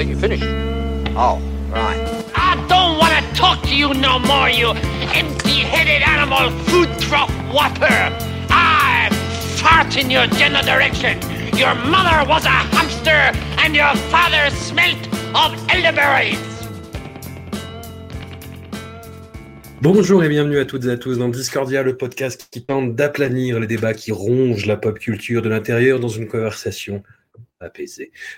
I think you finished. Oh, right. I don't want to talk to you no more, you empty-headed animal food trough whopper. I fart in your general direction. Your mother was a hamster and your father smelt of elderberries. Bonjour et bienvenue à toutes et à tous dans Discordia, le podcast qui tente d'aplanir les débats qui rongent la pop culture de l'intérieur dans une conversation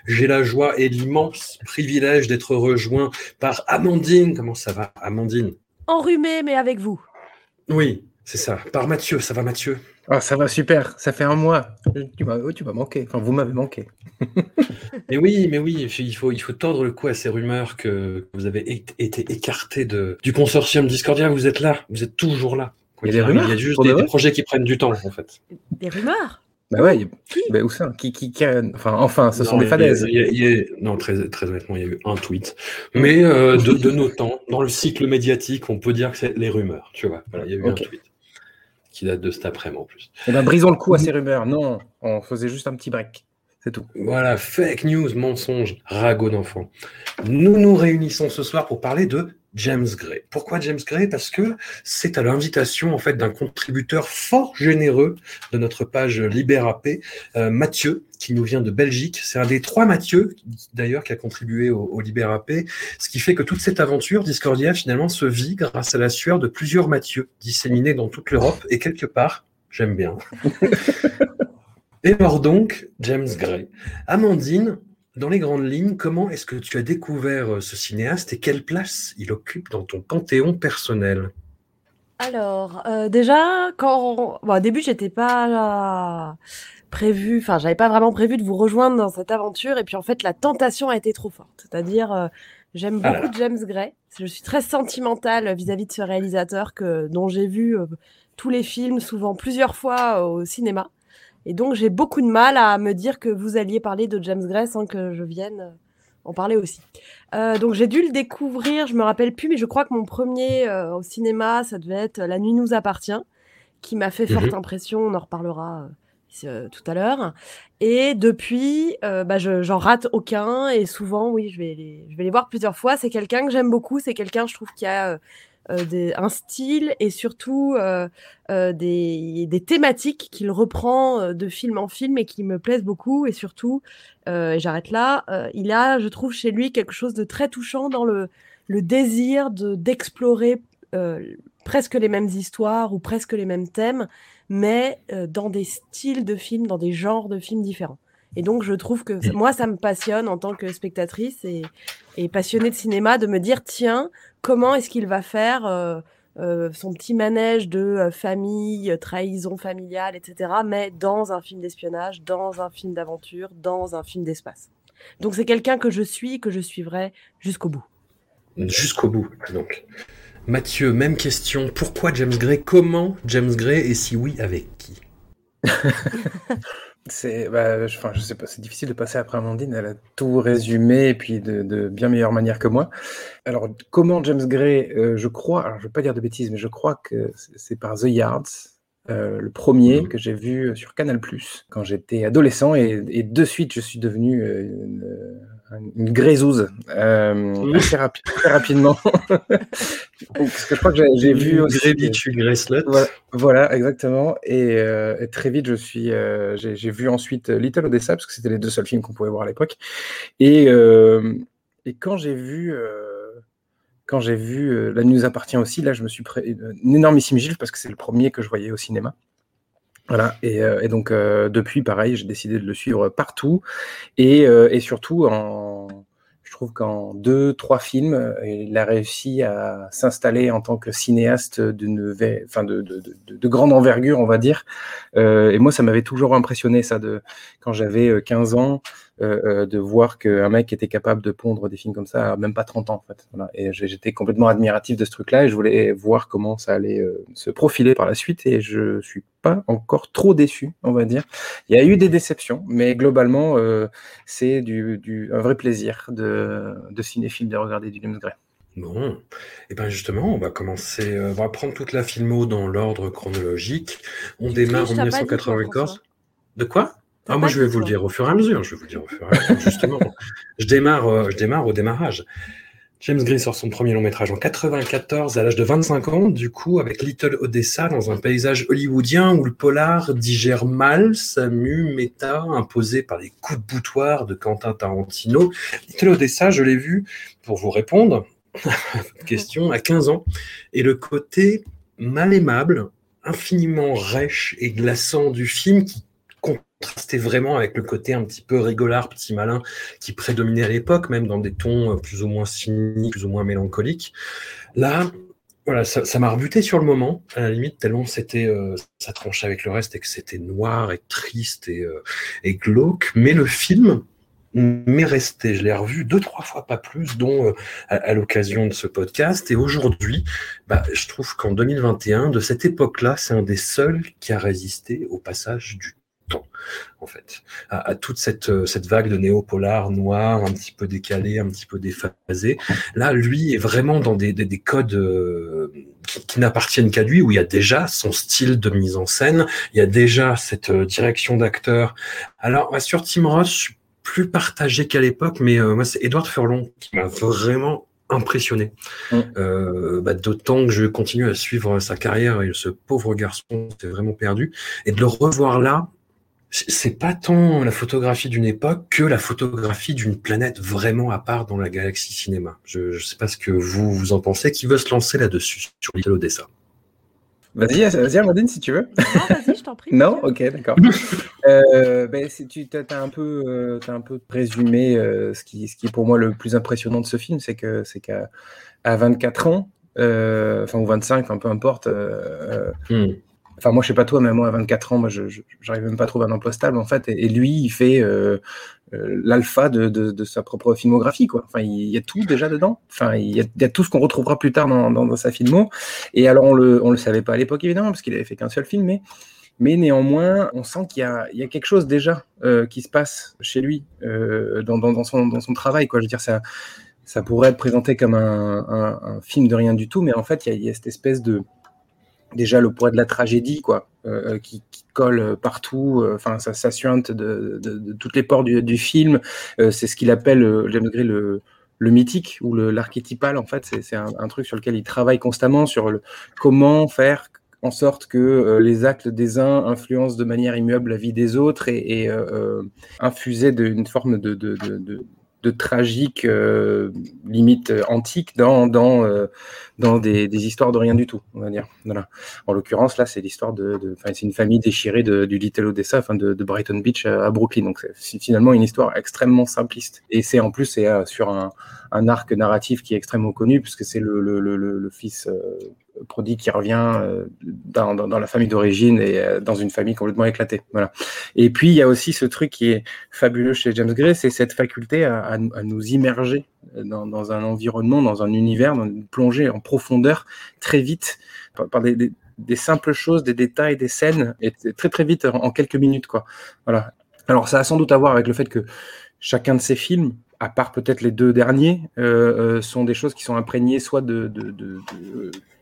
J'ai la joie et l'immense privilège d'être rejoint par Amandine. Comment ça va, Amandine? Enrhumé, mais avec vous. Oui, c'est ça. Par Mathieu. Ça va, Mathieu? Ah, ça va super, ça fait un mois. Tu m'as oh, tu m'as manqué, enfin vous m'avez manqué. Mais oui, mais oui, il faut, il faut tordre le cou à ces rumeurs que vous avez été écarté de, du consortium Discordia. Vous êtes là, vous êtes toujours là. Il y a des rumeurs Il y a juste des, projets qui prennent du temps, en fait. Des rumeurs? Bah ouais, a- Qui bah, où ça? Qui, qui, qui a- Enfin, enfin, ce sont des il y a- falaises. il y a- il y a- non, très, très honnêtement, il y a eu un tweet. Mais euh, de, de nos temps, dans le cycle médiatique, on peut dire que c'est les rumeurs. Tu vois, voilà, il y a eu un tweet qui date de cet après-midi en plus. Eh ben, brisons le coup à ces rumeurs. Non, on faisait juste un petit break. C'est tout. Voilà, fake news, mensonge, ragot d'enfant. Nous nous réunissons ce soir pour parler de James Gray. Pourquoi James Gray? Parce que c'est à l'invitation en fait d'un contributeur fort généreux de notre page Libérapé, euh, Mathieu, qui nous vient de Belgique. C'est un des trois Mathieu, d'ailleurs, qui a contribué au, au Libérapé, ce qui fait que toute cette aventure Discordia finalement se vit grâce à la sueur de plusieurs Mathieu disséminés dans toute l'Europe et quelque part, j'aime bien. Et alors donc, James Gray. Amandine, dans les grandes lignes, comment est-ce que tu as découvert euh, ce cinéaste et quelle place il occupe dans ton panthéon personnel? Alors, euh, déjà, quand. Bon, au début, j'étais pas prévu, enfin, j'avais pas vraiment prévu de vous rejoindre dans cette aventure, et puis en fait, la tentation a été trop forte. C'est-à-dire, euh, j'aime Ah beaucoup James Gray. Je suis très sentimentale vis-à-vis de ce réalisateur que, dont j'ai vu euh, tous les films, souvent plusieurs fois euh, au cinéma. Et donc, j'ai beaucoup de mal à me dire que vous alliez parler de James Gray sans que je vienne euh, en parler aussi. Euh, donc, j'ai dû le découvrir, je me rappelle plus, mais je crois que mon premier euh, au cinéma, ça devait être La nuit nous appartient, qui m'a fait forte Mhm. impression. On en reparlera euh, euh, tout à l'heure. Et depuis, euh, bah, je- j'en rate aucun. Et souvent, oui, je vais les, je vais les voir plusieurs fois. C'est quelqu'un que j'aime beaucoup. C'est quelqu'un, je trouve, qui a des- un style et surtout euh, euh, des, des thématiques qu'il reprend euh, de film en film et qui me plaisent beaucoup. Et surtout, euh, et j'arrête là, euh, il a, je trouve, chez lui quelque chose de très touchant dans le, le désir de d'explorer euh, presque les mêmes histoires ou presque les mêmes thèmes, mais euh, dans des styles de films, dans des genres de films différents. Et donc, je trouve que moi, ça me passionne en tant que spectatrice et, et passionnée de cinéma de me dire, tiens, comment est-ce qu'il va faire euh, euh, son petit manège de euh, famille, trahison familiale, etc., mais dans un film d'espionnage, dans un film d'aventure, dans un film d'espace. Donc, c'est quelqu'un que je suis, que je suivrai jusqu'au bout. Jusqu'au bout, donc. Mathieu, même question. Pourquoi James Gray? Comment James Gray? Et si oui, avec qui? C'est, bah, je, enfin, je sais pas, c'est difficile de passer après Amandine. Elle a tout résumé et puis de, de bien meilleure manière que moi. Alors, comment James Gray, euh, je crois, alors je vais pas dire de bêtises, mais je crois que c'est par The Yards, euh, le premier Mhm. que j'ai vu sur Canal quand j'étais adolescent et, et de suite je suis devenu euh, une, grézouze euh, assez, rapi- très rapidement. Parce que je crois que j'ai- vu aussi. Slut. Voilà, voilà, exactement. Et, euh, et très vite, je suis, euh, j'ai vu ensuite Little Odessa parce que c'était les deux seuls films qu'on pouvait voir à l'époque. Et, et quand j'ai vu, quand j'ai vu La nuit nous appartient aussi, là, je me suis pris une énormissime gifle parce que c'est le premier que je voyais au cinéma. Voilà, et, euh, donc euh, depuis, pareil, j'ai décidé de le suivre partout et, euh, et surtout en, je trouve qu'en deux, trois films, euh, il a réussi à s'installer en tant que cinéaste d'une, enfin de, de, de, de grande envergure, on va dire. Euh, et moi, ça m'avait toujours impressionné, ça, de quand j'avais euh, 15 ans, de voir qu'un mec était capable de pondre des films comme ça, même pas 30 ans en fait. Et j'étais complètement admiratif de ce truc-là et je voulais voir comment ça allait se profiler par la suite et je suis pas encore trop déçu, on va dire. Il y a eu des déceptions, mais globalement, c'est du, un vrai plaisir de, de cinéphile de regarder du James Gray. Bon, et bien justement, on va commencer, on va prendre toute la filmo dans l'ordre chronologique. On démarre en 1994. De quoi? Ah, moi, je vais vous le dire au fur et à mesure. Je vais vous le dire au fur et à mesure, justement. je, démarre, je démarre au démarrage. James Gray sort son premier long métrage en 94 à l'âge de 25 ans, du coup, avec Little Odessa dans un paysage hollywoodien où le polar digère mal sa mue méta imposée par les coups de boutoir de Quentin Tarantino. Little Odessa, je l'ai vu, pour vous répondre, question, à 15 ans, et le côté mal aimable, infiniment rêche et glaçant du film qui contrastait vraiment avec le côté un petit peu rigolard, petit malin qui prédominait à l'époque, même dans des tons euh, plus ou moins cyniques, plus ou moins mélancoliques. Là, voilà, ça m'a rebuté sur le moment, à la limite, tellement c'était, euh, ça tranchait avec le reste et que c'était noir et triste et, euh, et glauque. Mais le film, m'est resté. Je l'ai revu deux, trois fois, pas plus, dont à, l'occasion de ce podcast. Et aujourd'hui, bah, je trouve qu'en 2021, de cette époque-là, c'est un des seuls qui a résisté au passage du en fait, à, toute cette, euh, cette vague de néo-polar noir, un petit peu décalé, un petit peu déphasé. Là, lui est vraiment dans des, des, codes euh, qui, n'appartiennent qu'à lui, où il y a déjà son style de mise en scène, il y a déjà cette euh, direction d'acteur. Alors, sur Tim Ross, je suis plus partagé qu'à l'époque, mais moi, c'est Edward Furlong qui m'a vraiment impressionné. Bah, d'autant que je continue à suivre sa carrière et ce pauvre garçon s'est vraiment perdu. Et de le revoir là, c'est pas tant la photographie d'une époque que la photographie d'une planète vraiment à part dans la galaxie cinéma. Je, je sais pas ce que vous, vous en pensez. Qui veut se lancer là-dessus, sur Little Odessa? Vas-y, vas-y, Amandine, si tu veux. Non, vas-y, je t'en prie. non, ok, d'accord. euh, ben, tu as un peu, euh, as un peu résumé euh, ce, qui, ce qui est pour moi le plus impressionnant de ce film, c'est que c'est qu'à à 24 ans, euh, enfin ou 25, un peu importe, hmm. Enfin, moi, je sais pas toi, mais moi, à 24 ans, moi, je n'arrive même pas à trouver un emploi stable, en fait. Et, lui, il fait euh, euh, l'alpha de, sa propre filmographie, quoi. Enfin, il y a tout déjà dedans. Enfin, il y a, tout ce qu'on retrouvera plus tard dans, sa filmo. Et alors, on le, on le savait pas à l'époque, évidemment, parce qu'il avait fait qu'un seul film, mais, mais néanmoins, on sent qu'il y y a quelque chose déjà euh, qui se passe chez lui dans, son, dans son travail, quoi. Je veux dire, ça, ça pourrait être présenté comme un, film de rien du tout, mais en fait, il y a cette espèce de déjà le poids de la tragédie, quoi, euh, qui, colle partout. Euh, enfin, ça, ça suinte de, toutes les portes du, film. Euh, c'est ce qu'il appelle le, le mythique ou l'archétypal. En fait, c'est un, truc sur lequel il travaille constamment sur comment faire en sorte que les actes des uns influencent de manière immuable la vie des autres et, infuser d'une forme de tragique, euh, limite euh, antique, dans, dans, euh, dans des, des, histoires de rien du tout, on va dire. Voilà. En l'occurrence, là, c'est l'histoire de, de c'est une famille déchirée de, du Little Odessa, enfin de, de, Brighton Beach à, Brooklyn. Donc, c'est finalement une histoire extrêmement simpliste. Et c'est en plus, c'est sur un, un, arc narratif qui est extrêmement connu, puisque c'est le, fils prodigue qui revient euh, dans, la famille d'origine et euh, dans une famille complètement éclatée. Voilà. Et puis il y a aussi ce truc qui est fabuleux chez James Gray, c'est cette faculté à, nous immerger dans, un environnement, dans un univers, dans une plongée en profondeur très vite par, des, simples choses, des détails, des scènes, et très très vite en, quelques minutes quoi. Voilà. Alors ça a sans doute à voir avec le fait que chacun de ces films à part peut-être les deux derniers, euh, euh, sont des choses qui sont imprégnées soit de, de, de,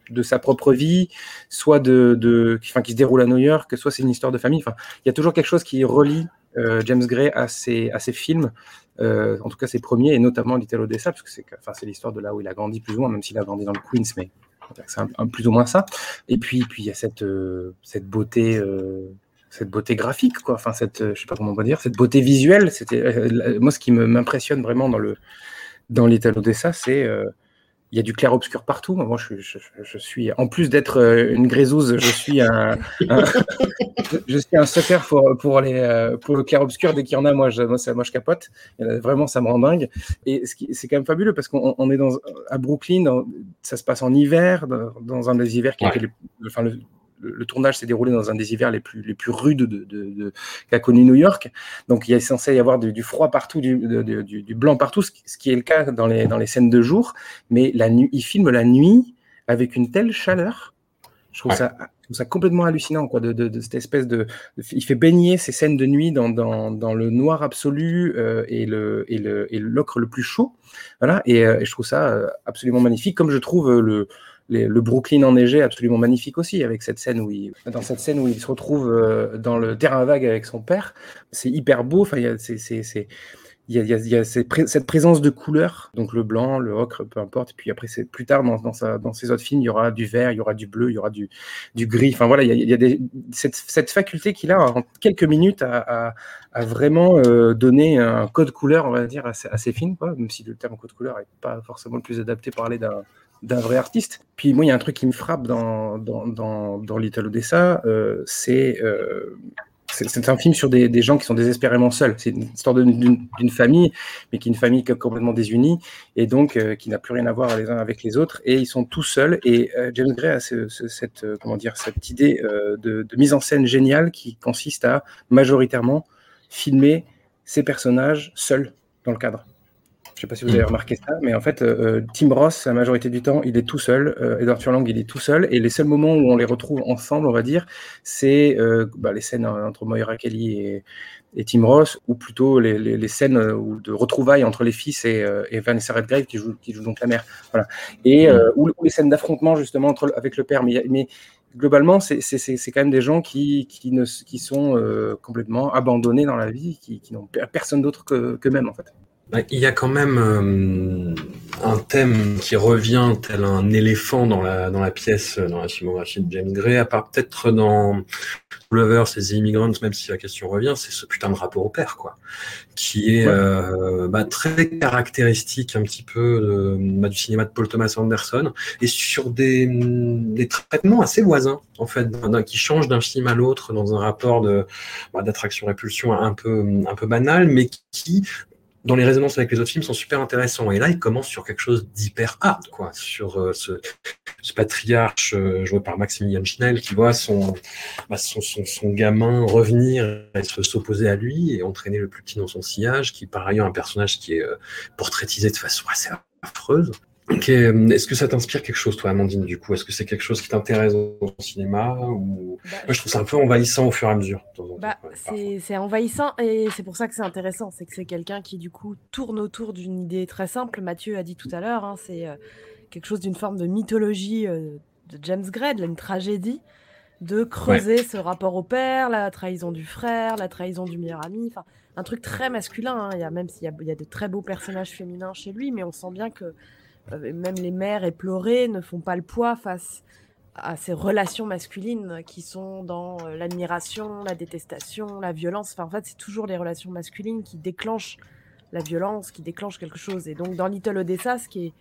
de sa propre vie, soit de, enfin, qui se déroule à New York, soit c'est une histoire de famille. Enfin, il y a toujours quelque chose qui relie euh, James Gray à ses, à ses films, en tout cas ses premiers, et notamment Little Odessa, parce que c'est enfin, l'histoire de là où il a grandi plus ou moins, même s'il a grandi dans le Queens, mais c'est plus ou moins ça. Et puis, puis il y a cette, cette beauté. Euh, cette beauté graphique, quoi. Enfin, cette, je sais pas comment on va dire, cette beauté visuelle. C'était euh, moi ce qui m'impressionne vraiment dans le dans Little Odessa, c'est il y a du clair-obscur partout. Moi, je, je, je suis, en plus d'être euh, une grézouze, je suis un, je suis un sucker pour, pour, les, euh, pour le clair-obscur. Dès qu'il y en a, moi, je, moi, ça, moi, je capote. vraiment, ça me rend dingue. Et c'est quand même fabuleux parce qu'on on est dans, à Brooklyn, ça se passe en hiver, dans, un des hivers qui le, enfin, le, le, tournage s'est déroulé dans un des hivers les plus, les plus rudes de, de, qu'a connu New York. Donc il est censé y avoir du, froid partout, du, du, blanc partout, ce qui est le cas dans les, dans les scènes de jour. Mais la nuit, il filme la nuit avec une telle chaleur. Je trouve ça ça complètement hallucinant, quoi, de, de, cette espèce de, Il fait baigner ces scènes de nuit dans, dans, dans le noir absolu euh, et, le, et, le, et l'ocre le plus chaud. Voilà, et, euh, et, je trouve ça euh, absolument magnifique, comme je trouve le, le Brooklyn enneigé absolument magnifique aussi, avec cette scène où il, dans cette scène où il se retrouve dans le terrain vague avec son père. C'est hyper beau, enfin, c'est, c'est, c'est il y a, cette présence de couleurs, donc le blanc, le ocre, peu importe. Et puis après, c'est plus tard dans, dans, ses autres films, il y aura du vert, il y aura du bleu, il y aura du, du gris. Enfin voilà, il y a, cette, cette, faculté qu'il a en quelques minutes à, à, vraiment euh, donner un code couleur, on va dire, à, ses films, quoi, même si le terme code couleur n'est pas forcément le plus adapté pour parler d'un d'un vrai artiste. Puis moi, il y a un truc qui me frappe dans, dans, dans, Little Odessa, euh, c'est euh, c'est un film sur des, gens qui sont désespérément seuls. C'est une histoire d'une famille, mais qui est une famille complètement désunie et donc euh, qui n'a plus rien à voir les uns avec les autres. Et ils sont tous seuls. Et James Gray a cette, euh, comment dire, cette idée de, mise en scène géniale qui consiste à majoritairement filmer ces personnages seuls dans le cadre. Je ne sais pas si vous avez remarqué ça, mais en fait, euh, Tim Ross, la majorité du temps, il est tout seul. Euh, Edward Furlong, il est tout seul. Et les seuls moments où on les retrouve ensemble, on va dire, c'est euh, bah, les scènes entre Moira Kelly et, Tim Ross, ou plutôt les, scènes de retrouvailles entre les fils et, Vanessa Redgrave, qui joue, qui joue donc la mère. Voilà. Et, mm. ou, les scènes d'affrontement, justement, entre, avec le père. Mais, mais globalement, c'est quand même des gens qui, qui, ne, qui sont complètement abandonnés dans la vie, qui, qui n'ont personne d'autre qu'eux-mêmes, en fait. Bah, il y a quand même euh, un thème qui revient tel un éléphant dans la, dans la pièce, dans la filmographie de James Gray, à part peut-être dans Lovers et The Immigrants, même si la question revient, c'est ce putain de rapport au père, quoi, qui est euh, bah, très caractéristique un petit peu bah, du cinéma de Paul Thomas Anderson, et sur des, des traitements assez voisins, en fait, qui changent d'un film à l'autre dans un rapport de bah, d'attraction-répulsion un peu, un peu banal, mais qui dans les résonances avec les autres films sont super intéressants. Et là, il commence sur quelque chose d'hyper hard, quoi, sur euh, ce, ce, patriarche euh, joué par Maximilian Schnell qui voit son, bah, son, son, son, gamin revenir et s'opposer à lui et entraîner le plus petit dans son sillage, qui par ailleurs un personnage qui est euh, portraitisé de façon assez affreuse. Euh, est-ce que ça t'inspire quelque chose, toi, Amandine, du coup? Est-ce que c'est quelque chose qui t'intéresse dans le cinéma ou... Bah, Moi, je trouve ça un peu envahissant au fur et à mesure. Bah, c'est envahissant et c'est pour ça que c'est intéressant. C'est que c'est quelqu'un qui, du coup, tourne autour d'une idée très simple. Mathieu a dit tout à l'heure, hein, c'est euh, quelque chose d'une forme de mythologie euh, de James Gray, une tragédie, de creuser ce rapport au père, la trahison du frère, la trahison du meilleur ami. Enfin, un truc très masculin. Hein. Il y a, même s'il y, y, a de très beaux personnages féminins chez lui, mais on sent bien que même les mères éplorées ne font pas le poids face à ces relations masculines qui sont dans euh, l'admiration, la détestation, la violence. Enfin, en fait, c'est toujours les relations masculines qui déclenchent la violence, qui déclenchent quelque chose. Et donc, dans Little Odessa, ce qui est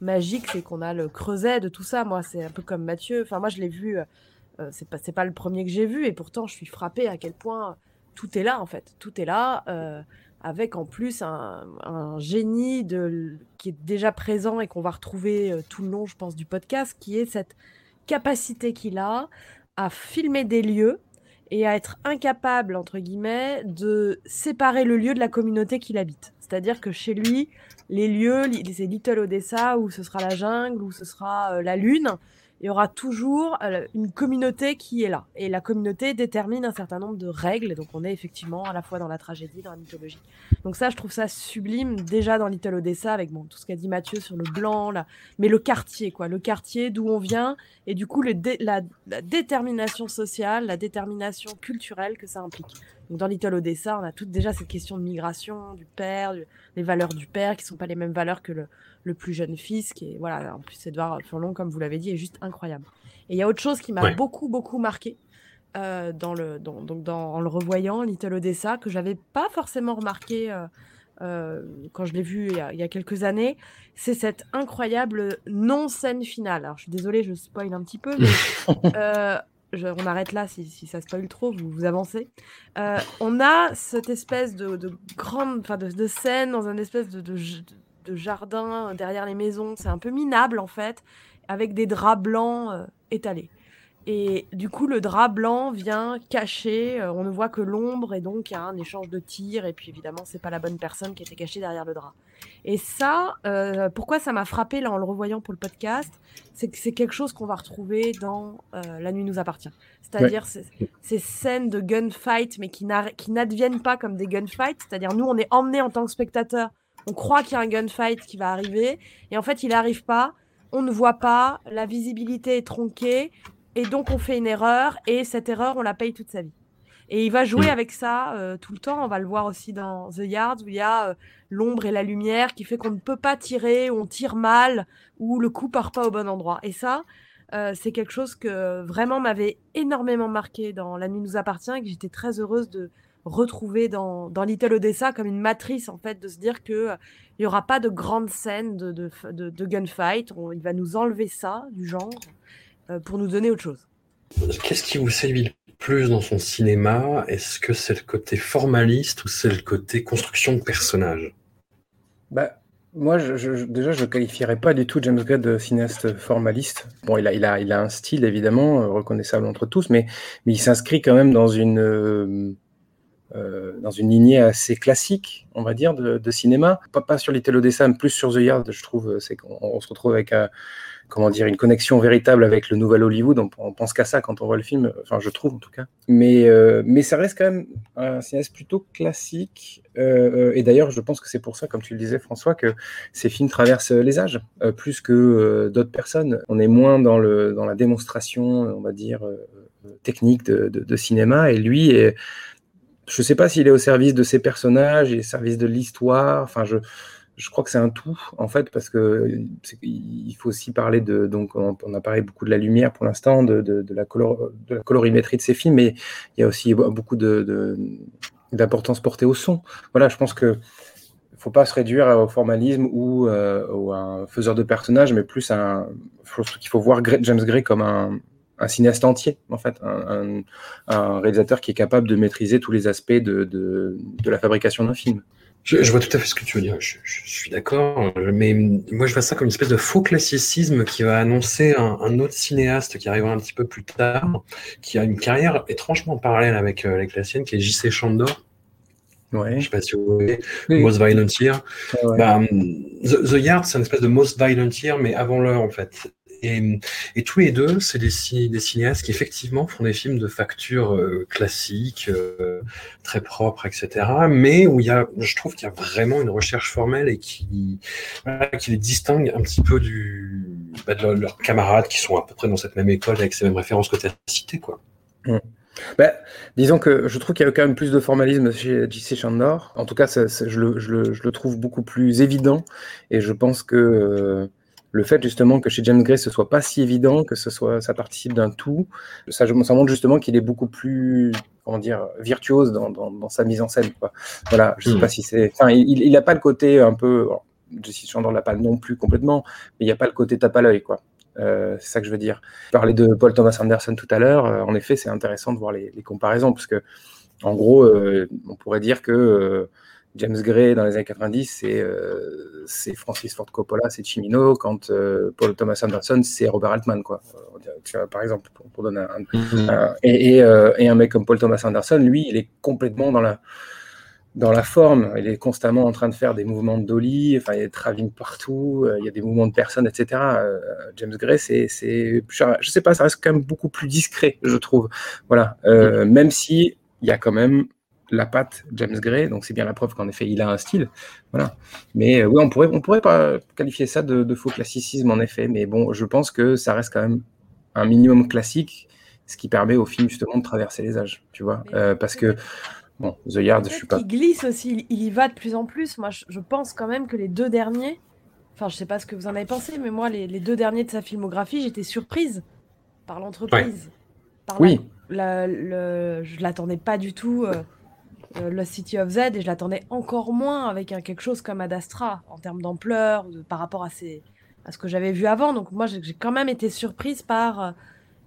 magique, c'est qu'on a le creuset de tout ça. Moi, c'est un peu comme Mathieu. Enfin, moi, je l'ai vu. Euh, c'est pas, pas le premier que j'ai vu, et pourtant, je suis frappée à quel point tout est là, en fait. Tout est là avec en plus un, génie de, qui est déjà présent et qu'on va retrouver euh, tout le long, je pense, du podcast, qui est cette capacité qu'il a à filmer des lieux et à être incapable, entre guillemets, de séparer le lieu de la communauté qu'il habite. C'est-à-dire que chez lui, les lieux, c'est Little Odessa, où ce sera la jungle, où ce sera euh, la lune, il y aura toujours euh, une communauté qui est là. Et la communauté détermine un certain nombre de règles. Donc on est effectivement à la fois dans la tragédie, dans la mythologie. Donc ça, je trouve ça sublime déjà dans Little Odessa, avec bon, tout ce qu'a dit Mathieu sur le blanc, là. mais le quartier, quoi. Le quartier d'où on vient, et du coup la, détermination sociale, la détermination culturelle que ça implique. Donc dans Little Odessa, on a toute déjà cette question de migration, du père, les valeurs du père, qui sont pas les mêmes valeurs que le, le plus jeune fils, qui est, voilà, en plus, Edouard Furlong, comme vous l'avez dit, est juste incroyable. Et il y a autre chose qui m'a beaucoup, beaucoup marqué euh, dans le, donc dans, en le revoyant, Little Odessa, que j'avais pas forcément remarqué euh, euh, quand je l'ai vu il y, a, quelques années, c'est cette incroyable non-scène finale. Alors, je suis désolée, je spoil un petit peu, mais on arrête là si, si, ça spoil trop, vous, avancez. on a cette espèce de, de grande, de, scène dans un espèce de jardin derrière les maisons. C'est un peu minable en fait, avec des draps blancs euh, étalés. Et du coup, le drap blanc vient cacher, euh, on ne voit que l'ombre, et donc il y a un échange de tirs, et puis évidemment, c'est pas la bonne personne qui était cachée derrière le drap. Et ça, euh, pourquoi ça m'a frappé là en le revoyant pour le podcast, c'est que c'est quelque chose qu'on va retrouver dans euh, La nuit nous appartient. C'est-à-dire ces, ces scènes de gunfight, mais qui n'adviennent pas comme des gunfights, c'est-à-dire nous, on est emmenés en tant que spectateur, on croit qu'il y a un gunfight qui va arriver, et en fait, il n'arrive pas, on ne voit pas, la visibilité est tronquée, et donc on fait une erreur, et cette erreur, on la paye toute sa vie. Et il va jouer Mm. avec ça euh, tout le temps. On va le voir aussi dans The Yard, où il y a euh, l'ombre et la lumière qui fait qu'on ne peut pas tirer, ou on tire mal, ou le coup part pas au bon endroit. Et ça, euh, c'est quelque chose que vraiment m'avait énormément marqué dans La nuit nous appartient, et que j'étais très heureuse de retrouver dans, dans Little Odessa comme une matrice, en fait, de se dire que il y aura pas de grandes scènes de, de, de- de gunfight. On- il va nous enlever ça du genre pour nous donner autre chose. Qu'est-ce qui vous séduit le plus dans son cinéma? Est-ce que c'est le côté formaliste ou c'est le côté construction de personnages Bah, moi, je, je- déjà, je ne qualifierais pas du tout James Gray de cinéaste formaliste. Bon, il a, il a, il a un style, évidemment, euh, reconnaissable entre tous, mais, mais il s'inscrit quand même dans une, euh, euh, dans une lignée assez classique, on va dire, de, de cinéma. Pas, pas sur Little Odessa, mais plus sur The Yard, je trouve. C'est qu'on on se retrouve avec un- comment dire, une connexion véritable avec le nouvel Hollywood. On, pense qu'à ça quand on voit le film, enfin, je trouve en tout cas. Mais, euh, mais ça reste quand même un cinéaste plutôt classique. Euh, euh, et d'ailleurs, je pense que c'est pour ça, comme tu le disais, François, que ces films traversent les âges, plus que d'autres personnes. On est moins dans, le, dans la démonstration, on va dire, technique de, cinéma. Et lui, je ne sais pas s'il est au service de ses personnages, il est au service de l'histoire. Enfin, je, je crois que c'est un tout, en fait, parce que il faut aussi parler de. Donc, on, a parlé beaucoup de la lumière pour l'instant, de, la colorimétrie de ces films, mais il y a aussi beaucoup d'importance portée au son. Voilà, je pense que faut pas se réduire au formalisme ou, euh, à un faiseur de personnages, mais plus un. Je pense qu'il faut voir James Gray comme un, un cinéaste entier, en fait, un, un- un réalisateur qui est capable de maîtriser tous les aspects de la fabrication d'un film. Je, je vois tout à fait ce que tu veux dire, je, je suis d'accord, mais moi je vois ça comme une espèce de faux classicisme qui va annoncer un, un autre cinéaste qui arrivera un petit peu plus tard, qui a une carrière étrangement parallèle avec, euh, avec la sienne, qui est J.C. Chandor. Ouais. Je sais pas si vous voyez, Oui. Most Violent Year. Ouais, ouais. Bah, The, The Yard, c'est une espèce de Most Violent Year, mais avant l'heure en fait. Et, tous les deux, c'est des, ci- des cinéastes qui effectivement font des films de facture euh, classique, euh, très propre, etc. Mais où il y a, je trouve qu'il y a vraiment une recherche formelle et qui, les distingue un petit peu bah, de leurs- camarades qui sont à peu près dans cette même école avec ces mêmes références que tu as citées, quoi. Bah, disons que je trouve qu'il y a quand même plus de formalisme chez J.C. Chandor. En tout cas, je le trouve beaucoup plus évident. Et je pense que euh, le fait justement que chez James Gray ce soit pas si évident, que ce soit, ça participe d'un tout, ça, montre justement qu'il est beaucoup plus, comment dire, virtuose dans, dans- dans sa mise en scène. Quoi. Voilà, je sais Mm. pas si c'est. Enfin, il, il a pas le côté un peu. alors, J.C. Chandor l'a pas non plus complètement, mais il n'y a pas le côté tape à l'œil, quoi. Euh, c'est ça que je veux dire. Je parlais de Paul Thomas Anderson tout à l'heure. Euh, en effet, c'est intéressant de voir les, les comparaisons parce que, en gros, euh, on pourrait dire que James Gray dans les années 90, c'est euh, c'est Francis Ford Coppola, c'est Cimino, quand euh, Paul Thomas Anderson, c'est Robert Altman, quoi. Euh, par exemple, pour, pour donner un, un- et, et, euh, et un mec comme Paul Thomas Anderson, lui, il est complètement dans la dans la forme, il est constamment en train de faire des mouvements de dolly, enfin, il y a des travelling partout, il y a des mouvements de personnes, etc. James Gray, c'est, je sais pas, ça reste quand même beaucoup plus discret, je trouve. Voilà, Euh, même si il y a quand même la patte James Gray, donc c'est bien la preuve qu'en effet il a un style, voilà. Mais euh, oui, on pourrait, on pourrait pas qualifier ça de, de faux classicisme en effet, mais bon, je pense que ça reste quand même un minimum classique, ce qui permet au film justement de traverser les âges, tu vois, Euh, parce que bon, The Yard, je suis pas Il glisse aussi, il, y va de plus en plus. Moi, je, je pense quand même que les deux derniers, enfin, je sais pas ce que vous en avez pensé, mais moi, les, les deux derniers de sa filmographie, j'étais surprise par l'entreprise. Par Oui. la- la- le- je l'attendais pas du tout, euh, euh, Lost City of Z, et je l'attendais encore moins avec un, quelque chose comme Ad Astra, en termes d'ampleur, par rapport à, à ce que j'avais vu avant. Donc, moi, j'ai quand même été surprise par.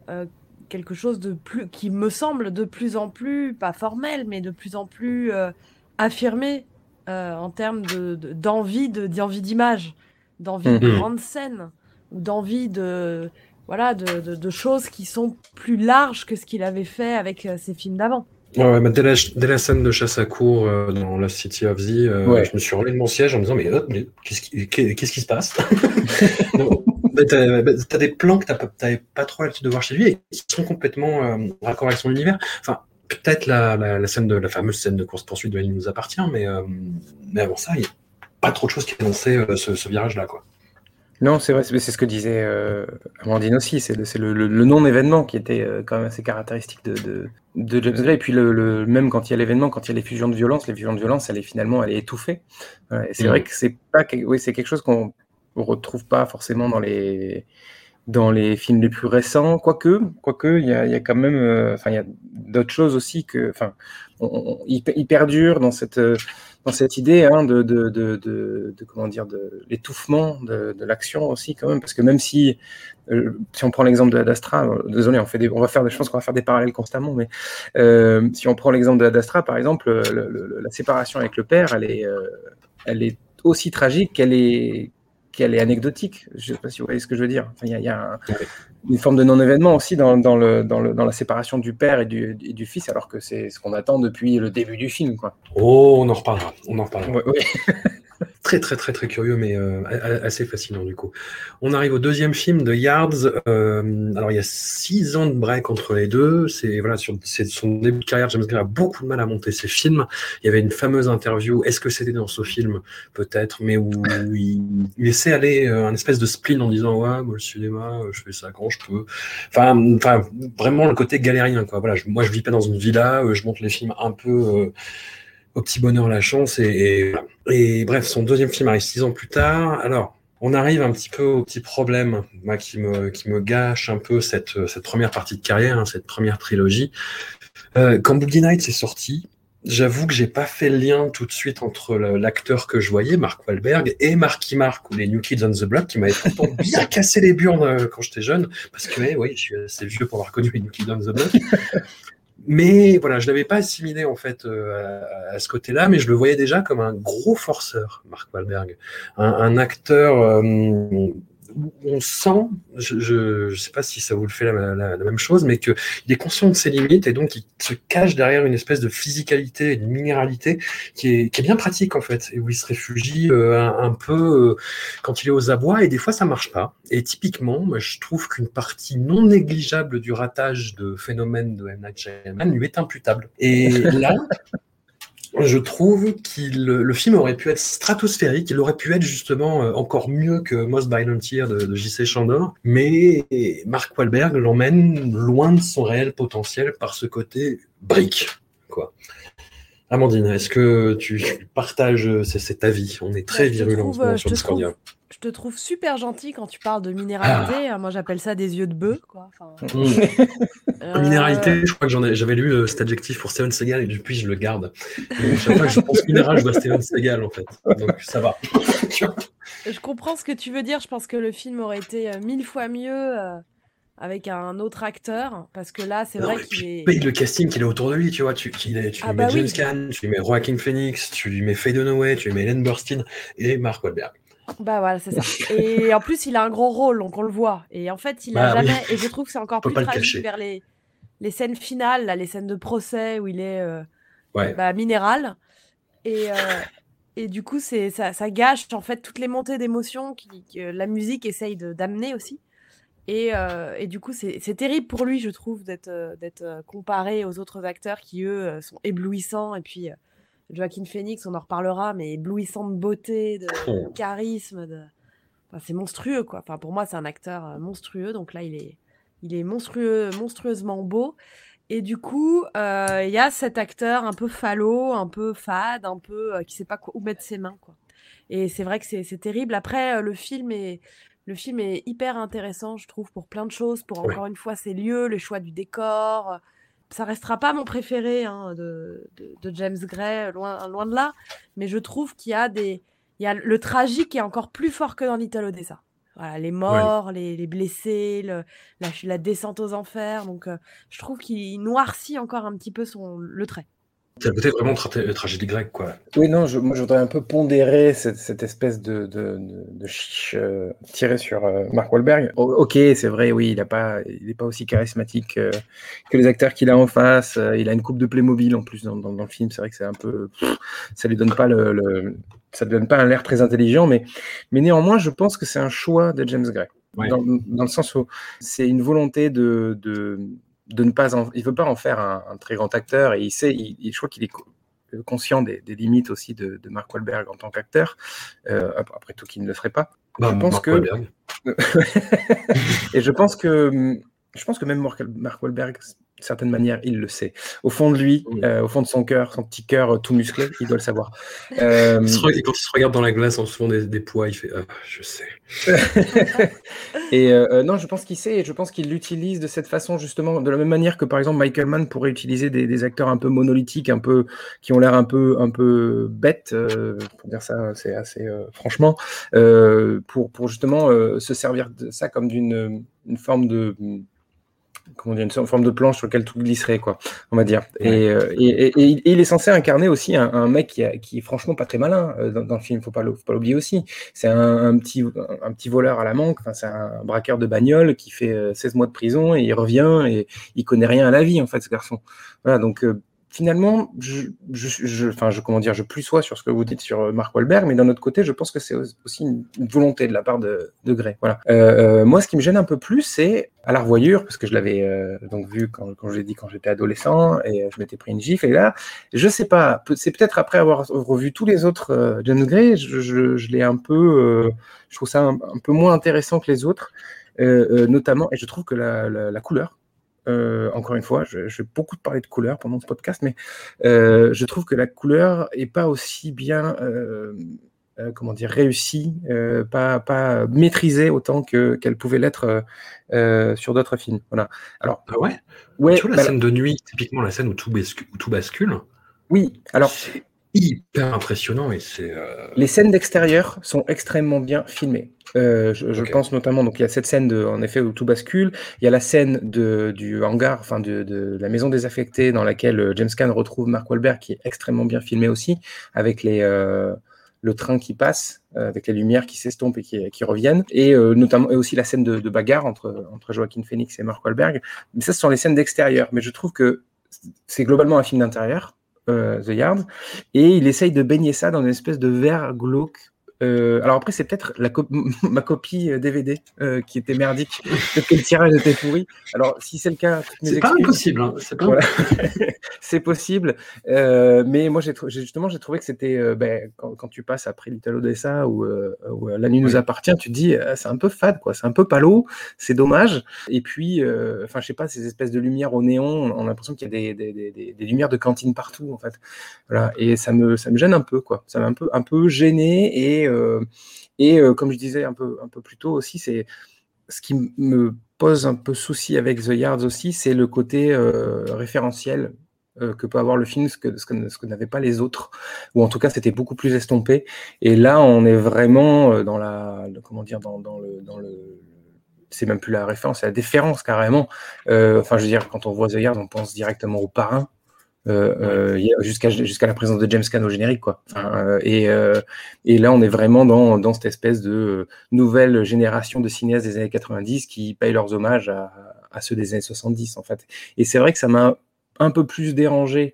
euh, quelque chose de plus qui me semble de plus en plus pas formel mais de plus en plus euh, affirmé euh, en termes de de- d'envie de d'envie d'image d'envie de Mhm. grande scène ou d'envie de voilà, de, de- de choses qui sont plus larges que ce qu'il avait fait avec ses films d'avant. Ouais, bah, dès, la, dès la scène de chasse à cour euh, dans la City of Z, euh, Ouais. je me suis relevé de mon siège en me disant mais, mais qu'est-ce qui, qu'est-ce qui se passe? Bah, T'as bah, t'as des plans que t'avais pas trop l'habitude de voir chez lui et qui sont complètement euh, raccord avec son univers. Enfin, peut-être la, la, la scène de la fameuse scène de course poursuite de Elle nous appartient, mais, euh, mais avant ça, il n'y a pas trop de choses qui annonçaient euh, ce, ce virage-là, quoi. Non, c'est vrai, c'est ce que disait euh, Amandine aussi, c'est le, non-événement qui était euh, quand même assez caractéristique de, de, de James Gray. Et puis le, le- même quand il y a l'événement, quand il y a les fusions de violence, les fusions de violence, elle est finalement elle est étouffée. Voilà, et c'est Mhm. vrai que c'est pas, oui, c'est quelque chose qu'on on retrouve pas forcément dans les dans les films les plus récents, quoique, quoique il y a, y a quand même, euh, enfin il y a d'autres choses aussi que, enfin, il, perdure dans cette euh, dans cette idée hein, de, comment dire de l'étouffement de, l'action aussi quand même. Parce que même si euh, si on prend l'exemple de d'Astra désolé on fait on va faire des qu'on va faire des parallèles constamment mais euh, si on prend l'exemple de d'Astra par exemple le- le- la séparation avec le père elle est euh, elle est aussi tragique qu'elle est qu'elle est anecdotique. Je sais pas si vous voyez ce que je veux dire une forme de non-événement aussi dans, dans, le, dans, le, dans la séparation du père et du, et du fils, alors que c'est ce qu'on attend depuis le début du film. Quoi. Oh, on en reparlera. On en reparlera. Ouais, ouais. Très très très très curieux, mais euh, assez fascinant du coup. On arrive au deuxième film de Yards. euh, alors il y a six ans de break entre les deux. C'est voilà sur son début de carrière. James Gray a beaucoup de mal à monter ses films. Il y avait une fameuse interview. Est-ce que c'était dans ce film? Peut-être, mais où il, il laissait aller euh, un espèce de spleen en disant ouais, moi le cinéma, euh, je fais ça quand je peux. Enfin, enfin vraiment le côté galérien quoi. Voilà, je- moi je vis pas dans une villa. euh, je monte les films un peu. Au petit bonheur la chance et, et, voilà. Et bref son deuxième film arrive six ans plus tard alors on arrive un petit peu au petit problème moi, qui me qui me gâche un peu cette cette première partie de carrière hein, cette première trilogie euh, quand Boogie Nights est sorti J'avoue que j'ai pas fait le lien tout de suite entre l'acteur que je voyais, Mark Wahlberg, et Marky Mark ou les New Kids on the Block, qui m'avaient pourtant bien cassé les burnes euh, quand j'étais jeune, parce que eh, oui, je suis assez vieux pour avoir reconnu les New Kids on the Block. Mais voilà, je l'avais pas assimilé en fait euh, à, ce côté-là, mais je le voyais déjà comme un gros forceur, Mark Wahlberg, un, un acteur euh, on sent, je, je sais pas si ça vous le fait la, la- même chose, mais que il est conscient de ses limites et donc il se cache derrière une espèce de physicalité, une minéralité qui est, bien pratique en fait, et où il se réfugie euh, un, peu euh, quand il est aux abois, et des fois ça marche pas. Et typiquement, moi, je trouve qu'une partie non négligeable du ratage de phénomène de M. Night lui est imputable. Et là, je trouve qu'il le film aurait pu être stratosphérique, il aurait pu être justement euh, encore mieux que Most Violent Year de, de J.C. Chandor, mais Mark Wahlberg l'emmène loin de son réel potentiel par ce côté brique, quoi. Amandine, est-ce que tu partages euh, cet avis? On est très Bah, virulent en ce moment euh, sur Discordia. trouve- Je te trouve super gentil quand tu parles de minéralité. Ah. Moi, j'appelle ça des yeux de bœuf. Quoi. Enfin, Mm. euh, Minéralité, je crois que j'avais lu euh, cet adjectif pour Steven Seagal et depuis je le garde. Et chaque fois que je pense minéral, je vois Steven Seagal en fait. Donc ça va. Je comprends ce que tu veux dire. Je pense que le film aurait été euh, mille fois mieux avec un autre acteur. Parce que là, c'est vrai qu'il est. paye le casting qu'il a autour de lui, tu vois. Tu, tu, tu Ah lui bah mets James. Caan, tu lui mets Joaquin Phoenix, tu lui mets Faye Dunaway, tu lui mets Ellen Burstyn et Mark Wahlberg. Bah voilà, c'est ça. Et en plus, il a un gros rôle, donc on le voit. Et en fait, il a Bah oui. jamais. Et je trouve que c'est encore plus le tragique cacher. vers les, les scènes finales, là, les scènes de procès où il est euh, Ouais. bah, minéral. Et, euh, et du coup, c'est ça, ça gâche en fait toutes les montées d'émotions que la musique essaye d'amener aussi. Et, euh, et du coup, c'est terrible pour lui, je trouve, d'être comparé aux autres acteurs qui, eux, sont éblouissants. Et puis, Joaquin Phoenix, on en reparlera, mais éblouissant de beauté, de, de Oh. charisme. De... Enfin, c'est monstrueux, quoi. Enfin, pour moi, c'est un acteur euh, monstrueux. Donc là, il est, il est monstrueux, monstrueusement beau. Et du coup, euh, il y a cet acteur un peu falot, un peu fade, un peu euh, qui sait pas quoi, où mettre ses mains, quoi. Et c'est vrai que c'est terrible. Après, euh, le film est, le film est hyper intéressant, je trouve, pour plein de choses. Pour Ouais. encore une fois ses lieux, le choix du décor. Ça restera pas mon préféré hein, de, de, de James Gray, loin, loin de là. Mais je trouve qu'il y a des, il y a le tragique est encore plus fort que dans Little Odessa. Voilà, les morts, les, les blessés, le- la, la descente aux enfers. Donc, euh, je trouve qu'il noircit encore un petit peu son, le trait. C'est le côté vraiment tra- tragédie grecque, quoi. Oui, non, je, moi je voudrais un peu pondérer cette, cette espèce de, de, de, de chiche euh, tirée sur euh, Mark Wahlberg. O- ok, c'est vrai, oui, il n'est pas, il est pas aussi charismatique euh, que les acteurs qu'il a en face. Euh, il a une coupe de Playmobil en plus dans, dans, dans le film. C'est vrai que c'est un peu, pff, ça lui donne pas le, le ça lui donne pas un air très intelligent, mais, mais néanmoins, je pense que c'est un choix de James Gray. Ouais. Dans, dans le sens où c'est une volonté de, de, de ne pas en, il veut pas en faire un, un très grand acteur et il sait, il, il- je crois qu'il est euh, conscient des, des limites aussi de, de Mark Wahlberg en tant qu'acteur. Euh, ap- après tout, qu'il ne le ferait pas. Bah, je pense Mark que et je pense que je pense que même Mark Wahlberg, d'une certaine manière, il le sait. Au fond de lui, Oui. euh, au fond de son cœur, son petit cœur euh, tout musclé, il doit le savoir. Euh, Il re- et quand il se regarde dans la glace en se faisant des, des poids, il fait Ah, Je sais. et euh, non, je pense qu'il sait et je pense qu'il l'utilise de cette façon, justement, de la même manière que par exemple Michael Mann pourrait utiliser des, des acteurs un peu monolithiques, un peu qui ont l'air un peu un peu bêtes, euh, pour dire ça, c'est assez euh, franchement, euh, pour pour justement euh, se servir de ça comme d'une une forme de comment dire, une forme de planche sur laquelle tout glisserait, quoi, on va dire. Et, euh, et, et- et il- est censé incarner aussi un, un mec qui, a- qui est franchement pas très malin euh, dans, dans le film, faut pas l'oublier aussi. C'est un, un petit, un, petit voleur à la manque, enfin, c'est un braqueur de bagnole qui fait euh, 16 mois de prison et il revient et il connaît rien à la vie, en fait, ce garçon. Voilà, donc euh, finalement, je, je, je, enfin, je, comment dire, je plus sois sur ce que vous dites sur euh, Mark Wahlberg, mais d'un autre côté, je pense que c'est aussi une, volonté de la part de, de Gray. Voilà. Euh, euh, moi, ce qui me gêne un peu plus, c'est à la revoyure, parce que je l'avais euh, donc vu quand, quand je l'ai dit quand j'étais adolescent et euh, je m'étais pris une gifle. Et là, je sais pas, c'est peut-être après avoir revu tous les autres James Gray, je, l'ai un peu, je trouve ça un, peu moins intéressant que les autres, notamment, et je trouve que la, la, la couleur. Euh, encore une fois, je, je vais beaucoup parler de couleur pendant ce podcast, mais euh, je trouve que la couleur est pas aussi bien, euh, comment dire, réussie, pas, pas maîtrisée autant que qu'elle pouvait l'être sur d'autres films. Voilà. Alors, Ah ouais? ouais, Tu vois la bah, scène de nuit, typiquement la scène où tout, bascule, où tout bascule, oui. Alors, hyper impressionnant et c'est. euh, Les scènes d'extérieur sont extrêmement bien filmées. Euh, je, pense notamment, donc il y a cette scène de, en effet où tout bascule. Il y a la scène de, du hangar, enfin de, de la maison désaffectée dans laquelle euh, James Caan retrouve Mark Wahlberg, qui est extrêmement bien filmé aussi, avec les euh, le train qui passe, avec les lumières qui s'estompent et qui, qui reviennent, et notamment et aussi la scène de, de bagarre entre entre Joaquin Phoenix et Mark Wahlberg. Mais ça, ce sont les scènes d'extérieur. Mais je trouve que c'est globalement un film d'intérieur. Euh, The Yard, et il essaye de baigner ça dans une espèce de verre glauque. Euh, alors après, c'est peut-être co- ma copie euh, DVD euh, qui était merdique, peut-être que le tirage était pourri. Alors si c'est le cas, C'est pas impossible. Hein. C'est Voilà. possible, Euh, mais moi j'ai justement j'ai trouvé que c'était euh, ben, quand, quand tu passes après Little Odessa ou, euh, euh, La nuit nous appartient, tu te dis euh, c'est un peu fade quoi, c'est un peu palo, c'est dommage. Et puis euh, enfin je sais pas ces espèces de lumières au néon, on a l'impression qu'il y a des, des, des- des- des lumières de cantine partout en fait. Voilà et ça me ça me gêne un peu quoi, ça m'a un peu un peu gêné et euh, et euh, comme je disais un peu un peu plus tôt aussi c'est ce qui me pose un peu souci avec The Yards aussi, c'est le côté euh, référentiel euh, que peut avoir le film, ce que, ce que, ce n'avaient pas les autres, ou en tout cas c'était beaucoup plus estompé. Et là, on est vraiment euh, dans la, comment dire, dans, le, dans le, c'est même plus la référence, c'est la déférence carrément. Euh, Enfin, je veux dire, quand on voit The Yards, on pense directement au parrain. Euh, euh, y a- jusqu'à jusqu'à la présence de James Caan au générique quoi. Enfin, euh, et, euh, et là on est vraiment dans, dans cette espèce de euh, nouvelle génération de cinéastes des années 90 qui payent leurs hommages à, à ceux des années 70 en fait. Et c'est vrai que ça m'a un peu plus dérangé euh,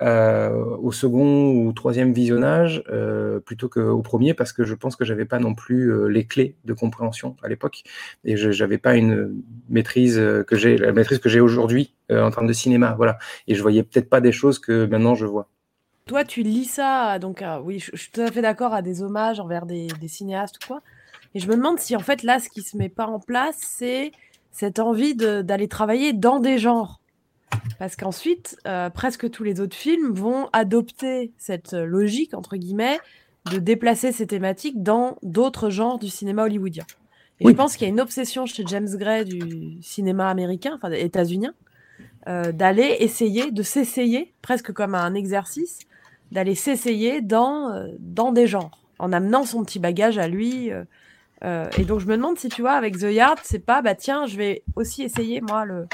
au second ou troisième visionnage euh, plutôt qu'au premier parce que je pense que j'avais pas non plus euh, les clés de compréhension à l'époque et je j'avais pas une maîtrise euh, que j'ai la maîtrise que j'ai aujourd'hui euh, en termes de cinéma voilà et je voyais peut-être pas des choses que maintenant je vois Toi, tu lis ça, donc euh, oui, je, suis tout à fait d'accord à des hommages envers des, cinéastes quoi. Et je me demande si en fait là, ce qui se met pas en place, c'est cette envie d'aller travailler dans des genres. Parce qu'ensuite, euh, presque tous les autres films vont adopter cette euh, logique, entre guillemets, de déplacer ces thématiques dans d'autres genres du cinéma hollywoodien. Et Oui. je pense qu'il y a une obsession chez James Gray du cinéma américain, enfin états-unien, euh, d'aller essayer, de s'essayer, presque comme un exercice, d'aller s'essayer dans, euh, dans des genres, en amenant son petit bagage à lui. euh, et donc je me demande si tu vois, avec The Yard, c'est pas, bah tiens, je vais aussi essayer, moi, le,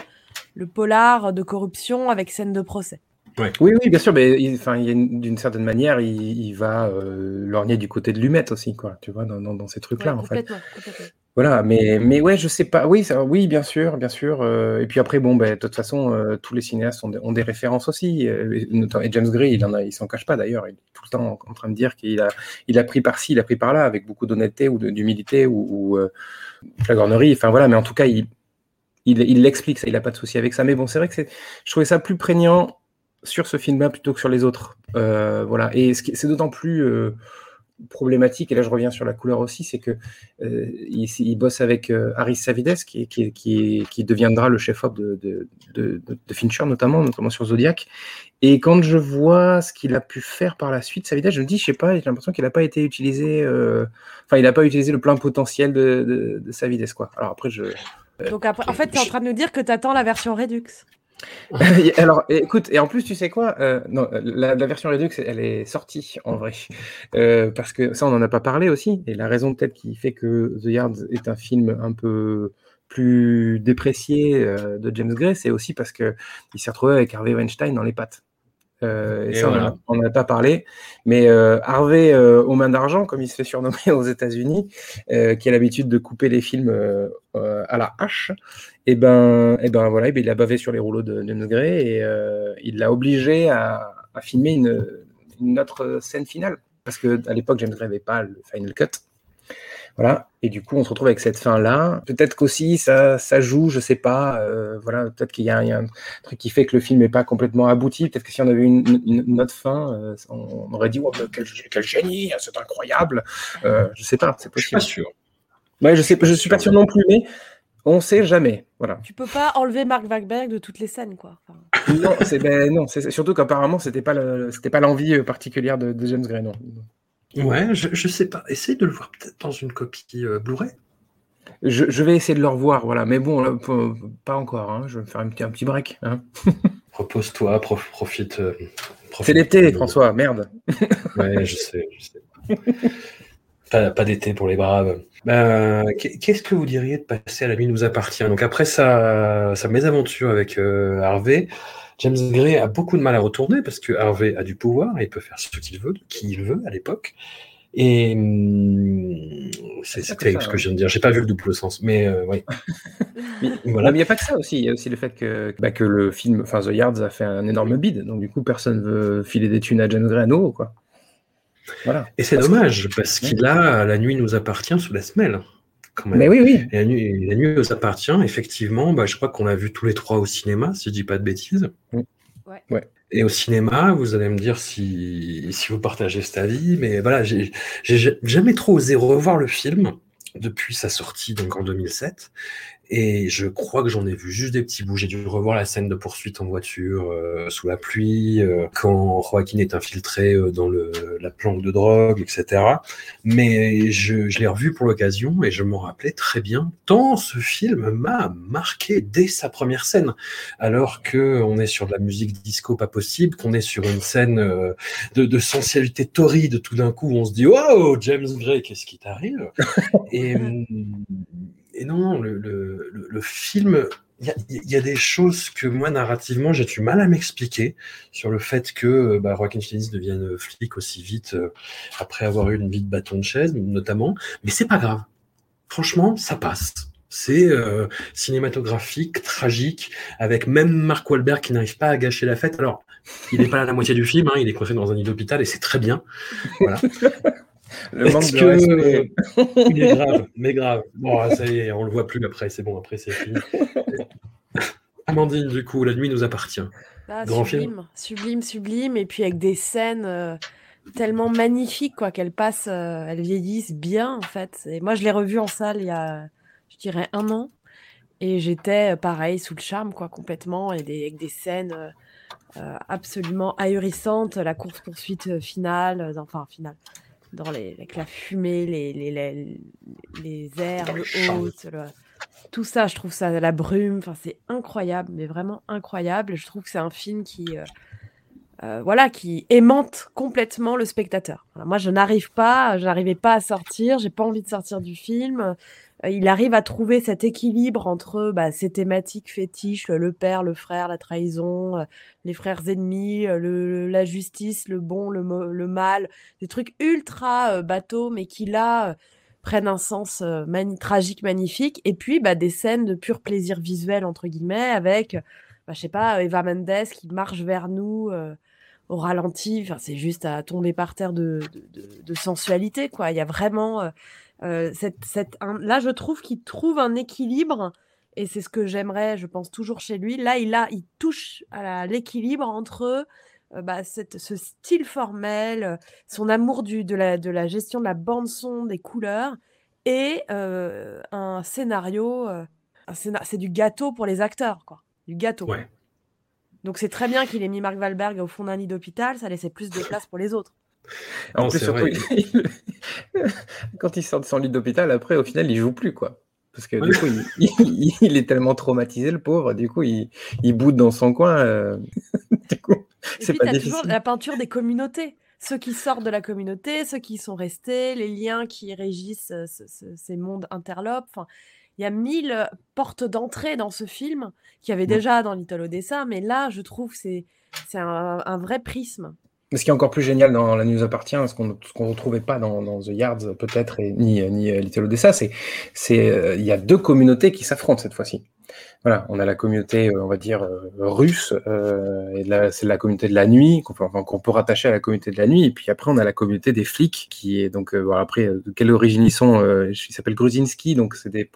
le polar de corruption avec scène de procès. Oui, oui, bien sûr, mais il, enfin, il d'une certaine manière, il, il va euh, lorgner du côté de l'humette aussi, quoi, tu vois, dans, dans- dans ces trucs-là, Ouais, en fait. complètement. Voilà, mais, mais ouais, je sais pas. Oui, ça- oui, bien sûr, bien sûr. euh, et puis après, bon, ben, de toute façon, euh, tous les cinéastes ont des, ont des références aussi. euh, et, James Gray, il en a, il s'en cache pas d'ailleurs. Il est tout le temps en, en train de dire qu'il a, il a pris par-ci, il a pris par-là, avec beaucoup d'honnêteté ou d'humilité ou, ou euh, flagornerie. Enfin voilà, mais en tout cas, il, il, l'explique, il a pas de souci avec ça. Mais bon, c'est vrai que je trouvais ça plus prégnant sur ce film-là plutôt que sur les autres. Euh, voilà, et c'est d'autant plus euh, problématique, et là je reviens sur la couleur aussi, c'est que euh, il, bosse avec Harris Savides, qui, qui, qui, deviendra le chef-op de, de, Fincher, notamment, notamment sur Zodiac. Et quand je vois ce qu'il a pu faire par la suite, Savides, je me dis, je sais pas, j'ai l'impression qu'il n'a pas été utilisé, enfin, il n'a pas utilisé le plein potentiel de, de, de Savides, quoi. Alors après, je. Donc après, en fait, tu es en train de nous dire que tu attends la version Redux. Alors, écoute, et en plus, tu sais quoi euh, Non, la, la version Redux, elle est sortie en vrai, Euh, parce que ça, on n'en a pas parlé aussi. Et la raison peut-être qui fait que The Yards est un film un peu plus déprécié euh, de James Gray, c'est aussi parce que il s'est retrouvé avec Harvey Weinstein dans les pattes. Euh, et, Et ça, voilà. on n'en a pas parlé. Mais euh, Harvey euh, aux mains d'argent, comme il se fait surnommer aux États-Unis, qui a l'habitude de couper les films à la hache, et ben, et ben voilà, et ben, il a bavé sur les rouleaux de James Gray et il l'a obligé à, à filmer une, une autre scène finale. Parce que à l'époque, James Gray n'avait pas le final cut. Voilà. Et du coup, on se retrouve avec cette fin-là. Peut-être qu'aussi ça, ça joue, je sais pas. euh, voilà, peut-être qu'il y, a il y a un truc qui fait que le film n'est pas complètement abouti. Peut-être que si on avait eu une, une- une autre fin, euh, on, on aurait dit oh, quel, quel génie, c'est incroyable. Euh, je sais pas, c'est Je suis pas possible. sûr. Ouais, je sais, je suis pas sûr non plus, mais on sait jamais. Voilà. Tu peux pas enlever Mark Wahlberg de toutes les scènes, quoi. Enfin, Non, c'est ben, non, surtout qu'apparemment c'était pas c'était pas l'envie euh, particulière de, de James Gray, non. Ouais, je, je sais pas. Essaye de le voir peut-être dans une copie euh, Blu-ray. Je, je vais essayer de le revoir, voilà. Mais bon, là, pas encore. hein. Je vais me faire un petit, un petit break. hein. Repose-toi, prof- profite. euh, profite C'est l'été, François. Merde. Ouais, je sais, je sais. Pas, pas d'été pour les braves. Qu'est- Qu'est-ce que vous diriez de passer à la nuit nous appartient? Donc après sa, sa mésaventure avec euh, Harvey, James Gray a beaucoup de mal à retourner parce que Harvey a du pouvoir et il peut faire ce qu'il veut, qui il veut à l'époque. Et hum, c'est terrible ça, ce hein. que je viens de dire. J'ai pas vu le double sens, mais euh, oui. Mais Voilà. il n'y a pas que ça aussi. Il y a aussi le fait que, bah, que le film, enfin The Yards, a fait un énorme bid. Donc du coup, personne veut filer des thunes à James Gray à nouveau, quoi. Voilà. Et c'est que- dommage parce qu'il a La nuit nous appartient sous la semelle. Quand même. Mais oui, oui. Et la nuit, la nuit nous appartient, effectivement, bah, je crois qu'on l'a vu tous les trois au cinéma, si je dis pas de bêtises. Ouais. Ouais. Et au cinéma, vous allez me dire si, si vous partagez cet avis, mais voilà, j'ai j'ai jamais trop osé revoir le film depuis sa sortie, donc en 2007. Et je crois que j'en ai vu juste des petits bouts. J'ai dû revoir la scène de poursuite en voiture euh, sous la pluie, euh, quand Joaquin est infiltré euh, dans le, la planque de drogue, etc. Mais je, je l'ai revu pour l'occasion et je m'en rappelais très bien. Tant ce film m'a marqué dès sa première scène, alors que on est sur de la musique disco pas possible, qu'on est sur une scène euh, de, de sensualité torride. Tout d'un coup, on se dit "Wow, James Gray, qu'est-ce qui t'arrive? Et et non, le, film, il y a, des choses que moi, narrativement, j'ai du mal à m'expliquer sur le fait que bah, Joaquin Phoenix devienne flic aussi vite euh, après avoir eu une vie de bâton de chaise, notamment. Mais c'est pas grave. Franchement, ça passe. C'est euh, cinématographique, tragique, avec même Mark Wahlberg qui n'arrive pas à gâcher la fête. Alors, il n'est pas là la moitié du film, hein, il est coincé dans un lit d'hôpital et c'est très bien. Le manque Est-ce de que respect. il est grave, mais grave. Bon, ah, ça y est, on le voit plus après, c'est bon, après c'est fini. Amandine, du coup, la nuit nous appartient. Ah, Grand sublime, sublime, sublime, et puis avec des scènes euh, tellement magnifiques, quoi, qu'elles passent, euh, elles vieillissent bien, en fait. Et moi, je l'ai revu en salle il y a, je dirais, un an, et j'étais euh, pareil, sous le charme, quoi, complètement, et des, avec des scènes euh, absolument ahurissantes, la course-poursuite euh, finale, euh, enfin, finale, dans les, avec la fumée, les, les, les, les airs, le champs. haut, le- tout ça, je trouve ça, la brume, enfin, c'est incroyable, mais vraiment incroyable. Je trouve que c'est un film qui, euh, euh, voilà, qui aimante complètement le spectateur. Moi, je n'arrive pas, je n'arrivais pas à sortir, j'ai pas envie de sortir du film. Euh, il arrive à trouver cet équilibre entre bah, ces thématiques fétiches, le père, le frère, la trahison, euh, les frères ennemis, euh, le, la justice, le bon, le, le mal, des trucs ultra bateaux, mais qui là prennent un sens tragique, magnifique. Et puis bah, des scènes de pur plaisir visuel, entre guillemets, avec, bah, je sais pas, Eva Mendes qui marche vers nous au ralenti. Enfin, c'est juste à tomber par terre de, de, sensualité, quoi. Il y a vraiment euh, cette, cette, là, je trouve qu'il trouve un équilibre et c'est ce que j'aimerais, je pense toujours chez lui. Là, il a, il touche à l'équilibre entre euh, bah, cette, ce style formel, son amour du, de, la, de la gestion de la bande son, des couleurs et euh, un scénario. c'est du gâteau pour les acteurs, quoi. Du gâteau. Donc c'est très bien qu'il ait mis Marc Valberg au fond d'un lit d'hôpital, ça laissait plus de place pour les autres. En plus, surtout, quand il sort de son lit d'hôpital, après, au final, il joue plus, quoi. Parce que du coup, il, est tellement traumatisé, le pauvre. Du coup, il, boude dans son coin. Euh, du coup, c'est pas difficile. toujours la peinture des communautés. Ceux qui sortent de la communauté, ceux qui sont restés, les liens qui régissent euh, ces mondes interlopes. Enfin, il y a mille portes d'entrée dans ce film qu'il y avait déjà dans Little Odessa, mais là, je trouve que c'est un, vrai prisme. Mais ce qui est encore plus génial dans La News appartient, ce qu'on ne retrouvait pas dans, The Yards peut-être, ni, ni euh, Little Odessa, c'est euh, y a deux communautés qui s'affrontent cette fois-ci voilà, on a la communauté, euh, on va dire, euh, russe, euh, et c'est la communauté de la nuit, qu'on peut, peut, rattacher à la communauté de la nuit, et puis après, on a la communauté des flics, qui est donc, voilà, après, de quelle origine ils sont Ils s'appellent Gruzinski, donc c'est des,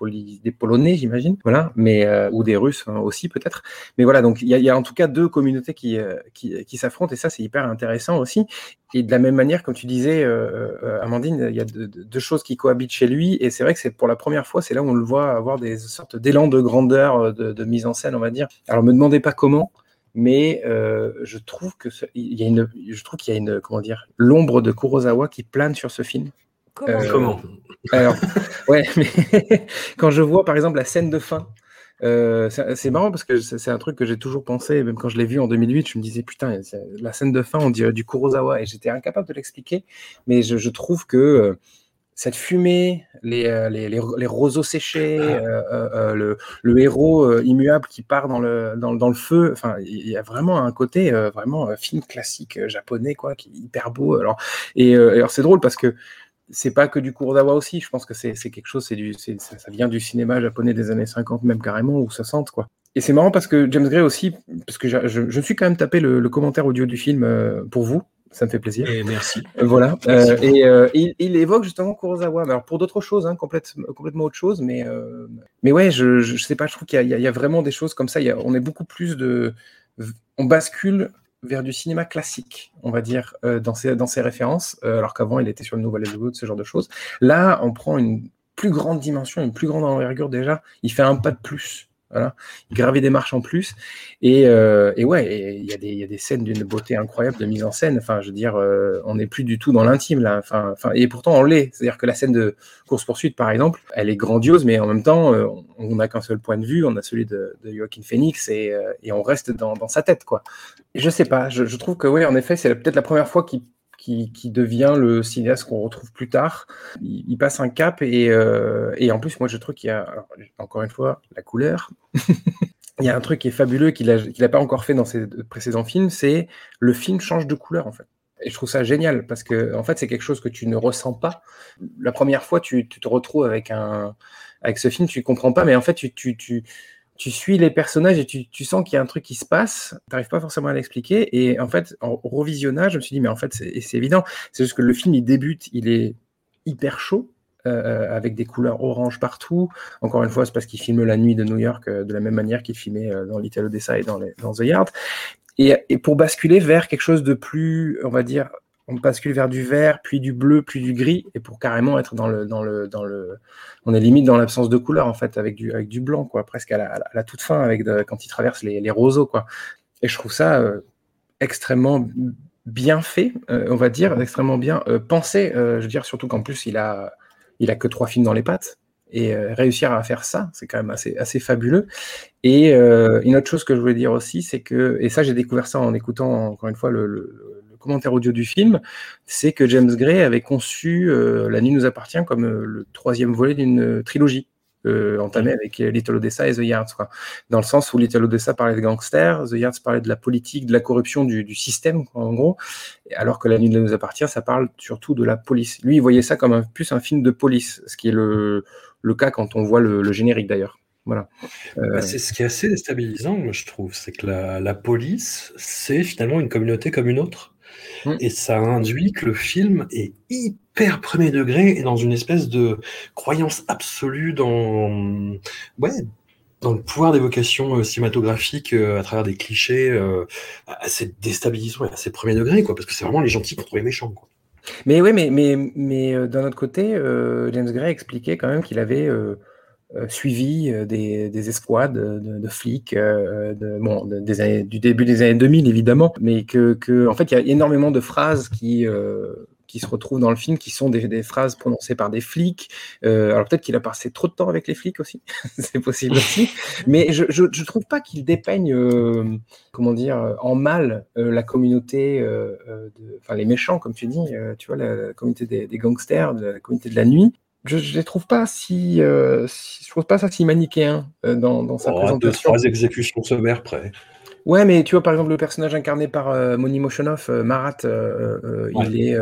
des Polonais, j'imagine, voilà, mais, ou des Russes hein, aussi, peut-être. Mais voilà, donc il y, y, a en tout cas deux communautés qui, qui, qui s'affrontent, et ça, c'est hyper intéressant aussi. Et de la même manière, comme tu disais, Amandine, il y a deux, choses qui cohabitent chez lui, et c'est vrai que c'est pour la première fois, c'est là où on le voit avoir des sortes d'élan de grandeur de, mise en scène, on va dire. Alors, me demandez pas comment, mais euh, je trouve que il y a une, je trouve qu'il y a une, comment dire, l'ombre de Kurosawa qui plane sur ce film. Comment, euh, Alors, ouais, mais quand je vois par exemple la scène de fin. Euh, c'est marrant parce que c'est un truc que j'ai toujours pensé, même quand je l'ai vu en 2008, je me disais putain, la scène de fin, on dirait du Kurosawa, et j'étais incapable de l'expliquer, mais je, je, trouve que cette fumée, les, euh, les, les, roseaux séchés, ah. euh, euh, le, le, héros immuable qui part dans le, dans, dans, le feu. Enfin, il y a vraiment un côté vraiment film classique japonais, quoi, qui est hyper beau. Alors, et alors c'est drôle parce que c'est pas que du Kurosawa aussi. Je pense que c'est quelque chose, c'est du, ça, ça vient du cinéma japonais des années 50 même carrément ou 60 quoi. Et c'est marrant parce que James Gray aussi, parce que je, je, me suis quand même tapé le, le commentaire audio du film pour vous, ça me fait plaisir. Et merci. Euh, voilà. Euh, et euh, il, évoque justement Kurosawa. Alors pour d'autres choses, hein, complètement autre chose, mais mais ouais, je, je, sais pas. Je trouve qu'il y, a vraiment des choses comme ça. Il on est beaucoup plus de, on bascule vers du cinéma classique, on va dire, dans ses dans ses références, alors qu'avant il était sur le Nouvel Hollywood, ce genre de choses. Là, on prend une plus grande dimension, une plus grande envergure déjà. Il fait un pas de plus voilà. Il des marches en plus. Et, euh, et ouais, il y, y, a des scènes d'une beauté incroyable de mise en scène. Enfin, je veux dire, euh, on n'est plus du tout dans l'intime là. Enfin, enfin, et pourtant on l'est. C'est-à-dire que la scène de course-poursuite, par exemple, elle est grandiose, mais en même temps, euh, on n'a qu'un seul point de vue. On a celui de, de Joaquin Phoenix et, et on reste dans, dans, sa tête, quoi. Et je sais pas. Je, je trouve que ouais, en effet, c'est peut-être la première fois qu'il qui, devient le cinéaste qu'on retrouve plus tard. Il, passe un cap et, euh, et, en plus, moi, je trouve qu'il y a, encore une fois, la couleur. il y a un truc qui est fabuleux qu'il n'a pas encore fait dans ses précédents films, c'est le film change de couleur, en fait. Et je trouve ça génial parce que, en fait, c'est quelque chose que tu ne ressens pas. La première fois, tu, tu te retrouves avec, un, avec ce film, tu ne comprends pas, mais en fait, tu, tu, tu tu suis les personnages et tu, sens qu'il y a un truc qui se passe, tu n'arrives pas forcément à l'expliquer. Et en fait, en revisionnage, je me suis dit, mais en fait, c'est évident. C'est juste que le film, il débute, il est hyper chaud, euh, avec des couleurs orange partout. Encore une fois, c'est parce qu'il filme la nuit de New York euh, de la même manière qu'il filmait euh, dans Little Odessa et dans, dans The Yard. Et, et, pour basculer vers quelque chose de plus, on va dire, on bascule vers du vert, puis du bleu, puis du gris, et pour carrément être dans le, dans le, dans le, on est limite dans l'absence de couleur en fait, avec du, avec du blanc quoi, presque à la, toute fin, avec quand il traverse les, roseaux quoi. Et je trouve ça euh, extrêmement bien fait, euh, on va dire, extrêmement bien euh, pensé. je veux dire surtout qu'en plus il a, il a que trois films dans les pattes. Et réussir à faire ça, c'est quand même assez fabuleux. Et une autre chose que je voulais dire aussi, c'est que, et ça j'ai découvert ça en écoutant encore une fois le commentaire audio du film, c'est que James Gray avait conçu La Nuit nous appartient comme le troisième volet d'une trilogie. entamée avec Little Odessa et The Yards. Dans le sens où Little Odessa parlait de gangsters, The Yards parlait de la politique, de la corruption du, système, en gros, alors que La Nuit nous appartient, ça parle surtout de la police. Lui, il voyait ça comme un, plus un film de police, ce qui est le, cas quand on voit le générique d'ailleurs. Voilà. Bah, euh, c'est ce qui est assez déstabilisant, moi, je trouve. C'est que la, police, c'est finalement une communauté comme une autre. Mmh. Et ça induit que le film est hyper premier degré et dans une espèce de croyance absolue dans, ouais, dans le pouvoir d'évocation euh, cinématographique euh, à travers des clichés assez déstabilisants et assez premier degré, quoi, parce que c'est vraiment les gentils contre les méchants. Quoi. Mais oui, mais, mais, mais d'un autre côté, James Gray expliquait quand même qu'il avait euh, suivi euh, des, des, escouades de, flics euh, de, bon, des du début des années 2000 évidemment, mais que, que en fait il y a énormément de phrases qui qui se retrouvent dans le film, qui sont des, des phrases prononcées par des flics. alors peut-être qu'il a passé trop de temps avec les flics aussi, c'est possible aussi. Mais je, je, trouve pas qu'il dépeigne, comment dire, en mal la communauté, enfin les méchants comme tu dis, tu vois, la, communauté des, gangsters, la communauté de la nuit je ne les trouve pas si, euh, je trouve pas ça si manichéen euh, dans, dans, sa oh, présentation. Deux, trois exécutions sommaires près. Ouais, mais tu vois, par exemple, le personnage incarné par euh, Moni Moshonov, Marat, il est,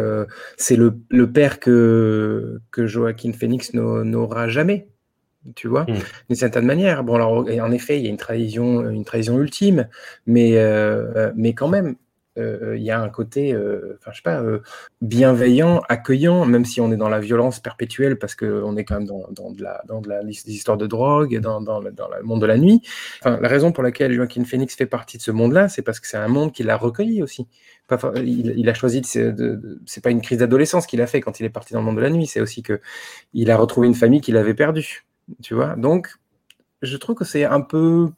c'est le, le, père que, que Joaquin Phoenix n'aura jamais. Tu vois, hmm. d'une certaine manière. Bon, alors, en effet, il y a une trahison, une trahison ultime, mais, mais quand même, euh, il y a un côté, euh, enfin, je sais pas, euh, bienveillant, accueillant, même si on est dans la violence perpétuelle, parce qu'on est quand même dans, de la, dans de la, des histoires de drogue, dans, dans, le, dans le monde de la nuit. Enfin, la raison pour laquelle Joaquin Phoenix fait partie de ce monde-là, c'est parce que c'est un monde qu'il a recueilli aussi. il, a choisi, de, c'est pas une crise d'adolescence qu'il a fait quand il est parti dans le monde de la nuit, c'est aussi que il a retrouvé une famille qu'il avait perdue. Tu vois, donc je trouve que c'est un peu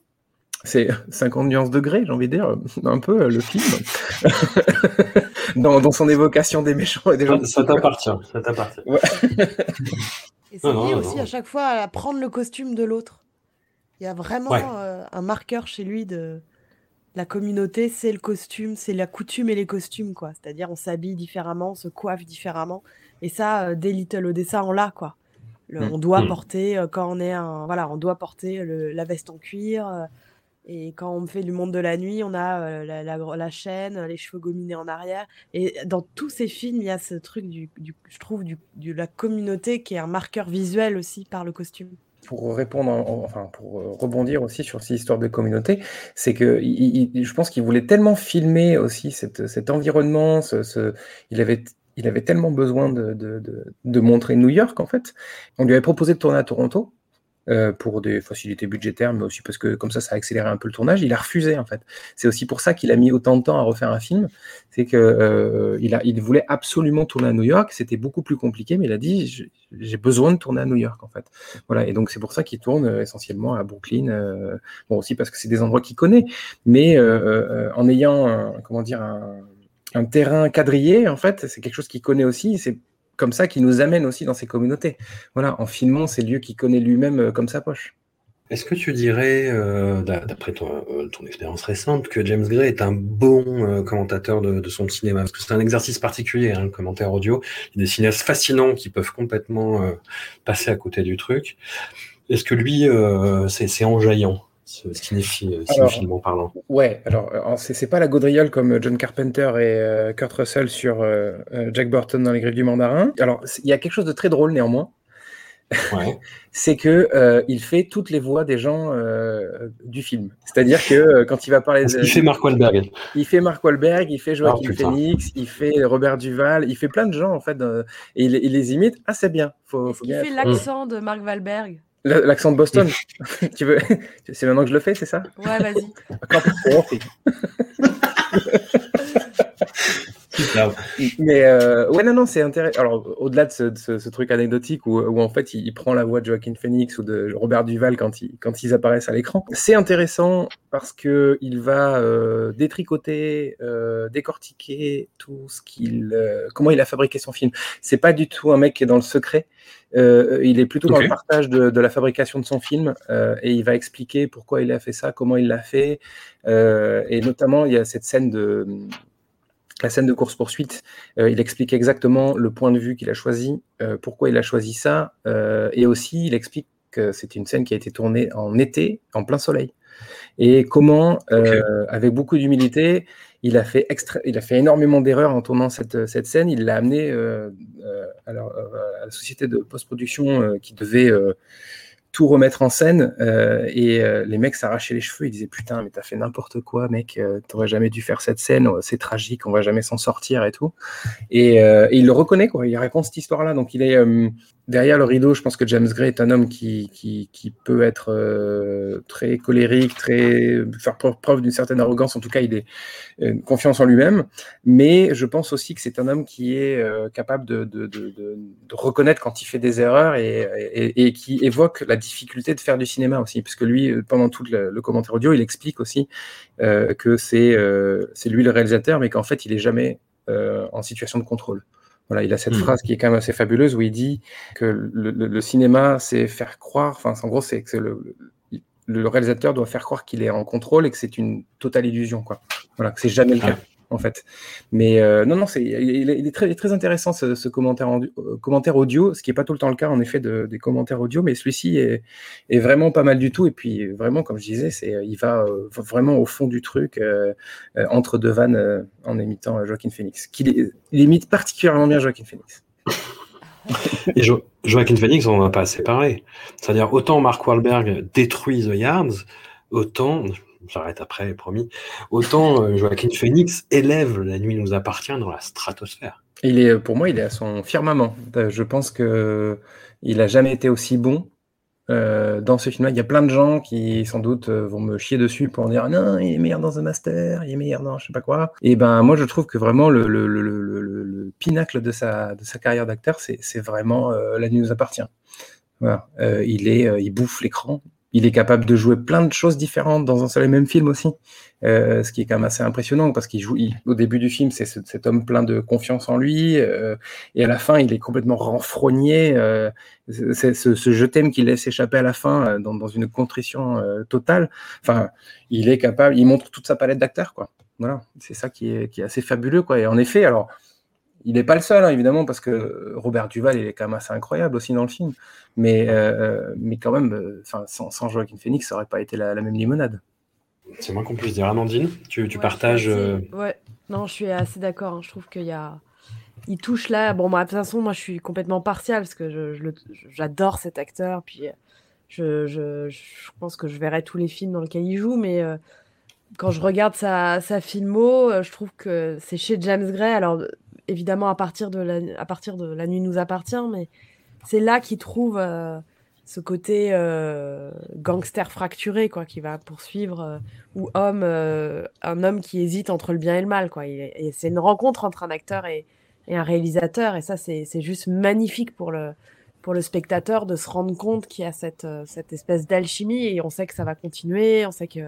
c'est 50 nuances degrés, j'ai envie de dire, un peu le film, dans, son évocation des méchants et des gens. Ça t'appartient, ça t'appartient. Et c'est lié aussi à chaque fois à prendre le costume de l'autre. Il y a vraiment euh, un marqueur chez lui de la communauté, c'est le costume, c'est la coutume et les costumes, quoi. C'est-à-dire on s'habille différemment, on se coiffe différemment. Et ça, euh, dès Little Odessa, on l'a, quoi. Mm. On doit mm. porter, euh, quand on est un. Voilà, on doit porter la veste en cuir et quand on fait du monde de la nuit, on a euh, la, la, chaîne, les cheveux gominés en arrière. Et dans tous ces films, il y a ce truc, du, je trouve, du, de la communauté qui est un marqueur visuel aussi par le costume. Pour répondre, enfin pour euh, rebondir aussi sur ces histoires de communauté, c'est que je pense qu'il voulait tellement filmer aussi cette, cet environnement, il avait il avait tellement besoin de, de, de, montrer New York, en fait. On lui avait proposé de tourner à Toronto. Euh, pour des facilités budgétaires, mais aussi parce que comme ça, ça a accéléré un peu le tournage. Il a refusé en fait. C'est aussi pour ça qu'il a mis autant de temps à refaire un film. C'est que euh, il, voulait absolument tourner à New York. C'était beaucoup plus compliqué, mais il a dit j'ai besoin de tourner à New York en fait. Voilà. Et donc c'est pour ça qu'il tourne euh, essentiellement à Brooklyn. bon aussi parce que c'est des endroits qu'il connaît, mais en ayant un, comment dire un, terrain quadrillé en fait, c'est quelque chose qu'il connaît aussi. Comme ça qui nous amène aussi dans ces communautés. Voilà, en filmant ces lieux qu'il connaît lui-même euh, comme sa poche. Est-ce que tu dirais, euh, d'après euh, ton, expérience récente, que James Gray est un bon commentateur de, son cinéma? Parce que c'est un exercice particulier, hein, le commentaire audio. Il y a des cinéastes fascinants qui peuvent complètement passer à côté du truc. Est-ce que lui, c'est enjaillant? Cinéphilement euh, parlant. Ouais, alors euh, c'est pas la gaudriole comme John Carpenter et euh, Kurt Russell sur Jack Burton dans Les Griffes du Mandarin. Alors il y a quelque chose de très drôle néanmoins. Ouais. c'est que il fait toutes les voix des gens du film. C'est-à-dire que quand il va parler, de, il fait Mark Wahlberg. Il fait Mark Wahlberg, il fait Joaquin oh, Phoenix, il fait Robert Duval, il fait plein de gens en fait, et il, les imite. Ah c'est bien. Faut, faut il fait l'accent de Mark Wahlberg. L'accent de Boston. tu veux C'est maintenant que je le fais, c'est ça? Ouais, vas-y. Mais euh, ouais, non, non, c'est intéressant. Alors, au-delà de ce, truc anecdotique où, où, en fait il, prend la voix de Joaquin Phoenix ou de Robert Duval quand, il, quand ils apparaissent à l'écran, c'est intéressant parce que il va euh, détricoter, euh, décortiquer tout ce qu'il, comment il a fabriqué son film. C'est pas du tout un mec qui est dans le secret. Il est plutôt dans le partage de, de, la fabrication de son film et il va expliquer pourquoi il a fait ça, comment il l'a fait. et notamment, il y a cette scène de la scène de course-poursuite, euh, il explique exactement le point de vue qu'il a choisi, euh, pourquoi il a choisi ça, euh, et aussi il explique que c'est une scène qui a été tournée en été, en plein soleil, et comment, avec beaucoup d'humilité, il a fait il a fait énormément d'erreurs en tournant cette, cette scène. Il l'a amené à, la société de post-production qui devait tout remettre en scène euh, et euh, les mecs s'arrachaient les cheveux ils disaient putain mais t'as fait n'importe quoi mec euh, t'aurais jamais dû faire cette scène c'est tragique on va jamais s'en sortir et tout. Et, et, il le reconnaît quoi il raconte cette histoire là donc il est derrière le rideau, je pense que James Gray est un homme qui, qui, peut être euh, très colérique, très faire preuve d'une certaine arrogance. En tout cas, il est euh, confiance en lui-même. Mais je pense aussi que c'est un homme qui est euh, capable de, reconnaître quand il fait des erreurs et, qui évoque la difficulté de faire du cinéma aussi. Parce que lui, pendant tout le, le commentaire audio, il explique aussi que c'est c'est lui le réalisateur, mais qu'en fait, il est jamais en situation de contrôle. Voilà, il a cette hmm. phrase qui est quand même assez fabuleuse où il dit que le, cinéma, c'est faire croire, enfin, en gros, c'est que le, le, réalisateur doit faire croire qu'il est en contrôle et que c'est une totale illusion, quoi. Voilà, que c'est jamais le cas en fait. Mais euh, non, non, c'est, il, est très, intéressant ce, commentaire, euh, commentaire audio, ce qui n'est pas tout le temps le cas en effet de, des commentaires audio, mais celui-ci est, vraiment pas mal du tout. Et puis vraiment, comme je disais, c'est, il va euh, vraiment au fond du truc entre deux vannes en imitant Joaquin Phoenix, qui imite particulièrement bien Joaquin Phoenix. Et Joaquin Phoenix, on n'en a pas parlé. C'est-à-dire, autant Mark Wahlberg détruit The Yards, autant, j'arrête après, promis. Autant euh, Joaquin Phoenix élève La nuit nous appartient dans la stratosphère. Il est, pour moi, il est à son firmament. Euh, je pense que il a jamais été aussi bon euh, dans ce film-là. Il y a plein de gens qui, sans doute, vont me chier dessus pour dire non, il est meilleur dans The Master, il est meilleur dans je sais pas quoi. Et ben, moi, je trouve que vraiment le, le, le, le pinacle de sa, carrière d'acteur, c'est vraiment La nuit nous appartient. Il est, il bouffe l'écran, il est capable de jouer plein de choses différentes dans un seul et même film aussi, euh, ce qui est quand même assez impressionnant parce qu'il joue au début du film c'est cet homme plein de confiance en lui euh, et à la fin il est complètement renfrogné. Euh, c'est ce, ce, je t'aime qu'il laisse échapper à la fin dans, dans, une contrition totale. Enfin, il est capable, il montre toute sa palette d'acteurs quoi. Voilà, c'est ça qui est, qui est assez fabuleux quoi. Et en effet, alors il n'est pas le seul, hein, évidemment, parce que Robert Duval, il est quand même assez incroyable aussi dans le film. Mais, euh, mais quand même, euh, sans, sans Joaquin Phoenix, ça n'aurait pas été la, même limonade. C'est moins qu'on puisse dire. Amandine, tu, tu partages. Euh, ouais, non, je suis assez d'accord. Hein. Je trouve qu'il y a. Il touche là. Bon, moi, de toute façon, moi, je suis complètement partial parce que j'adore cet acteur. Puis, je, je, je, pense que je verrai tous les films dans lesquels il joue. Mais quand je regarde sa, sa filmo, je trouve que c'est chez James Gray. Alors, évidemment à partir de la, nuit nous appartient, mais c'est là qu'il trouve euh, ce côté euh, gangster fracturé quoi, qui va poursuivre euh, ou homme, un homme qui hésite entre le bien et le mal quoi. Et, c'est une rencontre entre un acteur et, et un réalisateur et ça c'est juste magnifique pour le pour le spectateur de se rendre compte qu'il y a cette, cette espèce d'alchimie et on sait que ça va continuer, on sait que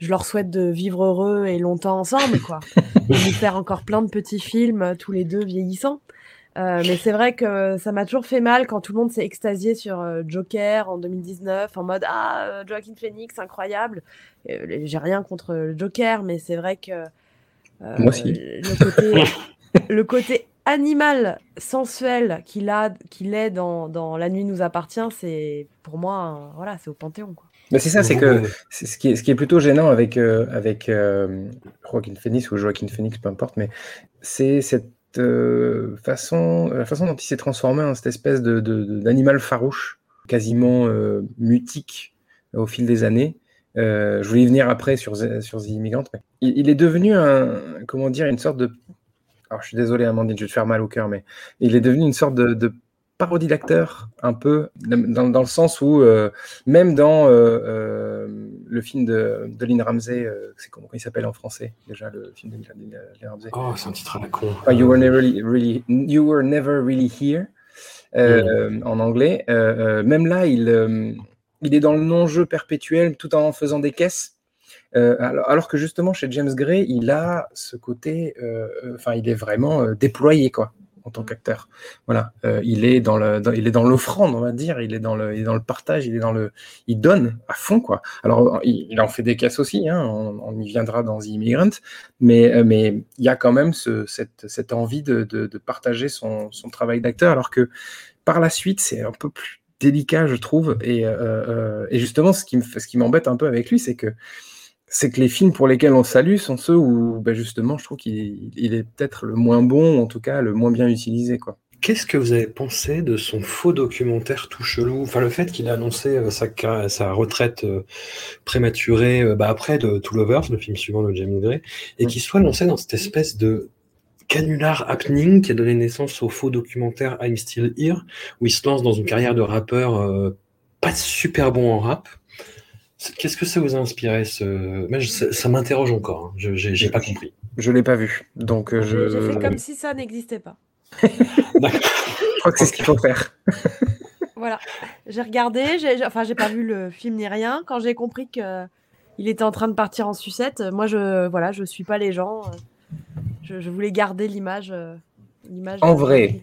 je leur souhaite de vivre heureux et longtemps ensemble, quoi. et de faire encore plein de petits films, euh, tous les deux vieillissants. Euh, mais c'est vrai que ça m'a toujours fait mal quand tout le monde s'est extasié sur euh, Joker en 2019 en mode ah Joaquin Phoenix incroyable. J'ai rien contre le Joker, mais c'est vrai que Moi aussi. Le, côté, le côté animal sensuel qu'il a qu'il est dans, dans La nuit nous appartient, c'est pour moi voilà c'est au panthéon quoi c'est ça, c'est que ce, qui est, ce qui est plutôt gênant avec, euh, avec euh, Joaquin Phoenix ou Joaquin Phoenix, peu importe, mais c'est cette euh, façon, la façon dont il s'est transformé en cette espèce d'animal de, d'animal farouche, quasiment euh, mutique au fil des années. je voulais y venir après sur, sur The Immigrant, mais il, est devenu un, comment dire, une sorte de. Alors je suis désolé, Amandine, je vais te faire mal au cœur, mais il est devenu une sorte de, de parodie d'acteur, un peu, dans, dans, le sens où, euh, même dans euh, euh, le film de, de Lynn Ramsey, c'est comment il s'appelle en français déjà, le film de Lynn, Ramsey Oh, c'est un titre à la con. you, were never really, you Were Never Really Here, en anglais. même là, il, il est dans le non-jeu perpétuel tout en faisant des caisses. alors, alors, que justement, chez James Gray, il a ce côté, enfin, il est vraiment déployé, quoi en tant qu'acteur. Voilà, euh, il est dans le, il est dans l'offrande, on va dire. Il est dans le, il est dans le partage. Il est dans le, il donne à fond quoi. Alors il, en fait des caisses aussi. Hein, on, y viendra dans The Immigrant, mais euh, mais il y a quand même ce, cette, cette envie de, de, de partager son, son travail d'acteur, alors que par la suite c'est un peu plus délicat, je trouve. Et, euh, et justement, ce qui me, ce qui m'embête un peu avec lui, c'est que c'est que les films pour lesquels on salue sont ceux où, ben justement, je trouve qu'il est peut-être le moins bon, ou en tout cas le moins bien utilisé. quoi. Qu'est-ce que vous avez pensé de son faux documentaire tout chelou? Enfin, le fait qu'il a annoncé euh, sa, sa, retraite euh, prématurée euh, bah, après de Two Lovers, le film suivant de Jamie Gray, et qu'il soit lancé dans cette espèce de canular happening qui a donné naissance au faux documentaire I'm Still Here, où il se lance dans une carrière de rappeur pas super bon en rap, Qu'est-ce que ça vous a inspiré ce... ça, m'interroge encore. Hein. Je n'ai pas compris. Je l'ai pas vu, donc euh, je. J'ai fait comme si ça n'existait pas. je crois que c'est ce qu'il faut faire. voilà, j'ai regardé, j'ai... enfin j'ai pas vu le film ni rien. Quand j'ai compris que il était en train de partir en sucette, moi je voilà, je suis pas les gens. Je, voulais garder l'image. Euh, l'image en vrai,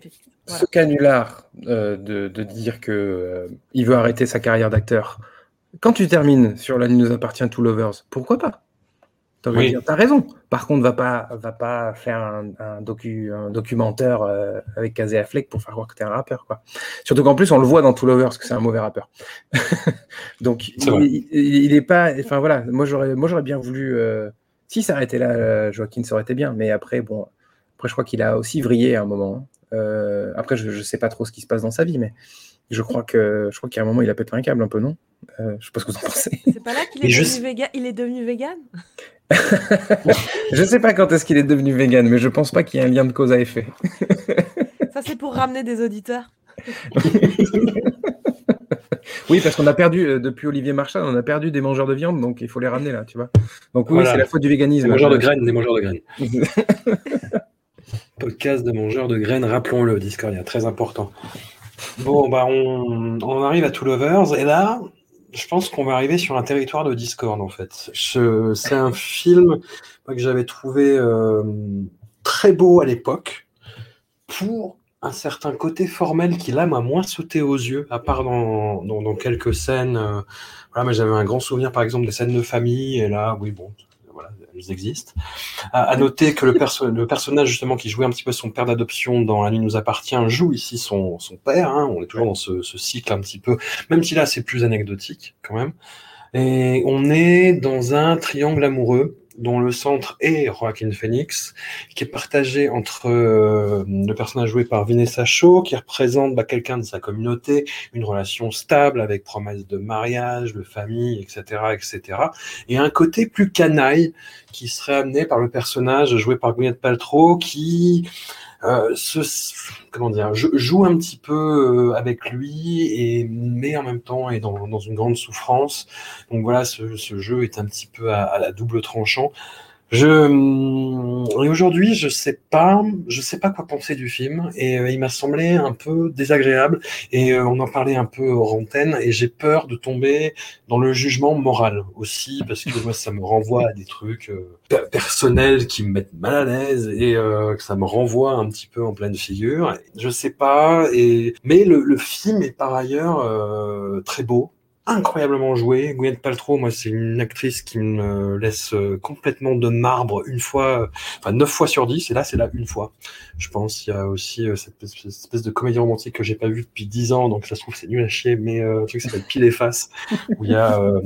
ce canular euh, de, de, dire que il veut arrêter sa carrière d'acteur quand tu termines sur La nuit nous appartient to lovers, pourquoi pas? Tu as raison. Par contre, va pas, va pas faire un, docu, un documentaire euh, avec Casey Affleck pour faire croire que tu es un rappeur. Quoi. Surtout qu'en plus, on le voit dans To Lovers que c'est un mauvais rappeur. Donc, il, est pas. Enfin voilà, moi j'aurais, moi j'aurais bien voulu. Euh, si ça arrêtait là, euh, Joaquin, ça aurait été bien. Mais après, bon, après, je crois qu'il a aussi vrillé à un moment. Hein. après, je, ne sais pas trop ce qui se passe dans sa vie, mais je crois que je crois qu'à un moment il a pété un câble un peu, non? Euh, Je sais pas ce que vous en pensez. C'est pas là qu'il est, devenu vegan il est devenu vegan? Je sais pas quand est-ce qu'il est devenu vegan, mais je pense pas qu'il y ait un lien de cause à effet. Ça c'est pour ramener des auditeurs. oui, parce qu'on a perdu euh, depuis Olivier Marchal, on a perdu des mangeurs de viande, donc il faut les ramener là, tu vois. Donc oui, c'est la faute du véganisme. Des mangeurs de graines, des mangeurs de graines. Podcast de mangeurs de graines, rappelons-le, Discordia, très important. Bon, bah, on, arrive à Two Lovers, et là, je pense qu'on va arriver sur un territoire de Discord, en fait. C'est un film que j'avais trouvé euh, très beau à l'époque, pour un certain côté formel qui, là, m'a moins sauté aux yeux, à part dans, quelques scènes. Euh, voilà, mais j'avais un grand souvenir, par exemple, des scènes de famille, et là, oui, bon, existent. À, noter que le, le, personnage justement qui jouait un petit peu son père d'adoption dans La nuit nous appartient joue ici son, son père. Hein. On est toujours dans ce, ce, cycle un petit peu, même si là c'est plus anecdotique quand même. Et on est dans un triangle amoureux dont le centre est Joaquin Phoenix, qui est partagé entre euh, le personnage joué par Vanessa Shaw, qui représente bah, quelqu'un de sa communauté, une relation stable avec promesse de mariage, de famille, etc., etc., et un côté plus canaille qui serait amené par le personnage joué par Gwyneth Paltrow, qui euh, ce, comment dire, joue un petit peu euh, avec lui, et, mais en même temps est dans, dans une grande souffrance. Donc voilà, ce, ce, jeu est un petit peu à, à la double tranchant. Je et aujourd'hui, je sais pas, je sais pas quoi penser du film et euh, il m'a semblé un peu désagréable et euh, on en parlait un peu hors antenne et j'ai peur de tomber dans le jugement moral aussi parce que moi ça me renvoie à des trucs euh, personnels qui me mettent mal à l'aise et que ça me renvoie un petit peu en pleine figure. Je sais pas et mais le, le film est par ailleurs très beau incroyablement joué. Gwyneth Paltrow, moi, c'est une actrice qui me laisse euh, complètement de marbre une fois, enfin neuf fois sur dix, et là, c'est là une fois. Je pense il y a aussi euh, cette, espèce de comédie romantique que j'ai pas vue depuis dix ans, donc ça se trouve c'est nul à chier, mais euh, sais que ça s'appelle Pile et Face, où il y a euh,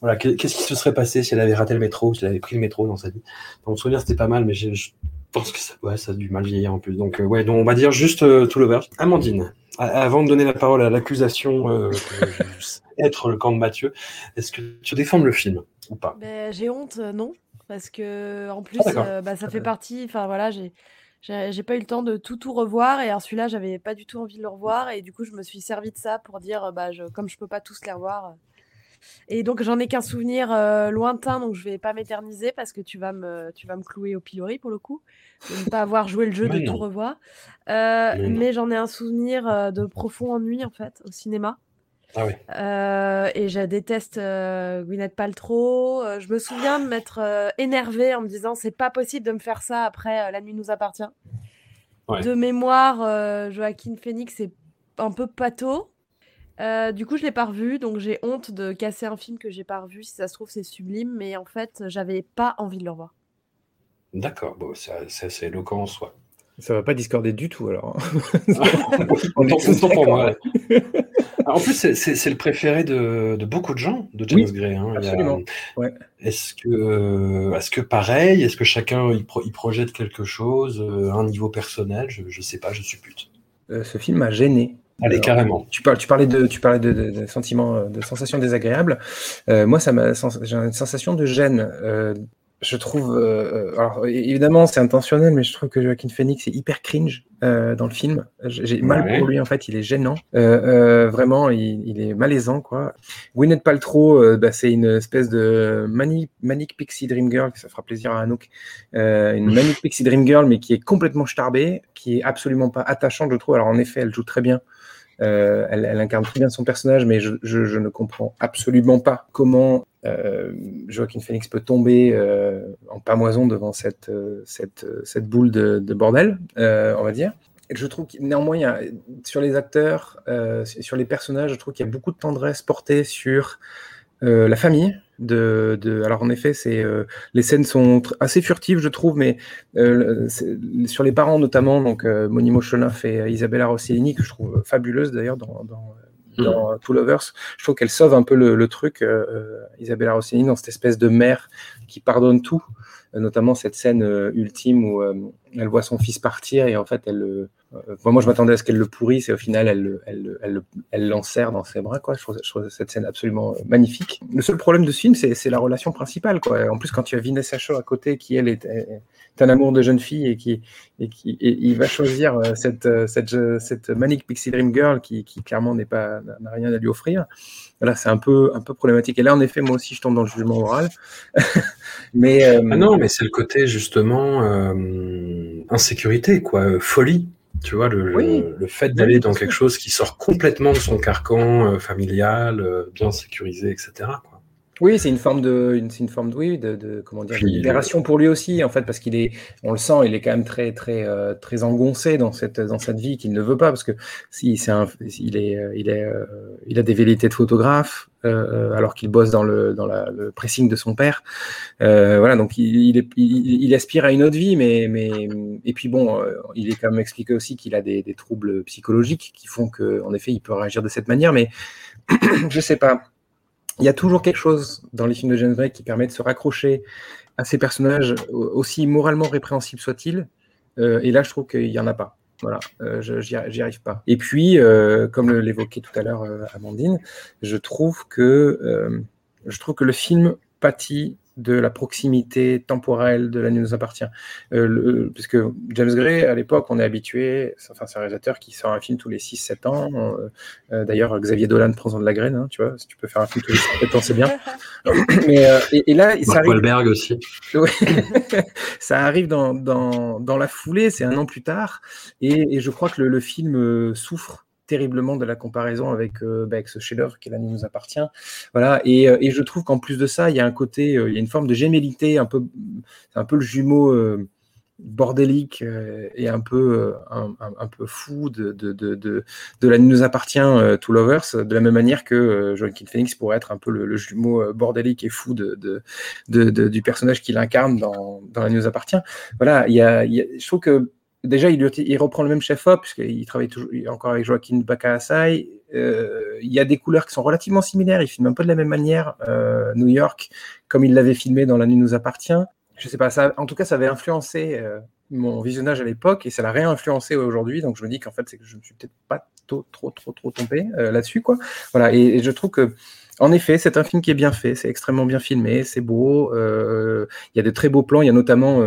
voilà, qu'est-ce qui se serait passé si elle avait raté le métro, si elle avait pris le métro dans sa vie? Dans mon souvenir, c'était pas mal, mais je pense que ça, ouais, ça a du mal vieillir en plus. Donc ouais, donc on va dire juste tout le verre. Amandine. Avant de donner la parole à l'accusation, euh, être le camp de Mathieu, est-ce que tu défends le film ou pas? Ben, J'ai honte, euh, non, parce que en plus, ah, euh, bah, ça fait partie. Enfin voilà, j'ai j'ai pas eu le temps de tout tout revoir et alors celui-là, j'avais pas du tout envie de le revoir et du coup, je me suis servi de ça pour dire, bah, je, comme je peux pas tous les revoir. Et donc, j'en ai qu'un souvenir lointain, donc je vais pas m'éterniser parce que tu vas me, tu vas me clouer au pilori pour le coup de ne pas avoir joué le jeu de tout revoir. Euh, mais j'en ai un souvenir euh, de profond ennui en fait au cinéma. Ah oui. Euh, et je déteste Gwyneth Paltrow. je me souviens de m'être énervée en me disant c'est pas possible de me faire ça après La nuit nous appartient. Ouais. de mémoire, euh, Joaquin Phoenix est un peu pâteau. Euh, du coup, je l'ai pas revu, donc j'ai honte de casser un film que j'ai pas revu. Si ça se trouve, c'est sublime, mais en fait, j'avais pas envie de le revoir. D'accord, bon, ça- ça, c'est éloquent en soi. Ça va pas discorder du tout alors. Pour moi. En plus, c'est- le préféré de, de beaucoup de gens, de James Oui, Gray. hein. Absolument, ouais. Est-ce que, euh, est-ce que pareil, est-ce que chacun il, pro- il projette quelque chose, euh, à un niveau personnel? Je ne sais pas, je suppute. Euh, ce film m'a gêné. Allez, carrément. Tu, parles, tu parlais de, tu parlais de, de- de sentiments, euh, de sensations désagréables. Euh, moi, ça m'a, sens- j'ai une sensation de gêne. Euh, je trouve, euh, alors évidemment, c'est intentionnel, mais je trouve que Joaquin Phoenix est hyper cringe dans le film. J'ai mal Ouais. pour lui, en fait, il est gênant. Vraiment, il, il est malaisant, quoi. Gwyneth Paltrow, bah, c'est une espèce de mani- manic pixie dream girl, ça fera plaisir à Anouk. Une manic pixie dream girl, mais qui est complètement starbée, qui est absolument pas attachante, je trouve. Alors en effet, elle joue très bien. Euh, elle, incarne très bien son personnage, mais je, ne comprends absolument pas comment euh, Joaquin Phoenix peut tomber euh, en pamoison devant cette, boule de, de bordel, on va dire. Je trouve que néanmoins, sur les acteurs, sur les personnages, je trouve qu'il y a beaucoup de tendresse portée sur la famille. De, de, alors en effet, c'est euh, les scènes sont assez furtives, je trouve, mais euh, sur les parents notamment, donc euh, et euh, Isabella Rossellini, que je trouve fabuleuse d'ailleurs dans, dans, dans euh, Two Lovers, je trouve qu'elle sauve un peu le, le truc, Isabella Rossellini, dans cette espèce de mère qui pardonne tout, notamment cette scène euh, ultime où euh, elle voit son fils partir et en fait elle le- euh, moi, je m'attendais à ce qu'elle le pourrisse et au final elle le- elle, le- elle, le- elle l'enserre dans ses bras quoi je trouve, cette scène absolument euh, magnifique le seul problème de ce film c'est, la relation principale quoi en plus quand tu as Vanessa Shaw à côté qui elle est, un amour de jeune fille et qui et qui et il va choisir euh, cette euh, cette, euh, cette manic pixie dream girl qui, qui clairement n'est pas n'a- rien à lui offrir Là, c'est un peu, un peu problématique. Et là, en effet, moi aussi, je tombe dans le jugement moral. mais euh, Ah mais c'est le côté justement euh, insécurité, quoi, euh, folie. Tu vois, le, le- Oui. le fait d'aller dans quelque chose qui sort complètement de son carcan euh, familial, euh, bien sécurisé, etc. Quoi. Oui, c'est une forme de, une, forme de, oui, de, de- comment dire, de libération pour lui aussi, en fait, parce qu'il est, on le sent, il est quand même très, très, euh, très engoncé dans cette, dans cette vie qu'il ne veut pas, parce que si c'est un, il est, euh, il est, euh, il a des velléités de photographe, euh, alors qu'il bosse dans le, dans la- le pressing de son père. Voilà, donc il, il, est- il- il aspire à une autre vie, mais, mais et puis bon, il est quand même expliqué aussi qu'il a des, des troubles psychologiques qui font que, en effet, il peut réagir de cette manière, mais je sais pas. Il y a toujours quelque chose dans les films de James Gray qui permet de se raccrocher à ces personnages, au- aussi moralement répréhensibles soient-ils. Euh, et là, je trouve qu'il n'y en a pas. Voilà, euh, j'y arri- j'y arrive pas. Et puis, euh, comme l'évoquait tout à l'heure Amandine, je trouve que le film pâtit de la proximité temporelle de La nuit nous appartient. Euh, le- puisque James Gray, à l'époque, on est habitué, enfin, c'est un réalisateur qui sort un film tous les 6-7 ans. Euh, euh, D'ailleurs, Xavier Dolan prend de la graine, hein, tu vois, si tu peux faire un film tous les 7 ans, c'est bien. Mais, euh, et, et là, ça arrive, Wahlberg aussi. Ouais. ça arrive dans, dans, dans la foulée, c'est un an plus tard, et, et je crois que le, le film euh, souffre terriblement de la comparaison avec, euh, bah, avec ce chef-d'œuvre qui nous appartient. Voilà, et, euh, et je trouve qu'en plus de ça, il y a un côté, euh, il y a une forme de gémellité, un peu, un peu le jumeau euh, bordélique et un peu, un, peu fou de, de, de, de, de la nuit nous appartient to Lovers, de la même manière que Joaquin Phoenix pourrait être un peu le, jumeau bordélique et fou de, du personnage qu'il incarne dans, dans La nous appartient. Voilà, il y a, il je trouve que déjà, il, reprend le même chef-op, puisqu'il travaille toujours encore avec Joaquin Bacasai. Euh, il y a des couleurs qui sont relativement similaires. Il filme un peu de la même manière euh, New York, comme il l'avait filmé dans La Nuit nous appartient. Je sais pas, ça, en tout cas, ça avait influencé euh, mon visionnage à l'époque et ça l'a réinfluencé aujourd'hui. Donc, je me dis qu'en fait, c'est que je me suis peut-être pas trop, trop, trop, trop trompé euh, là-dessus, quoi. Voilà, et, je trouve que en effet, c'est un film qui est bien fait, c'est extrêmement bien filmé, c'est beau. Il y a de très beaux plans. Il y a notamment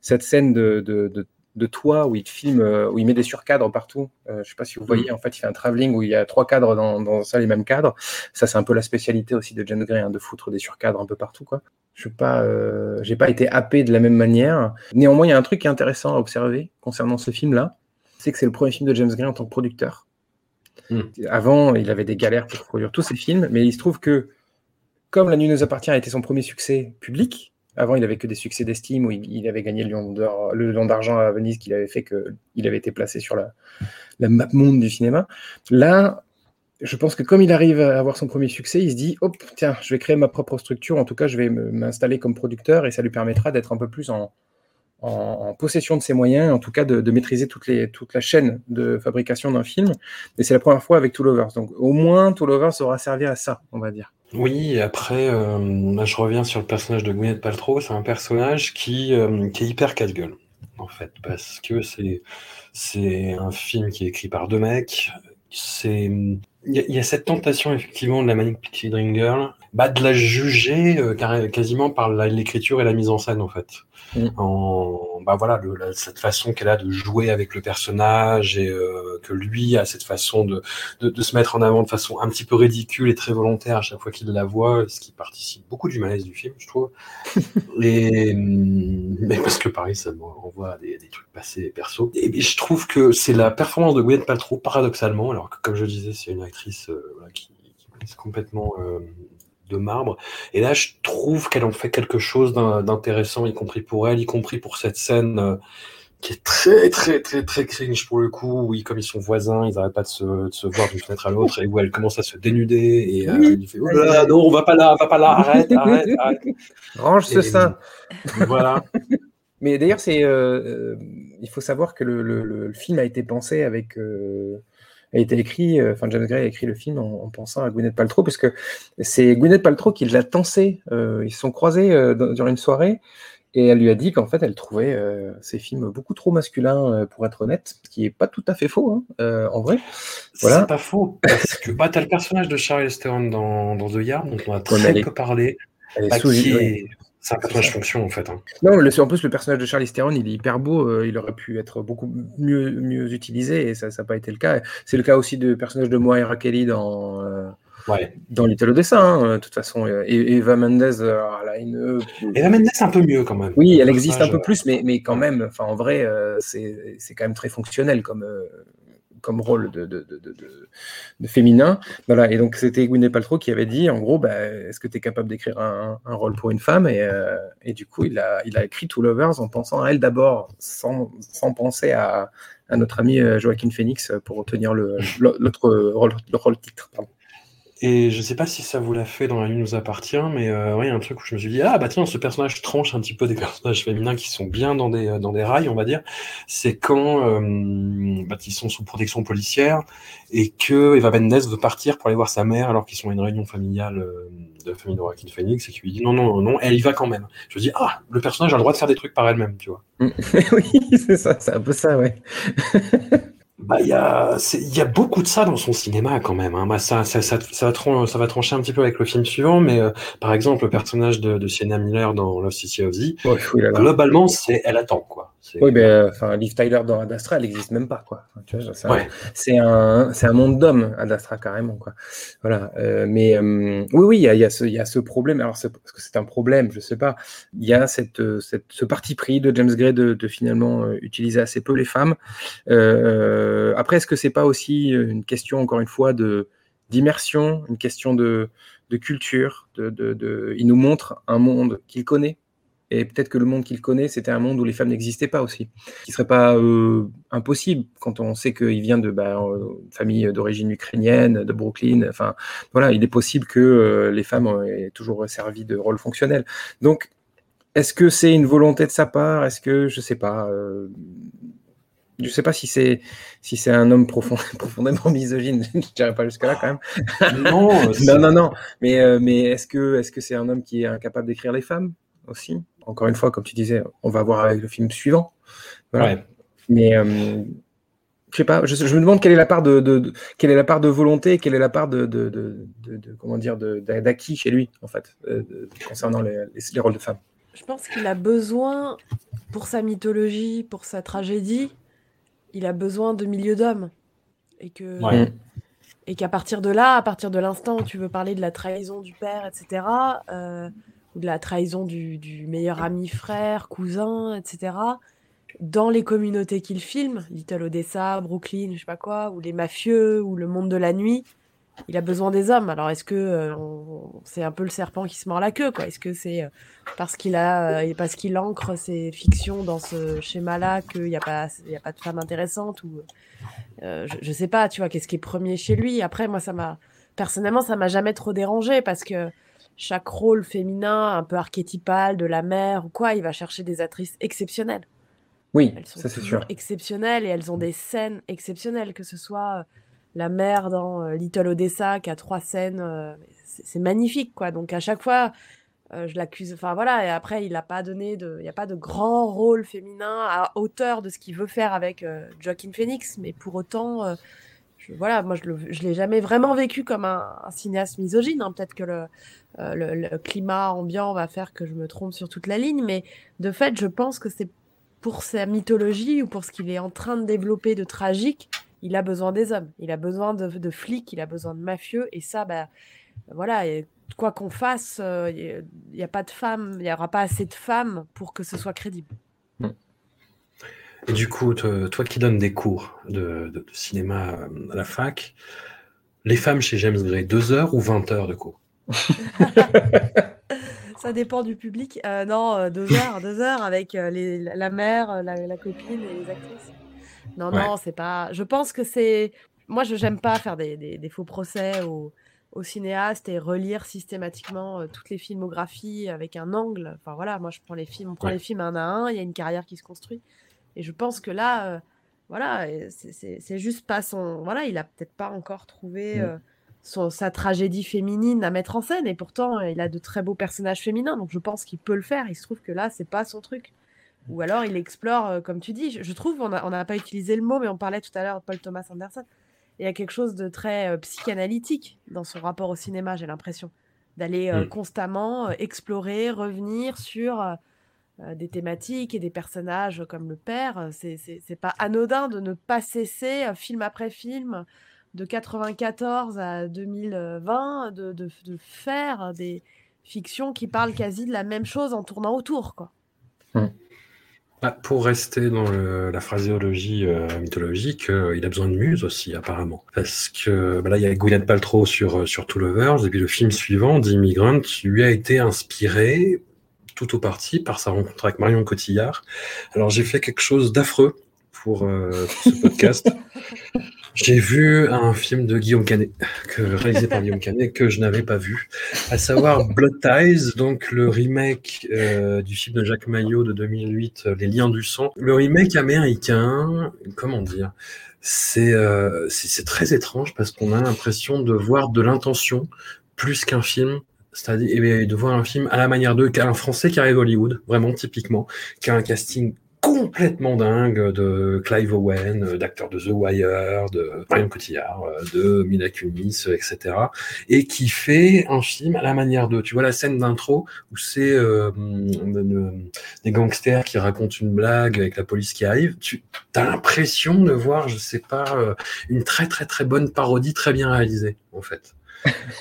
cette scène de, de toit où il filme, euh, où il met des surcadres partout. Euh, je sais pas si vous voyez, en fait, il fait un travelling où il y a trois cadres dans, dans ça, les mêmes cadres. Ça, c'est un peu la spécialité aussi de James Gray, hein, de foutre des surcadres un peu partout, quoi. Je suis pas, euh, j'ai pas été happé de la même manière. Néanmoins, il y a un truc qui est intéressant à observer concernant ce film-là, c'est que c'est le premier film de James Gray en tant que producteur. Mm. Avant, il avait des galères pour produire tous ses films, mais il se trouve que comme La Nuit nous appartient a été son premier succès public, Avant, il avait que des succès d'estime où il, avait gagné le Lion d'argent à Venise qu'il avait fait qu'il avait été placé sur la, la map monde du cinéma. Là, je pense que comme il arrive à avoir son premier succès, il se dit hop, tiens, je vais créer ma propre structure. En tout cas, je vais m'installer comme producteur et ça lui permettra d'être un peu plus en, en, possession de ses moyens, en tout cas de, maîtriser toute, la chaîne de fabrication d'un film. Et c'est la première fois avec Two Lovers. Donc au moins, Two Lovers aura servi à ça, on va dire. Oui, après, euh, je reviens sur le personnage de Gwyneth Paltrow. C'est un personnage qui, euh, est hyper casse-gueule, en fait, parce que c'est, un film qui est écrit par deux mecs. Il y, a cette tentation effectivement de la Manic Pixie Dream bah, de la juger euh, quasiment par l'écriture et la mise en scène en fait. En bah voilà cette façon qu'elle a de jouer avec le personnage et euh, que lui a cette façon de, de, se mettre en avant de façon un petit peu ridicule et très volontaire à chaque fois qu'il la voit, ce qui participe beaucoup du malaise du film, je trouve. et mm, mais parce que pareil, ça me renvoie à des, des trucs passés perso. Et, je trouve que c'est la performance de Gwyneth Paltrow paradoxalement, alors que comme je disais, c'est une actrice euh, qui, qui est complètement euh, de marbre. Et là, je trouve qu'elle en fait quelque chose d'intéressant, y compris pour elle, y compris pour cette scène euh, qui est très, très, très, très cringe pour le coup. Oui, comme ils sont voisins, ils n'arrêtent pas de se, voir d'une fenêtre à l'autre et où elle commence à se dénuder et euh, il fait oh non, on va pas là, on va pas là, arrête, arrête, arrête. Range ce sein. Voilà. Mais d'ailleurs, c'est, euh, il faut savoir que le, film a été pensé avec a été écrit, euh, enfin James Gray a écrit le film en, pensant à Gwyneth Paltrow, parce que c'est Gwyneth Paltrow qui l'a tensé. Euh, ils se sont croisés euh, durant une soirée et elle lui a dit qu'en fait elle trouvait ces films beaucoup trop masculins pour être honnête, ce qui est pas tout à fait faux hein, en vrai. Voilà. C'est pas faux parce que bah, tu as le personnage de Charlie Theron dans, dans The Yard dont on a très peu parlé. Elle est bah, sous, c'est un personnage fonction en fait. Hein. Non, le, en plus le personnage de Charlie Theron, il est hyper beau, euh, il aurait pu être beaucoup mieux, mieux utilisé et ça n'a pas été le cas. C'est le cas aussi du personnage de Moira Kelly dans, euh, ouais. dans Little Dessin, hein, de toute façon. Et Eva Mendes, euh, elle a une. Eva Mendes, un peu mieux quand même. Oui, elle existe un peu plus, mais, mais quand même, en vrai, c'est quand même très fonctionnel comme comme rôle de, de, de, féminin. Voilà, et donc c'était Gwyneth Paltrow qui avait dit, en gros, bah, est-ce que tu es capable d'écrire un, rôle pour une femme? Et, euh, et, du coup, il a, il a écrit Two Lovers en pensant à elle d'abord, sans, sans, penser à, à, notre ami euh, Joaquin Phoenix pour obtenir l'autre rôle, le rôle titre. Et je sais pas si ça vous l'a fait dans La Nuit nous appartient, mais euh, il y a un truc où je me suis dit, ah bah tiens, ce personnage tranche un petit peu des personnages féminins qui sont bien dans des, dans des rails, on va dire. C'est quand euh, bah, ils sont sous protection policière et que Eva Mendes veut partir pour aller voir sa mère alors qu'ils sont à une réunion familiale euh, de la famille de Joaquin Phoenix et qui lui dit non, non, non, elle y va quand même. Je me dis, ah, le personnage a le droit de faire des trucs par elle-même, tu vois. oui, c'est ça, c'est un peu ça, ouais. Bah, il y a, y a beaucoup de ça dans son cinéma quand même. Hein. Bah, ça, ça, ça, ça, va trancher, ça va trancher un petit peu avec le film suivant, mais euh, par exemple, le personnage de, de Sienna Miller dans Love City of Z, globalement, c'est elle attend quoi. Oui, ben, enfin, Liv Tyler dans Ad Astra, elle n'existe même pas, quoi. c'est un, un, monde d'hommes, Ad Astra, carrément, quoi. Voilà. Euh, mais euh, oui, oui, il y a, y, a ce, y a ce problème. Alors, est-ce que c'est un problème Je sais pas. Il y a cette, cette, ce parti pris de James Gray de, de finalement euh, utiliser assez peu les femmes. après, est-ce que c'est pas aussi une question, encore une fois, de d'immersion, une question de, de culture. De, de, de, il nous montre un monde qu'il connaît, et peut-être que le monde qu'il connaît, c'était un monde où les femmes n'existaient pas aussi. Ce qui serait pas euh, impossible quand on sait qu'il vient de bah, euh, famille d'origine ukrainienne, de Brooklyn. Enfin, voilà, il est possible que euh, les femmes aient toujours servi de rôle fonctionnel. Donc, est-ce que c'est une volonté de sa part? Est-ce que, je sais pas, je sais pas si c'est si c'est un homme profond, profondément misogyne, je dirais pas jusqu'à là quand même. Non, non, non, non. Mais mais est-ce que est-ce que c'est un homme qui est incapable d'écrire les femmes aussi? Encore une fois, comme tu disais, on va voir avec le film suivant. Mais euh, je sais pas, je, me demande quelle est la part de, quelle est la part de volonté, quelle est la part de, de, comment dire d'acquis chez lui en fait euh, concernant les, rôles de femmes. Je pense qu'il a besoin pour sa mythologie, pour sa tragédie, il a besoin de milieu d'hommes. Et que et qu'à partir de là, à partir de l'instant où tu veux parler de la trahison du père, etc ou de la trahison du, meilleur ami, frère, cousin, etc. Dans les communautés qu'il filme, Little Odessa, Brooklyn, je sais pas quoi, ou les mafieux, ou le monde de la nuit, il a besoin des hommes. Alors, est-ce que euh, c'est un peu le serpent qui se mord la queue, quoi? Est-ce que c'est euh, parce qu'il a, euh, parce qu'il ancre ses fictions dans ce schéma-là qu'il n'y a pas, il y a pas de femme intéressante ou euh, je, je sais pas, tu vois, qu'est-ce qui est premier chez lui? Après, moi, ça m'a personnellement, ça m'a jamais trop dérangé parce que chaque rôle féminin, un peu archétypal de la mère ou quoi, il va chercher des actrices exceptionnelles. Oui, Elles sont ça c'est sûr. exceptionnelles et elles ont des scènes exceptionnelles, que ce soit euh, la mère dans euh, Little Odessa qui a trois scènes, euh, c'est magnifique quoi. Donc à chaque fois, je l'accuse. Enfin voilà, et après il n'a pas donné de, il n'y a pas de grand rôle féminin à hauteur de ce qu'il veut faire avec Joaquin Phoenix, mais pour autant, voilà, moi je je l'ai jamais vraiment vécu comme un, cinéaste misogyne. hein. Peut-être que le, euh, le, le climat ambiant va faire que je me trompe sur toute la ligne, mais de fait, je pense que c'est pour sa mythologie ou pour ce qu'il est en train de développer de tragique, il a besoin des hommes. Il a besoin de, de flics, il a besoin de mafieux. Et ça, bah, voilà, et quoi qu'on fasse, euh, il a pas de femmes, il n'y aura pas assez de femmes pour que ce soit crédible. Et du coup, te- toi qui donnes des cours de, de- de cinéma euh, à la fac, les femmes chez James Gray, 2 heures ou 20 heures de cours? Ça dépend du public. Euh, non, euh, deux heures, deux heures avec euh, les, la mère, euh, la, la copine et les actrices. Non, Ouais. non, c'est pas. Je pense que c'est. Moi, je n'aime pas faire des, des- des faux procès aux, aux cinéastes et relire systématiquement euh, toutes les filmographies avec un angle. Enfin voilà, moi, je prends les films, on prend Ouais. les films un à un. Il y a une carrière qui se construit. Et je pense que là, euh, voilà, c'est- juste pas son. Voilà, il a peut-être pas encore trouvé. Mm. euh, son- sa tragédie féminine à mettre en scène et pourtant euh, il a de très beaux personnages féminins donc je pense qu'il peut le faire il se trouve que là c'est pas son truc ou alors il explore euh, comme tu dis je, je trouve on n'a pas utilisé le mot mais on parlait tout à l'heure de Paul Thomas Anderson il y a quelque chose de très psychanalytique dans son rapport au cinéma j'ai l'impression d'aller Mm. constamment explorer revenir sur des thématiques et des personnages comme le père Euh, c'est pas anodin de ne pas cesser euh, film après film de 94 à 2020 de, faire des fictions qui parlent quasi de la même chose en tournant autour quoi. Bah, Pour rester dans la phraséologie euh, mythologique, euh, il a besoin de muse aussi, apparemment. Parce que bah là, il y a Gwyneth Paltrow sur, euh, sur Two Lovers, et puis le film suivant, The Immigrant, lui a été inspiré tout au parti par sa rencontre avec Marion Cotillard. Alors j'ai fait quelque chose d'affreux pour, euh, pour ce podcast. J'ai vu un film de Guillaume Canet, que, réalisé par Guillaume Canet, que je n'avais pas vu, à savoir Blood Ties, donc le remake euh, du film de Jacques Maillot de 2008, euh, Les Liens du sang. Le remake américain, comment dire, euh, c'est très étrange parce qu'on a l'impression de voir de l'intention plus qu'un film. C'est-à-dire eh de voir un film à la manière de qu'un Français qui arrive à Hollywood, vraiment typiquement, qui a un casting complètement dingue de Clive Owen, euh, d'acteurs de The Wire, de Marion Cotillard, euh, de Mila Kunis, euh, etc. Et qui fait un film à la manière de, tu vois la scène d'intro où c'est euh, euh, des gangsters qui racontent une blague avec la police qui arrive. Tu as l'impression de voir, je sais pas, une très très très bonne parodie très bien réalisée en fait.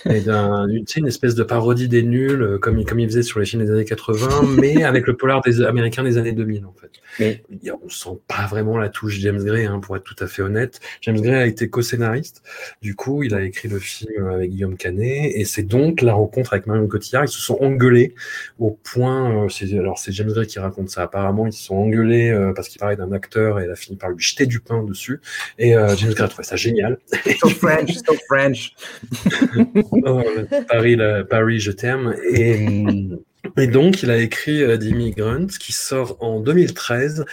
Et d'un, tu sais, une espèce de parodie des nuls, euh, comme, il- comme il faisait sur les films des années 80, mais avec le polar des Américains des années 2000, en fait. Mais- on sent pas vraiment la touche James Gray, hein, pour être tout à fait honnête. James Gray a été co-scénariste. Du coup, il a écrit le film avec Guillaume Canet, et c'est donc la rencontre avec Marion Cotillard. Ils se sont engueulés au point, euh, c'est, alors c'est James Gray qui raconte ça. Apparemment, ils se sont engueulés euh, parce qu'il parlait d'un acteur et elle a fini par lui jeter du pain dessus. Et euh, James Gray a trouvé ça génial. So French, so French. Paris, je t'aime. Et, donc, il a écrit euh, The qui sort en 2013.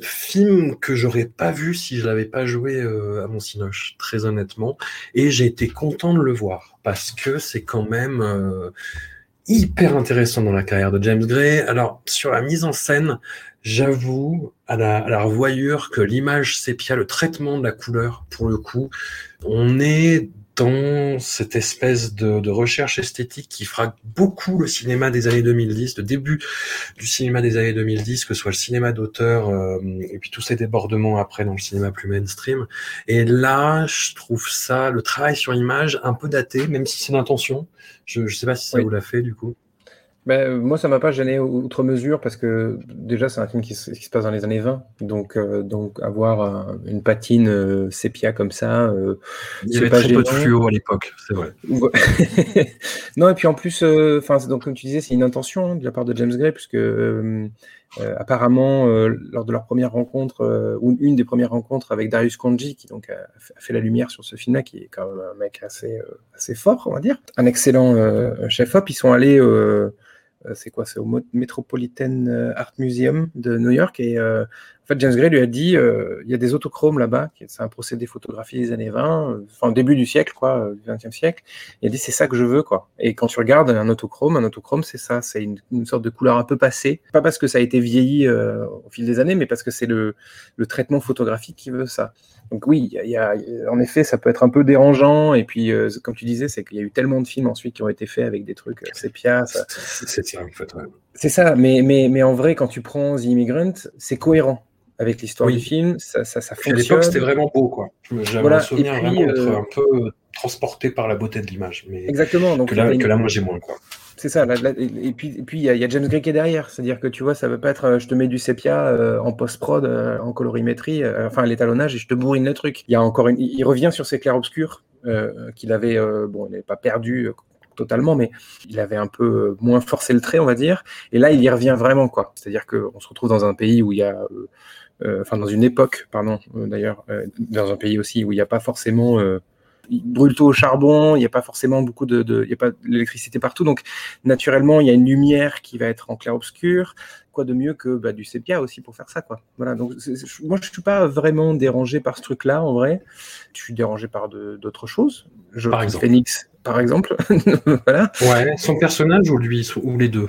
Film que j'aurais pas vu si je l'avais pas joué euh, à mon Cinoche, très honnêtement. Et j'ai été content de le voir, parce que c'est quand même euh, hyper intéressant dans la carrière de James Gray. Alors, sur la mise en scène, j'avoue, à la, à la revoyure, que l'image sépia, le traitement de la couleur, pour le coup, on est dans cette espèce de, de recherche esthétique qui fera beaucoup le cinéma des années 2010, le début du cinéma des années 2010, que ce soit le cinéma d'auteur euh, et puis tous ces débordements après dans le cinéma plus mainstream. Et là, je trouve ça, le travail sur image, un peu daté, même si c'est l'intention. Je ne sais pas si ça Oui. vous l'a fait du coup. Ben, moi, ça m'a pas gêné outre mesure parce que déjà, c'est un film qui se, qui se passe dans les années 20. Donc, euh, donc avoir euh, une patine euh, sépia comme ça, euh, Il y avait pas très peu de fluo à l'époque, c'est vrai. Non, et puis en plus, euh, enfin, c'est- donc comme tu disais, c'est une intention hein, de la part de James Gray, puisque euh, euh, apparemment, euh, lors de leur première rencontre, euh, ou une des premières rencontres avec Darius Kanji, qui donc a, a fait la lumière sur ce film-là, qui est quand même un mec assez, euh, assez fort, on va dire, un excellent euh, chef-op, ils sont allés, c'est quoi, c'est au Metropolitan euh, Art Museum de New York, et euh, en fait, James Gray lui a dit, euh, il y a des autochromes là-bas, c'est un procédé photographié des années 20, euh, enfin début du siècle, quoi, euh, du 20e siècle. Il a dit c'est ça que je veux quoi. Et quand tu regardes un autochrome, un autochrome c'est ça, c'est une, une sorte de couleur un peu passée. Pas parce que ça a été vieilli euh, au fil des années, mais parce que c'est le, le traitement photographique qui veut ça. Donc oui, il y a- en effet, ça peut être un peu dérangeant. Et puis, comme tu disais, c'est qu'il y a eu tellement de films ensuite qui ont été faits avec des trucs sépia. C'est c'est ça, en fait. ouais. C'est ça, mais, mais, mais en vrai, quand tu prends The Immigrant, c'est cohérent avec l'histoire Oui. du film, ça, ça, ça à l'époque, c'était vraiment beau, quoi. J'avais Voilà, un souvenir puis, vraiment d'être euh, un peu transporté par la beauté de l'image. Mais Exactement. Donc, que là, une- que là, moi, j'ai moins, quoi. C'est ça. là- là- et puis, et puis il y, a- il y a James Gray qui est derrière. C'est-à-dire que tu vois, ça veut pas être euh, je te mets du sépia euh, en post-prod, euh, en colorimétrie, enfin à l'étalonnage, et je te bourrine le truc. Il y a encore une, il revient sur ses clairs-obscurs qu'il avait, bon, il n'avait pas perdu totalement, mais il avait un peu moins forcé le trait, on va dire. Et là, il y revient vraiment, quoi. C'est-à-dire qu'on se retrouve dans un pays où il y a, euh, euh, enfin dans une époque, pardon, euh, d'ailleurs, euh, dans un pays aussi où il n'y a pas forcément euh, il brûle tout au charbon, il n'y a pas forcément beaucoup de, de- il y a pas d'électricité partout, donc naturellement il y a une lumière qui va être en clair-obscur. Quoi de mieux que bah, du sépia aussi pour faire ça, quoi. Voilà. Donc moi je suis pas vraiment dérangé par ce truc-là en vrai. Je suis dérangé par d'autres choses. Je, Par exemple. Phoenix, par exemple. voilà. Ouais, son personnage ou lui, ou les deux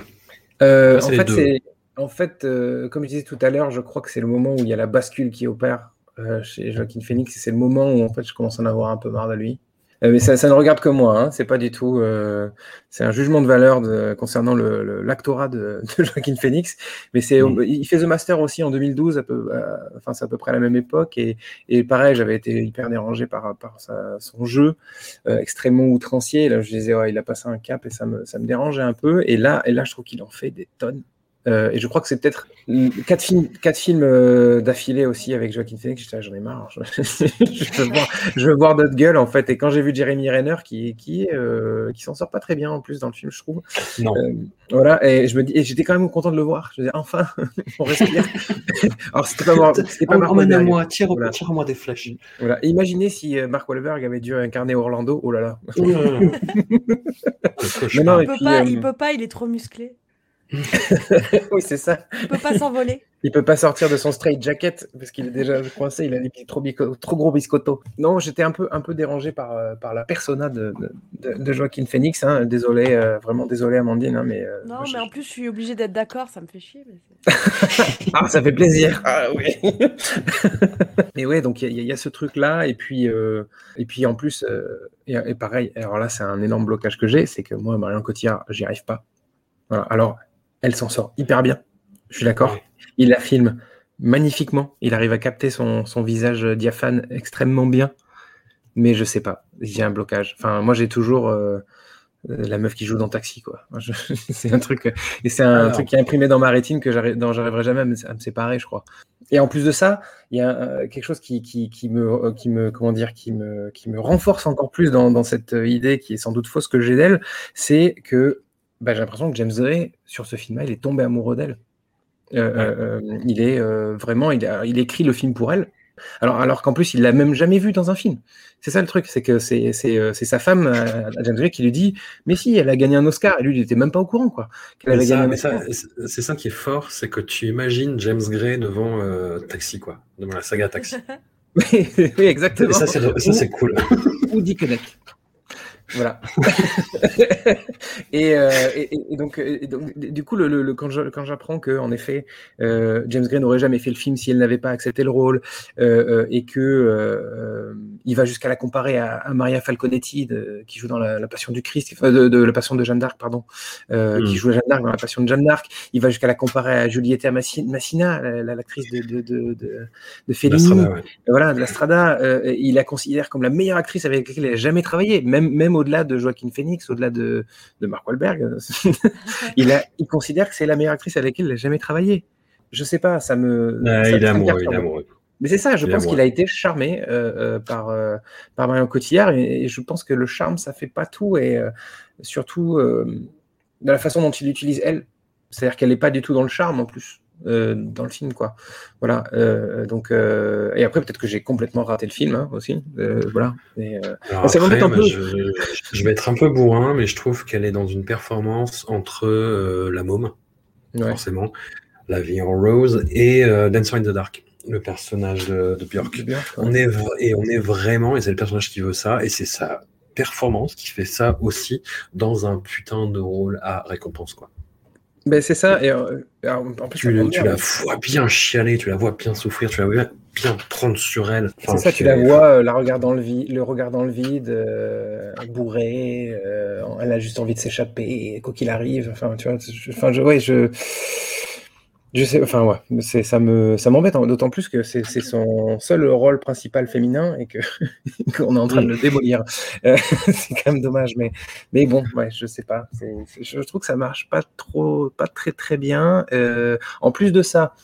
Euh, en les fait, deux. en fait, euh, comme je disais tout à l'heure, je crois que c'est le moment où il y a la bascule qui opère euh, chez Joaquin Phoenix, et c'est le moment où en fait je commence à en avoir un peu marre de lui. Euh, mais ça, ça ne regarde que moi, hein, c'est pas du tout. euh, c'est un jugement de valeur de, concernant le, le- l'actorat de, de Joaquin Phoenix. Mais c'est, Mm. il fait The Master aussi en 2012, à peu, euh, enfin c'est à peu près à la même époque, et, et pareil, j'avais été hyper dérangé par, par sa- son jeu euh, extrêmement outrancier. Là, je disais, ouais, il a passé un cap et ça me, ça me dérangeait un peu. Et là, et là, je trouve qu'il en fait des tonnes. Euh, et je crois que c'est peut-être quatre films, quatre films euh, d'affilée aussi avec Joaquin Phoenix. J'étais, j'en ai marre. Je, je veux voir, je veux voir d'autres gueules en fait. Et quand j'ai vu Jeremy Renner qui, qui, euh, qui s'en sort pas très bien en plus dans le film, je trouve. Non. Euh, voilà. Et je me dis, et j'étais quand même content de le voir. Je disais, enfin, on respire. Alors c'était pas, Mar- c'était pas Mark tire, Voilà. tire-moi des flèches. Voilà. Et Imaginez si Mark Wahlberg avait dû incarner Orlando. Oh là là. Non, Il peut puis, pas, euh, il peut pas, il est trop musclé. oui, c'est ça. Il peut pas s'envoler. Il peut pas sortir de son straight jacket parce qu'il est déjà coincé. Il a des petits trop, trop gros biscottos. Non, j'étais un peu, un peu dérangé par, euh, par la persona de, de, Joaquin Phoenix. hein. Désolé, euh, vraiment désolé, Amandine. hein, mais, euh, Non, moi, je- mais en plus, je suis obligée d'être d'accord, ça me fait chier. mais Ah, ça fait plaisir. Ah oui. et ouais, donc il y, a- il y a ce truc-là. Et puis, euh, et puis en plus, euh, et, et pareil, alors là, c'est un énorme blocage que j'ai, c'est que moi, Marion Cotillard, j'y arrive pas. Voilà. Alors, elle s'en sort hyper bien. Je suis d'accord. Ouais. Il la filme magnifiquement. Il arrive à capter son, son visage diaphane extrêmement bien. Mais je sais pas. J'ai un blocage. Enfin, moi, j'ai toujours euh, la meuf qui joue dans Taxi, quoi. C'est un truc. Et c'est un Alors. truc qui est imprimé dans ma rétine que j'arriverai jamais à me, à me séparer, je crois. Et en plus de ça, il y a euh, quelque chose qui, qui, qui me, euh, qui me, comment dire, qui me, qui me renforce encore plus dans, dans cette euh, idée qui est sans doute fausse que j'ai d'elle, c'est que bah, j'ai l'impression que James Gray, sur ce film-là, il est tombé amoureux d'elle. Euh, euh, euh, il est vraiment, il, a, il écrit le film pour elle. Alors, alors qu'en plus, il l'a même jamais vu dans un film. C'est ça le truc, c'est que c'est c'est, c'est sa femme, James Gray, qui lui dit Mais si, elle a gagné un Oscar. Et lui, il était même pas au courant, quoi. Ça, ça, c'est ça qui est fort, c'est que tu imagines James Gray devant Taxi, quoi, devant la saga Taxi. oui, exactement. Et ça, c'est ça, c'est cool. ou Dick Connect. Voilà. et, euh, et, donc, et donc, du coup, le, le- quand j'apprends que, en effet, euh, James Gray n'aurait jamais fait le film si elle n'avait pas accepté le rôle, euh, euh, et que euh, il va jusqu'à la comparer à, à Maria Falconetti, de- qui joue dans la, la Passion du Christ, de, de la Passion de Jeanne d'Arc, pardon, euh, Mm. qui joue Jeanne d'Arc dans la Passion de Jeanne d'Arc. Il va jusqu'à la comparer à Massi- Massina, la- la- l'actrice de, de, de, de, de Fellini. Ouais. Voilà, de la Strada, euh, il la considère comme la meilleure actrice avec laquelle il a jamais travaillé, même, même même au-delà de Joaquin Phoenix, au-delà de, de Mark Wahlberg, il, a, il considère que c'est la meilleure actrice avec laquelle il a jamais travaillé. Je sais pas, ça me. Ah, ça il me amoureux, il est amoureux. Mais c'est ça, je pense qu'il a été charmé euh, euh, par, euh, par Marion Cotillard et, et je pense que le charme, ça fait pas tout et euh, surtout euh, de la façon dont il l'utilise elle. C'est-à-dire qu'elle n'est pas du tout dans le charme en plus. Euh, dans le film quoi voilà euh, donc euh, et après peut-être que j'ai complètement raté le film hein, aussi voilà ça après, un peu. je, je vais être un peu bourrin, mais je trouve qu'elle est dans une performance entre la môme, ouais. forcément, la vie en rose, et Dancer in the Dark, le personnage de, de Björk. On est et on est vraiment, et c'est le personnage qui veut ça, et c'est sa performance qui fait ça aussi dans un putain de rôle à récompense quoi. Ben, c'est ça et euh, en plus Tu, la vois bien chialer, tu la vois bien souffrir, tu la vois bien prendre sur elle. Enfin, C'est ça, tu la vois, euh, la regard dans le vide, le regard dans le vide, euh, bourrée, euh, elle a juste envie de s'échapper, quoi qu'il arrive. Enfin, tu vois, je, enfin, je, ouais, je, je sais, enfin, ouais, c'est, ça me, ça m'embête, hein, d'autant plus que c'est, c'est son seul rôle principal féminin et que qu'on est en train de le démolir. Euh, c'est quand même dommage, mais, mais bon, ouais, je sais pas. C'est, c'est- je trouve que ça marche pas trop, pas très très bien. Euh, en plus de ça.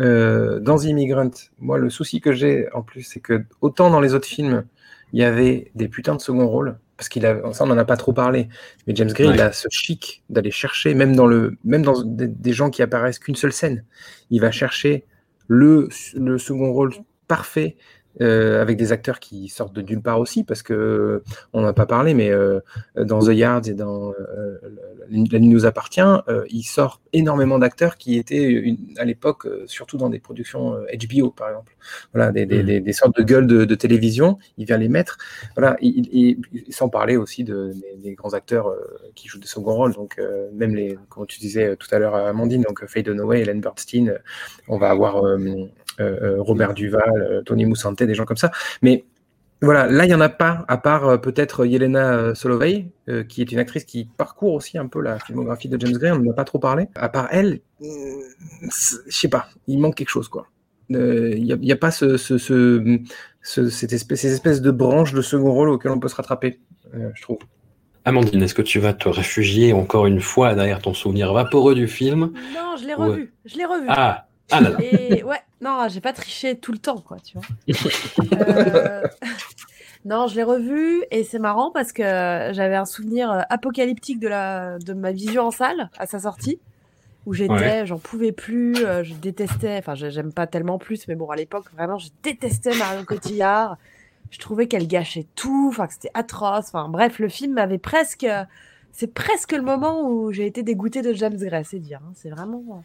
Euh, dans The Immigrant, moi, le souci que j'ai en plus, c'est que autant dans les autres films, il y avait des putains de second rôles, parce qu'il a, ça, on n'en a pas trop parlé, mais James Gray, Ouais. il a ce chic d'aller chercher, même dans, le, même dans des, des gens qui apparaissent qu'une seule scène, il va chercher le, le second rôle parfait. Euh, avec des acteurs qui sortent de nulle part aussi, parce que on n'a pas parlé, mais euh, dans The Yards et dans euh, La nuit nous appartient, il sort énormément d'acteurs qui étaient une- à l'époque, surtout dans des productions HBO par exemple, voilà, des, des, des, des sortes de gueules de, de télévision, il vient les mettre, voilà, il- il- il- sans parler aussi de, des, grands acteurs qui jouent des seconds rôles, donc même les, comme tu disais tout à l'heure, Amandine, donc Faye Dunaway, Helen Bernstein, on va avoir Robert Duval, Tony Moussante, des gens comme ça, mais voilà, là, il n'y en a pas, à part euh, peut-être Yelena euh, Solovey, euh, qui est une actrice qui parcourt aussi un peu la filmographie de James Gray, on n'en a pas trop parlé. À part elle, euh, je sais pas, il manque quelque chose, quoi. Euh, Il n'y a, il y a pas ce, ce, ce- ce- cette espèce, ces espèces de branches de second rôle auxquelles on peut se rattraper, euh, je trouve. Amandine, est-ce que tu vas te réfugier encore une fois derrière ton souvenir vaporeux du film Non, je l'ai revu. Je l'ai revu. Ah, ah là là. Et ouais, non, j'ai pas triché tout le temps, quoi, tu vois. Euh, Non, je l'ai revu et c'est marrant parce que j'avais un souvenir euh, apocalyptique de, la... de ma vision en salle à sa sortie, où j'étais, Ouais. j'en pouvais plus, euh, je détestais, enfin, je- j'aime pas tellement plus, mais bon, à l'époque, vraiment, je détestais Marion Cotillard. Je trouvais qu'elle gâchait tout, enfin, que c'était atroce. Enfin, bref, le film m'avait presque. C'est presque le moment où j'ai été dégoûtée de James Gray, c'est dire. hein, C'est vraiment.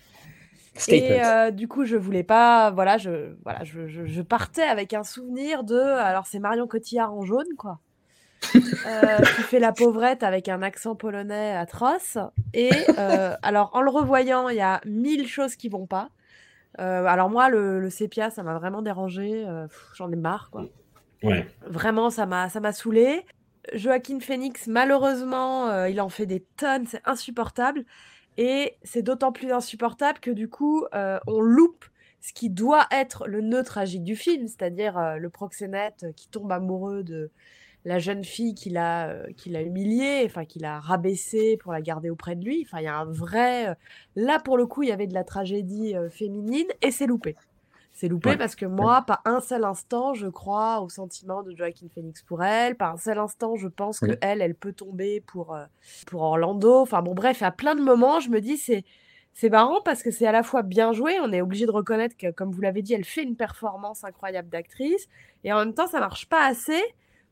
Et euh, du coup, je voulais pas. Voilà, je, voilà, je, je, je partais avec un souvenir de. Alors, c'est Marion Cotillard en jaune, quoi. euh, qui fait la pauvrette avec un accent polonais atroce. Et euh, alors, en le revoyant, il y a mille choses qui vont pas. Euh, alors, moi, le, le sépia, ça m'a vraiment dérangé. J'en ai marre, quoi. Ouais. Vraiment, ça m'a ça m'a saoulé. Joaquin Phoenix, malheureusement, il en fait des tonnes, c'est insupportable. Et c'est d'autant plus insupportable que du coup, euh, on loupe ce qui doit être le nœud tragique du film, c'est-à-dire euh, le proxénète qui tombe amoureux de la jeune fille qu'il a, euh, qu'il a humiliée, enfin qu'il a rabaissée pour la garder auprès de lui. Enfin, vrai... Là, pour le coup, il y avait de la tragédie féminine et c'est loupé. C'est loupé Ouais. parce que moi, pas un seul instant, je crois au sentiment de Joaquin Phoenix pour elle. Pas un seul instant, je pense que Oui. elle, elle peut tomber pour, euh, pour Orlando. Enfin bon, bref, à plein de moments, je me dis, c'est c'est marrant parce que c'est à la fois bien joué. On est obligé de reconnaître que, comme vous l'avez dit, elle fait une performance incroyable d'actrice. Et en même temps, ça marche pas assez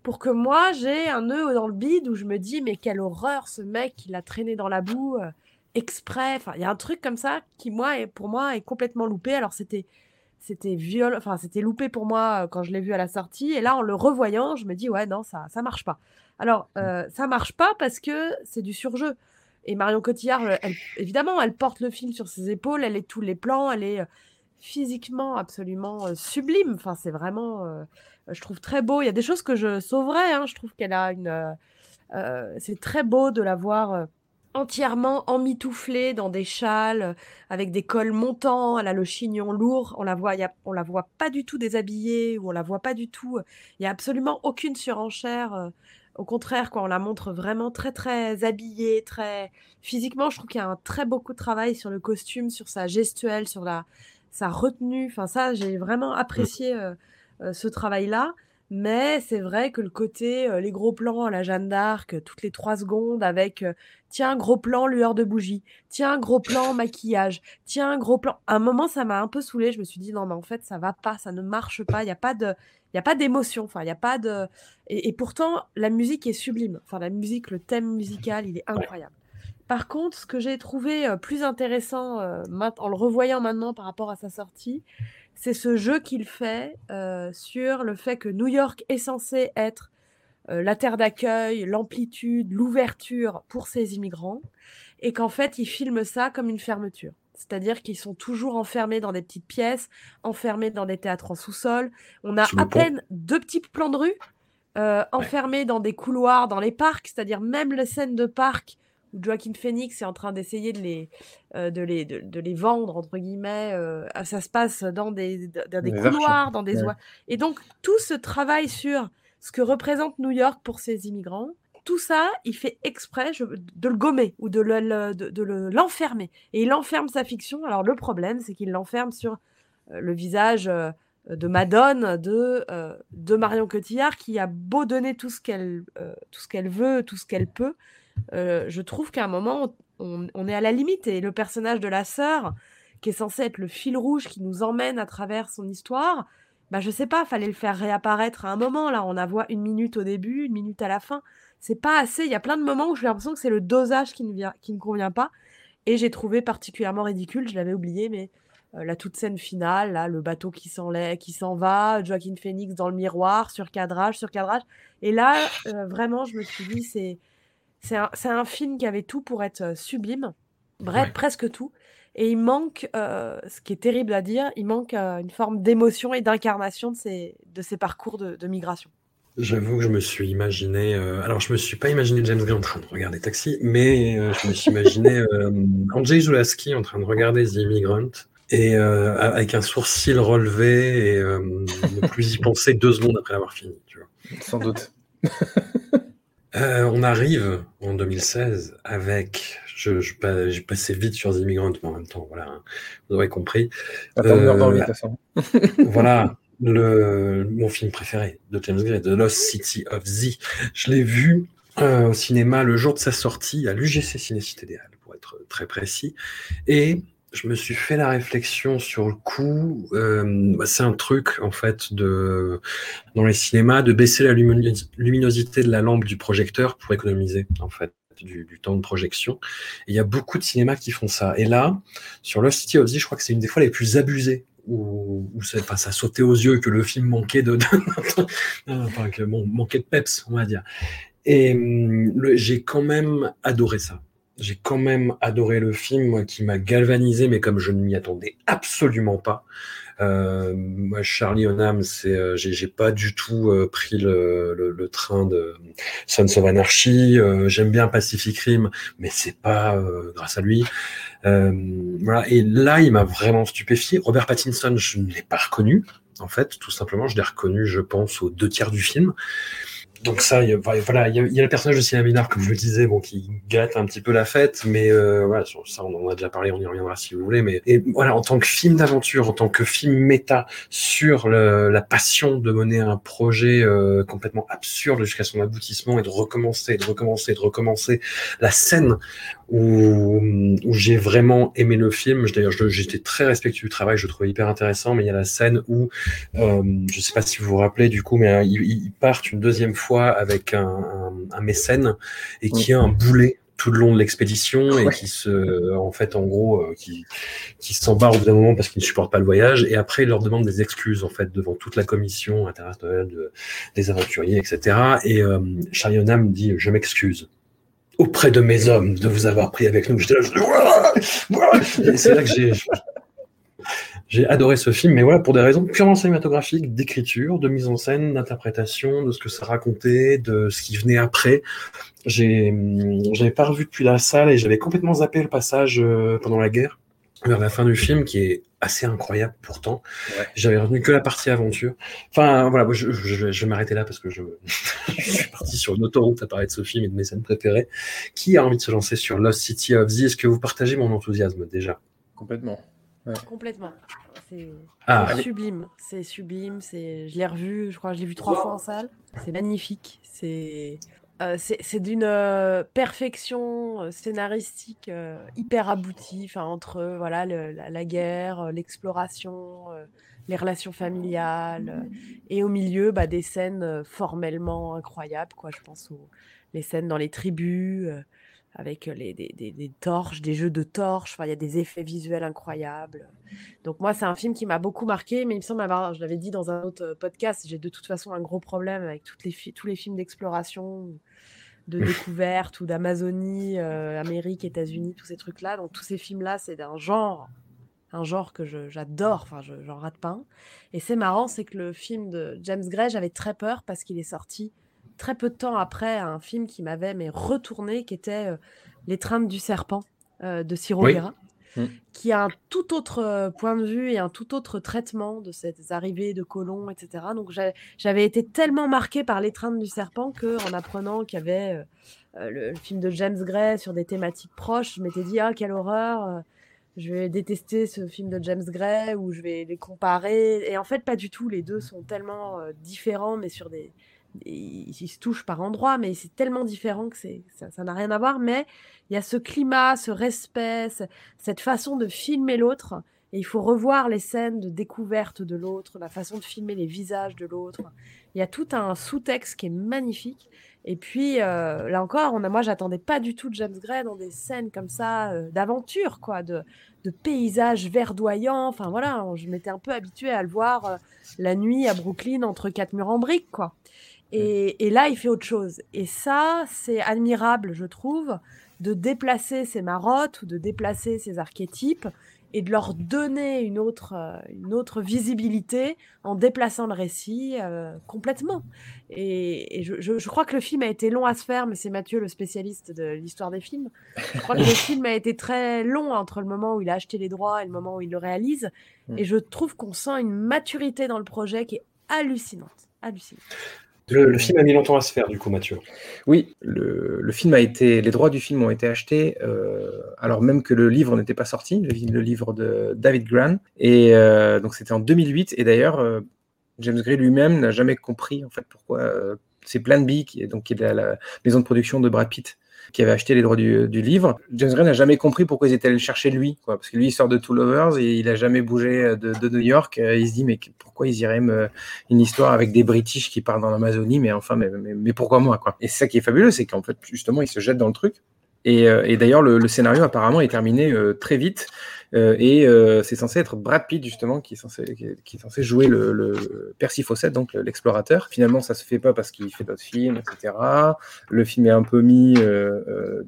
pour que moi, j'ai un nœud dans le bide où je me dis, mais quelle horreur, ce mec, il a traîné dans la boue euh, exprès. Enfin, il y a un truc comme ça qui, moi, est, pour moi, est complètement loupé. Alors, c'était c'était viol enfin c'était loupé pour moi euh, quand je l'ai vu à la sortie. Et là en le revoyant je me dis ouais non ça ça marche pas. Alors euh, ça marche pas parce que c'est du surjeu. Et Marion Cotillard euh, elle, évidemment elle porte le film sur ses épaules elle est tous les plans elle est euh, physiquement absolument sublime. Enfin c'est vraiment euh, je trouve très beau. Il y a des choses que je sauverais hein. je trouve qu'elle a une euh, c'est très beau de la voir entièrement emmitouflée dans des châles euh, avec des cols montants, elle a le chignon lourd, on la voit, il y a- on la voit pas du tout déshabillée ou on la voit pas du tout. Il y a absolument aucune surenchère euh, Au contraire, on la montre vraiment très très habillée, très physiquement, je trouve qu'il y a un très beaucoup de travail sur le costume, sur sa gestuelle, sur la sa retenue. Enfin, ça, j'ai vraiment Mmh. apprécié euh, euh, ce travail-là. Mais c'est vrai que le côté, euh, les gros plans à la Jeanne d'Arc, euh, toutes les trois secondes, avec euh, tiens, gros plan lueur de bougie, tiens, gros plan maquillage, tiens, gros plan. À un moment, ça m'a un peu saoulée. Je me suis dit, non, mais en fait, ça va pas, ça ne marche pas. Il n'y a pas de. Il y a pas d'émotion, enfin, il n'y a pas de. Et, et pourtant, la musique est sublime. Enfin, la musique, le thème musical, il est incroyable. Par contre, ce que j'ai trouvé plus intéressant en le revoyant maintenant par rapport à sa sortie, c'est ce jeu qu'il fait euh, sur le fait que New York est censé être euh, la terre d'accueil, l'amplitude, l'ouverture pour ces immigrants, et qu'en fait, il filme ça comme une fermeture. C'est-à-dire qu'ils sont toujours enfermés dans des petites pièces, enfermés dans des théâtres en sous-sol. On a à peine deux petits plans de rue, euh, enfermés dans des couloirs, dans les parcs, c'est-à-dire même les scènes de parc Joaquin Phoenix est en train d'essayer de les, euh, de, les, de, de les vendre, entre guillemets. euh, ça se passe dans des, dans des couloirs, dans des Ouais. Et donc, tout ce travail sur ce que représente New York pour ces immigrants, tout ça, il fait exprès je- de le gommer ou de le- de- de le- l'enfermer. Et il enferme sa fiction. Alors, le problème, c'est qu'il l'enferme sur euh, le visage de Madone, de, euh, de Marion Cotillard, qui a beau donner tout ce qu'elle euh, tout ce qu'elle veut, tout ce qu'elle peut. Euh, je trouve qu'à un moment, on, est à la limite. Et le personnage de la sœur, qui est censé être le fil rouge qui nous emmène à travers son histoire, bah je sais pas, fallait le faire réapparaître à un moment. Là, on la voit une minute au début, une minute à la fin. C'est pas assez. Il y a plein de moments où j'ai l'impression que c'est le dosage qui ne, vient, qui ne convient pas. Et j'ai trouvé particulièrement ridicule, je l'avais oublié, mais euh, la toute scène finale, là, le bateau qui s'en va, Joaquin Phoenix dans le miroir, sur cadrage, sur cadrage. Et là, euh, vraiment, je me suis dit, c'est c'est un, c'est un film qui avait tout pour être euh, sublime, bref, Ouais. presque tout. Et il manque, euh, ce qui est terrible à dire, il manque euh, une forme d'émotion et d'incarnation de ces, de ces parcours de, de migration. J'avoue que je me suis imaginé. euh, alors, je me suis pas imaginé James Gray en train de regarder Taxi, mais euh, je me suis imaginé euh, Andrzej Zulawski en train de regarder The Immigrant et euh, avec un sourcil relevé et euh, ne plus y penser deux secondes après avoir fini. Tu vois. Sans doute. Euh, on arrive en 2016 avec. Je, je j'ai passé vite sur The Immigrant, mais en même temps, voilà, hein, vous aurez compris. Dans Euh, toute façon. voilà le, mon film préféré de James Gray, The Lost City of Z. Je l'ai vu euh, au cinéma le jour de sa sortie à l'UGC Cinécité Idéal, pour être très précis. Et je me suis fait la réflexion sur le coup. euh, c'est un truc, en fait, de, dans les cinémas, de baisser la luminosité de la lampe du projecteur pour économiser, en fait. Du, temps de projection. Il y a beaucoup de cinémas qui font ça. Et là, sur Lost City of Z, je crois que c'est une des fois les plus abusées où, où ça, ça sautait aux yeux que le film manquait de, enfin, que, bon, manquait de peps, on va dire. Et hum, j'ai quand même adoré ça. J'ai quand même adoré le film, qui m'a galvanisé, mais comme je ne m'y attendais absolument pas. Euh, moi, Charlie Hunnam, c'est, euh, j'ai, j'ai pas du tout euh, pris le, le, le train de Sons of Anarchy. Euh, j'aime bien Pacific Rim, mais c'est pas euh, grâce à lui. Euh, voilà. Et là, il m'a vraiment stupéfié. Robert Pattinson, je ne l'ai pas reconnu. En fait, tout simplement, je l'ai reconnu, je pense, aux deux tiers du film. Donc ça, il y a, voilà, il y a, y le personnage de Sylvain Minard, comme je le disais, bon, qui gâte un petit peu la fête, mais euh, voilà, ça, on en a déjà parlé, on y reviendra si vous voulez. Mais voilà, en tant que film d'aventure, en tant que film méta sur la passion de mener un projet euh, complètement absurde jusqu'à son aboutissement et de recommencer, de recommencer, de recommencer, la scène où, où j'ai vraiment aimé le film. D'ailleurs, j'étais très respectueux du travail, je le trouvais hyper intéressant, mais il y a la scène où, euh, je sais pas si vous vous rappelez du coup, mais euh, ils, ils partent une deuxième fois avec un, un, un mécène et qui a un boulet tout le long de l'expédition et Ouais. qui se, en fait, en gros, euh, qui, qui s'embarque au bout d'un moment parce qu'il ne supporte pas le voyage et après il leur demande des excuses en fait devant toute la commission internationale de- des aventuriers, etc. Et euh, Charlie Hunnam dit je m'excuse auprès de mes hommes de vous avoir pris avec nous. C'est là que j'ai j'ai adoré ce film, mais voilà pour des raisons purement cinématographiques, d'écriture, de mise en scène, d'interprétation, de ce que ça racontait, de ce qui venait après. J'ai, j'avais pas revu depuis la salle et j'avais complètement zappé le passage euh, pendant la guerre. Vers la fin du film qui est assez incroyable pourtant. J'avais retenu que la partie aventure. Enfin voilà, je, vais m'arrêter là parce que je, suis parti sur une autoroute à parler de ce film et de mes scènes préférées. Qui a envie de se lancer sur Lost City of Z? Est-ce que vous partagez mon enthousiasme déjà? Complètement. Complètement. C'est ah, sublime. C'est sublime. C'est, je l'ai revu. Je crois que je l'ai vu trois fois en salle. C'est magnifique. C'est euh, c'est d'une euh, perfection euh, scénaristique hyper aboutie, entre voilà la, guerre, l'exploration, les relations familiales, et au milieu bah, des scènes formellement incroyables. Quoi. Je pense aux les scènes dans les tribus, avec les, des, torches, des jeux de torches. Il y a des effets visuels incroyables. Donc moi, c'est un film qui m'a beaucoup marqué, mais il me semble avoir, je l'avais dit dans un autre podcast, j'ai de toute façon un gros problème avec toutes les tous les films d'exploration, de découverte ou d'Amazonie, euh, Amérique, États-Unis, tous ces trucs-là. Donc tous ces films-là, c'est d'un genre, un genre que j'adore. Enfin, je j'en rate pas. Et c'est marrant, c'est que le film de James Gray, j'avais très peur parce qu'il est sorti très peu de temps après un film qui m'avait mais retourné, qui était euh, L'étreinte du serpent euh, de Ciro mmh. qui a un tout autre euh, point de vue et un tout autre traitement de ces arrivées de colons, etc. Donc j'avais été tellement marquée par l'étreinte du serpent que en apprenant qu'il y avait le, film de James Gray sur des thématiques proches, je m'étais dit ah quelle horreur. je vais détester ce film de James Gray ou je vais les comparer. Et en fait, pas du tout. Les deux sont tellement différents, mais sur des, ils, se touchent par endroits, mais c'est tellement différent que ça n'a rien à voir. Mais il y a ce climat, ce respect, cette façon de filmer l'autre. Et il faut revoir les scènes de découverte de l'autre, la façon de filmer les visages de l'autre. Il y a tout un sous-texte qui est magnifique. Et puis, euh, là encore, on a, moi, j'attendais pas du tout de James Gray dans des scènes comme ça, euh, d'aventure, quoi, de, de, paysages verdoyants. Enfin, voilà, je m'étais un peu habituée à le voir euh, la nuit à Brooklyn entre quatre murs en briques, quoi. Et, là, il fait autre chose. Et ça, c'est admirable, je trouve, de déplacer ces marottes ou de déplacer ces archétypes et de leur donner une autre, euh, une autre visibilité en déplaçant le récit euh, complètement. Et, je, crois que le film a été long à se faire, mais c'est Mathieu le spécialiste de l'histoire des films. Je crois que le film a été très long entre le moment où il a acheté les droits et le moment où il le réalise. Mm. Et je trouve qu'on sent une maturité dans le projet qui est hallucinante. hallucinante. Le, film a mis longtemps à se faire, du coup, Mathieu. Oui, le, film a été, les droits du film ont été achetés, euh, alors même que le livre n'était pas sorti, le, livre de David Gran. Et euh, donc c'était en 2008. Et d'ailleurs, euh, James Gray lui-même n'a jamais compris en fait pourquoi c'est Plan B, qui est donc qui est la maison de production de Brad Pitt, qui avait acheté les droits du, livre. James Gray n'a jamais compris pourquoi ils étaient allés le chercher lui, quoi, parce que lui il sort de Two Lovers et il a jamais bougé de, New York. Euh, il se dit mais pourquoi ils iraient me une histoire avec des British qui partent dans l'Amazonie, mais enfin mais, mais, pourquoi moi quoi? Et c'est ça qui est fabuleux, c'est qu'en fait justement il se jette dans le truc. Et, euh, d'ailleurs le, scénario apparemment est terminé euh, très vite. Euh, et c'est censé être Brad Pitt, justement, qui est censé, qui est, censé jouer le, le Percy Fawcett, donc l'explorateur. Finalement, ça se fait pas parce qu'il fait d'autres films, etc. Le film est un peu mis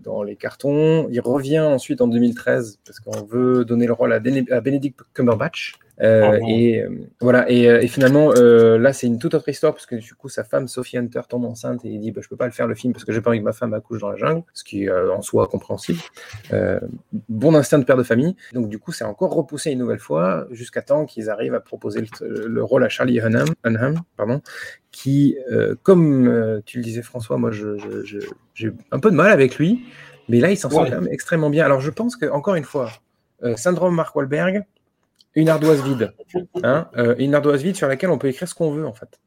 dans les cartons. Il revient ensuite en 2013 parce qu'on veut donner le rôle à Benedict Cumberbatch. Euh, et euh, voilà. Et, euh, et finalement, là, c'est une toute autre histoire parce que du coup, sa femme Sophie Hunter tombe enceinte et il dit bah, je peux pas le faire le film parce que j'ai pas envie que ma femme accouche dans la jungle, ce qui est en soi compréhensible. bon instinct de père de famille. Donc du coup, c'est encore repoussé une nouvelle fois jusqu'à temps qu'ils arrivent à proposer le, rôle à Charlie Hunnam, Hunnam pardon, qui, comme tu le disais François, moi, j'ai je, je, un peu de mal avec lui. Mais là, il s'en sort quand même extrêmement bien. Alors, je pense que, encore une fois, syndrome Mark Wahlberg, une ardoise vide. Hein, euh, une ardoise vide sur laquelle on peut écrire ce qu'on veut, en fait.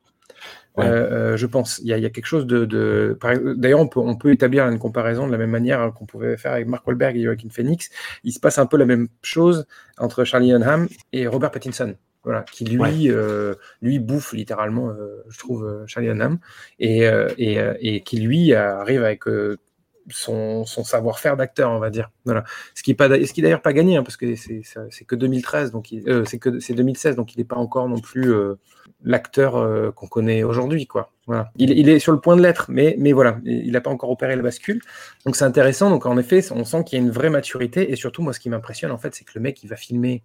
Euh, euh, je pense. Il y, a quelque chose de. D'ailleurs, on peut, on peut établir une comparaison de la même manière qu'on pouvait faire avec Mark Wahlberg et Joaquin Phoenix. Il se passe un peu la même chose entre Charlie Hunnam et Robert Pattinson. Voilà, qui lui, lui bouffe littéralement, je trouve, Charlie Hunnam, et, et, et, qui lui arrive avec son, savoir-faire d'acteur, on va dire. Voilà. Ce qui n'est d'ailleurs pas gagné, hein, parce que c'est que 2013, donc euh, c'est que c'est 2016, donc il n'est pas encore non plus euh, l'acteur euh, qu'on connaît aujourd'hui, quoi. Voilà. Il, est sur le point de l'être, mais, mais voilà, il n'a pas encore opéré la bascule. Donc c'est intéressant. Donc en effet, on sent qu'il y a une vraie maturité, et surtout moi, ce qui m'impressionne en fait, c'est que le mec, il va filmer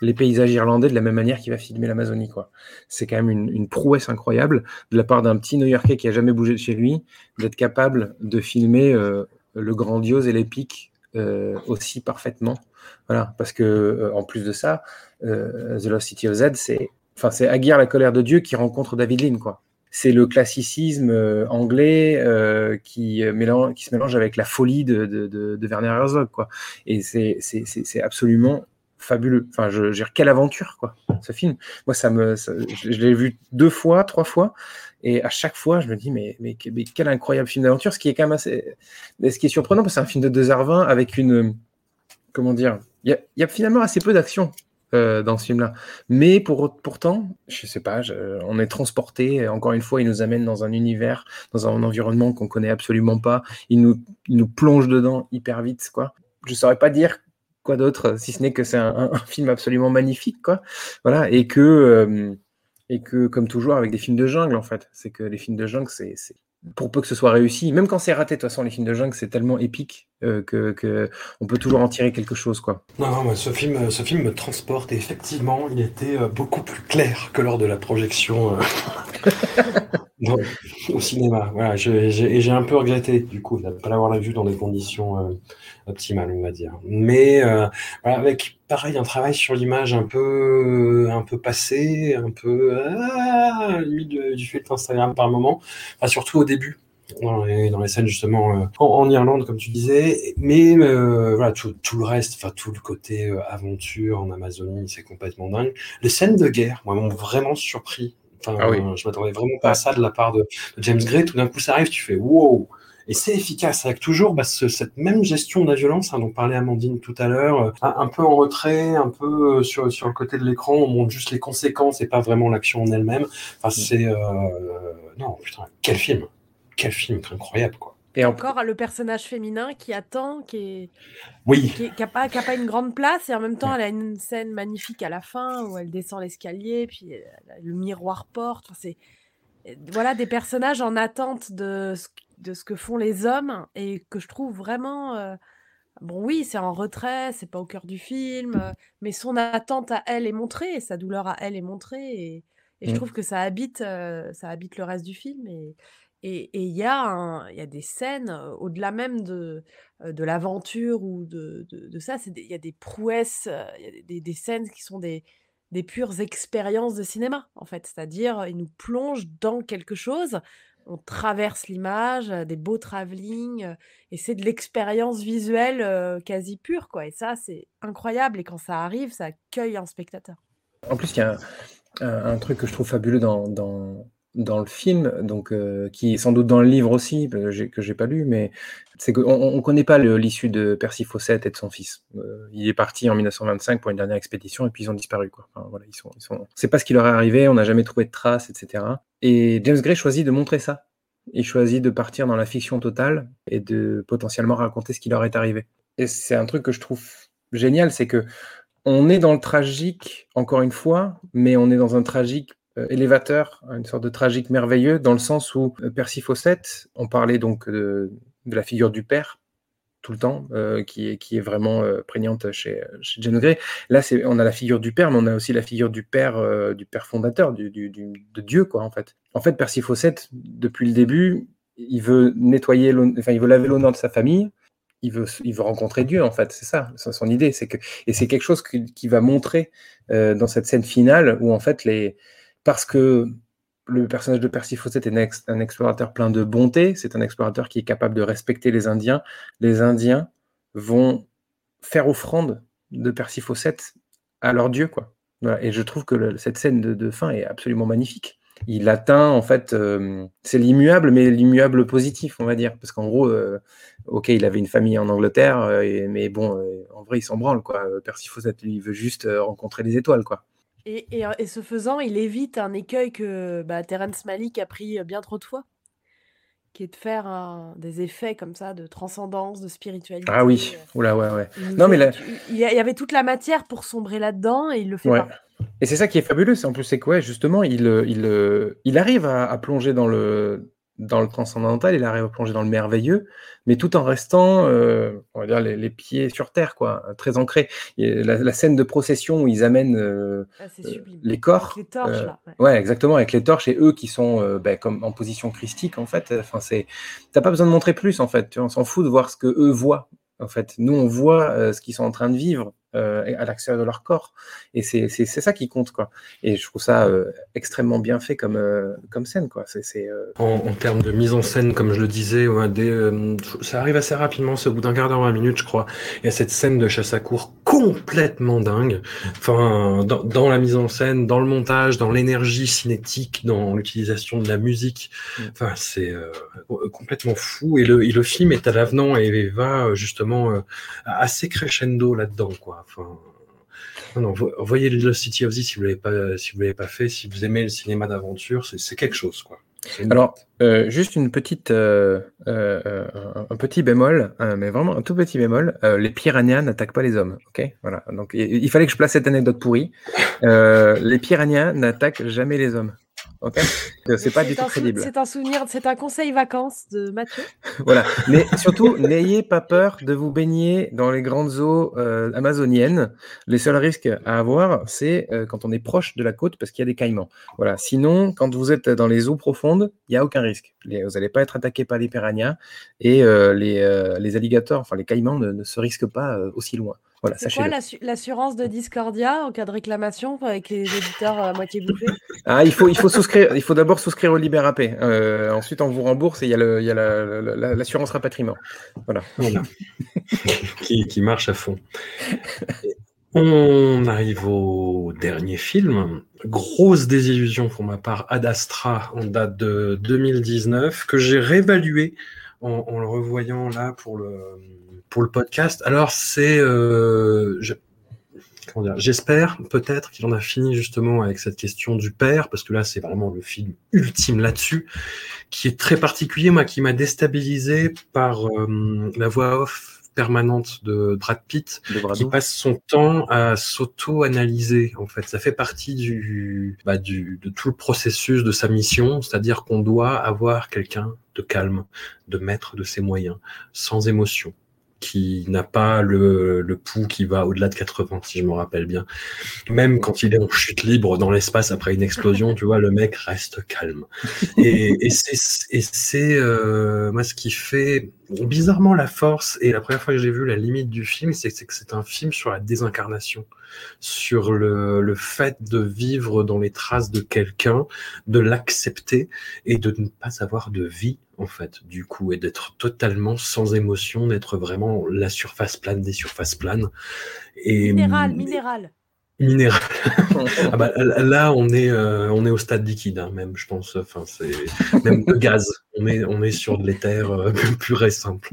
les paysages irlandais de la même manière qu'il va filmer l'Amazonie. quoi. C'est quand même une, prouesse incroyable de la part d'un petit New-Yorkais qui a jamais bougé de chez lui, d'être capable de filmer euh, le grandiose et l'épique euh, aussi parfaitement. Voilà, parce que euh, en plus de ça, The Lost City of Z, c'est enfin c'est Aguirre la colère de Dieu qui rencontre David Lean quoi. C'est le classicisme anglais qui, se mélange avec la folie de, Werner Herzog quoi. Et c'est absolument fabuleux. Enfin, je, dire, quelle aventure, quoi, ce film. Moi, ça me, je, l'ai vu deux fois, trois fois, et à chaque fois, je me dis, mais, mais, quel incroyable film d'aventure. Ce qui est quand même assez, ce qui est surprenant, parce que c'est un film de 2h20 avec une, comment dire, il y, a, finalement assez peu d'action. Euh, dans ce film-là. Mais pour, pourtant, je sais pas, on est transporté. Encore une fois, il nous amène dans un univers, dans un environnement qu'on connaît absolument pas. Il nous, il nous plonge dedans hyper vite, quoi. Je saurais pas dire quoi d'autre, si ce n'est que c'est un, film absolument magnifique, quoi. Voilà, et que, euh, et que, comme toujours, avec des films de jungle, en fait, c'est que les films de jungle, c'est pour peu que ce soit réussi, même quand c'est raté, de toute façon, les films de jungle, c'est tellement épique euh, que, on peut toujours en tirer quelque chose, quoi. Non, non, ce film, ce film me transporte et effectivement, il était euh, beaucoup plus clair que lors de la projection au cinéma. Voilà, j'ai un peu regretté du coup de ne pas l'avoir vu dans des conditions optimale, on va dire. Mais euh, avec pareil un travail sur l'image un peu un peu passé, un peu ah, limite du filtre Instagram par moment, surtout au début. Dans les, dans les scènes justement euh, en, Irlande comme tu disais mais euh, voilà tout, tout, le reste enfin tout le côté aventure en Amazonie c'est complètement dingue les scènes de guerre moi m'ont vraiment surpris Enfin, ah je m'attendais vraiment pas à ça de la part de, de James Gray. Tout d'un coup, ça arrive, tu fais wow, et c'est efficace avec toujours bah, cette même gestion de la violence hein, dont parlait Amandine tout à l'heure, euh, un, peu en retrait, un peu euh, sur, sur le côté de l'écran, on montre juste les conséquences et pas vraiment l'action en elle-même. Enfin, mm. c'est euh, non putain, quel film, quel film incroyable quoi. Et encore le personnage féminin qui attend, qui est, oui, qui, n'a pas, pas, une grande place et en même temps elle a une scène magnifique à la fin où elle descend l'escalier puis le miroir porte. Enfin, c'est voilà des personnages en attente de ce de ce que font les hommes et que je trouve vraiment. Euh, bon, oui, c'est en retrait, c'est pas au cœur du film, euh, mais son attente à elle est montrée, sa douleur à elle est montrée, et, je mmh. trouve que ça habite, euh, ça habite le reste du film. Et il et, y, a y a des scènes, au-delà même de, de l'aventure ou de, de, ça, il y a des prouesses, il y a des, des, scènes qui sont des, des pures expériences de cinéma, en fait. C'est-à-dire, il nous plonge dans quelque chose on traverse l'image, des beaux travelling, et c'est de l'expérience visuelle quasi pure, quoi. Et ça, c'est incroyable. Et quand ça arrive, ça accueille un spectateur. En plus, il y a un, truc que je trouve fabuleux dans, le film, donc qui est sans doute dans le livre aussi, que j'ai pas lu, mais c'est qu'on ne connaît pas l'issue de Percy Fawcett et de son fils. il est parti en 1925 pour une dernière expédition et puis ils ont disparu. Quoi. voilà, ils sont. C'est pas ce qui leur est arrivé, on n'a jamais trouvé de traces, etc. Et James Gray choisit de montrer ça. Il choisit de partir dans la fiction totale et de potentiellement raconter ce qui leur est arrivé. Et c'est un truc que je trouve génial, c'est que on est dans le tragique, encore une fois, mais on est dans un tragique euh, élévateur, une sorte de tragique merveilleux, dans le sens où euh, Percy Fawcett, on parlait donc de la figure du père, tout le temps, euh, qui, est, vraiment euh, prégnante chez, chez Jane Grey. Là, on a la figure du père, mais on a aussi la figure du père, euh, du père fondateur, de Dieu, quoi, en fait. En fait, Percy Fawcett, depuis le début, il veut nettoyer, enfin, il veut laver l'honneur de sa famille. Il veut, il veut rencontrer Dieu, en fait. C'est ça, c'est son idée. Que, et c'est quelque chose qui va montrer dans cette scène finale où, en fait, les, parce que le personnage de Percy Fawcett est un explorateur plein de bonté. C'est un explorateur qui est capable de respecter les Indiens. Les Indiens vont faire offrande de Percy Fawcett à leur dieu, quoi. Et je trouve que cette scène de, fin est absolument magnifique. Il atteint, en fait, euh, c'est l'immuable, mais l'immuable positif, on va dire. Parce qu'en gros, euh, ok, il avait une famille en Angleterre, euh, mais bon, en vrai, il s'en branle, quoi. Percy Fawcett, lui, veut juste rencontrer les étoiles, quoi. Et, ce faisant, il évite un écueil que bah, Terence Malick a pris bien trop de fois, qui est de faire des effets comme ça de transcendance, de spiritualité. Ah oui, euh. oula, ouais, ouais. Non, mais il y avait toute la matière pour sombrer là-dedans et il le fait pas. Et c'est ça qui est fabuleux, c'est en plus c'est quoi, justement, il, il, il arrive à plonger dans le, dans le transcendantal, il arrive à plonger dans le merveilleux, mais tout en restant, euh, on va dire, les, pieds sur terre, quoi, très ancré. La, scène de procession où ils amènent euh, ah, euh, les corps. Avec les torches, là. Ouais. exactement, avec les torches et eux qui sont ben, comme en position christique, en fait. Enfin, c'est, t'as pas besoin de montrer plus, en fait. Tu on s'en fout de voir ce que eux voient. En fait, nous, on voit euh, ce qu'ils sont en train de vivre euh, à l'extérieur de leur corps. Et c'est ça qui compte, quoi. Et je trouve ça euh, extrêmement bien fait comme, euh, comme scène, quoi. C'est euh, En, en termes de mise en scène, comme je le disais, ouais, des, euh, ça arrive assez rapidement, c'est au bout d'un quart d'heure, 20 minutes, je crois. Il y a cette scène de chasse à cour complètement dingue. Enfin, dans, dans la mise en scène, dans le montage, dans l'énergie cinétique, dans l'utilisation de la musique. Mm. Enfin, c'est euh, complètement fou. Et le, et le film est à l'avenant et va euh, justement euh, assez crescendo là-dedans, quoi. Enfin. Non, non, vo- voyez le City of Z si vous l'avez pas, si vous l'avez pas fait, si vous aimez le cinéma d'aventure, c'est c'est quelque chose, quoi. Alors, euh, juste une petite, euh, euh, un- petit bémol, hein, mais vraiment un tout petit bémol. les piranhas n'attaquent pas les hommes, ok? Voilà. Donc, il, il fallait que je place cette anecdote pourrie. Les piranhas n'attaquent jamais les hommes, C'est pas du tout un sou- crédible. C'est un souvenir, c'est un conseil vacances de Mathieu. Voilà. Mais surtout, n'ayez pas peur de vous baigner dans les grandes eaux euh, amazoniennes. Les seuls risques à avoir, c'est euh, quand on est proche de la côte parce qu'il y a des caïmans. Voilà. Sinon, quand vous êtes dans les eaux profondes, il n'y a aucun risque. Les- vous n'allez pas être attaqué par les piranhas et euh, les, les alligators, enfin les caïmans, ne, ne se risquent pas aussi loin. Voilà, C'est quoi l'assurance de Discordia en cas de réclamation avec les éditeurs à moitié bouffés? Ah, il faut, il faut souscrire. Il faut d'abord souscrire au Libérapé. Euh, ensuite, on vous rembourse et il y a le- il y a la- l'assurance rapatriement. Voilà. Voilà. qui, qui marche à fond. On arrive au dernier film. Grosse désillusion pour ma part, Ad Astra, en date de 2019, que j'ai réévalué en, en le revoyant là pour le, pour le podcast. Alors, c'est. euh, je- J'espère peut-être qu'il en a fini justement avec cette question du père, parce que là, c'est vraiment le film ultime là-dessus, qui est très particulier, moi, qui m'a déstabilisé par euh, la voix off permanente de Brad Pitt, De qui passe son temps à s'auto-analyser. En fait, ça fait partie du, bah, du, de tout le processus de sa mission, c'est-à-dire qu'on doit avoir quelqu'un de calme, de maître de ses moyens, sans émotion, qui n'a pas le, le pouls qui va au-delà de 80, si je me rappelle bien. Même quand il est en chute libre dans l'espace après une explosion, tu vois, le mec reste calme. Et, et c'est, et c'est euh, moi ce qui fait bizarrement la force. Et la première fois que j'ai vu la limite du film, c'est, c'est que c'est un film sur la désincarnation, sur le, le fait de vivre dans les traces de quelqu'un, de l'accepter et de ne pas avoir de vie en fait, du coup, et d'être totalement sans émotion, d'être vraiment la surface plane des surfaces planes. Et, Minéral, minéral. Minéral. ah bah, là, on est, euh, on est au stade liquide, hein, même, je pense. Enfin, c'est même de gaz. On est, on est sur de l'éther euh, pur et simple.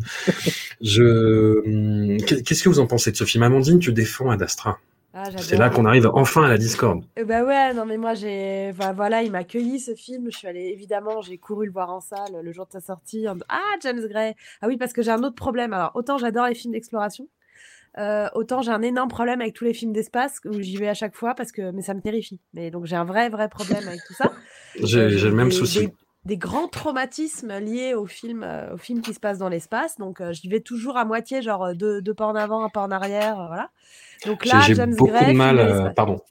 Je, hum, qu'est-ce que vous en pensez de ce film, Amandine Tu défends Ad Astra. Ah, C'est là qu'on arrive enfin à la Discord. Eh bah ouais, non mais moi j'ai, enfin, voilà, il m'a accueilli ce film. Je suis allée évidemment, j'ai couru le voir en salle le jour de sa sortie. en- Ah James Gray. Ah oui parce que j'ai un autre problème. Alors autant j'adore les films d'exploration, euh, autant j'ai un énorme problème avec tous les films d'espace où j'y vais à chaque fois parce que mais ça me terrifie. Mais donc j'ai un vrai vrai problème avec tout ça. J'ai Euh, j'ai le même des- souci. Des, des grands traumatismes liés au film, euh, au film qui se passe dans l'espace. Donc euh, j'y vais toujours à moitié, genre deux, deux pas en avant, un pas en arrière, voilà. Donc là, j'ai beaucoup Gray, de mal, pardon,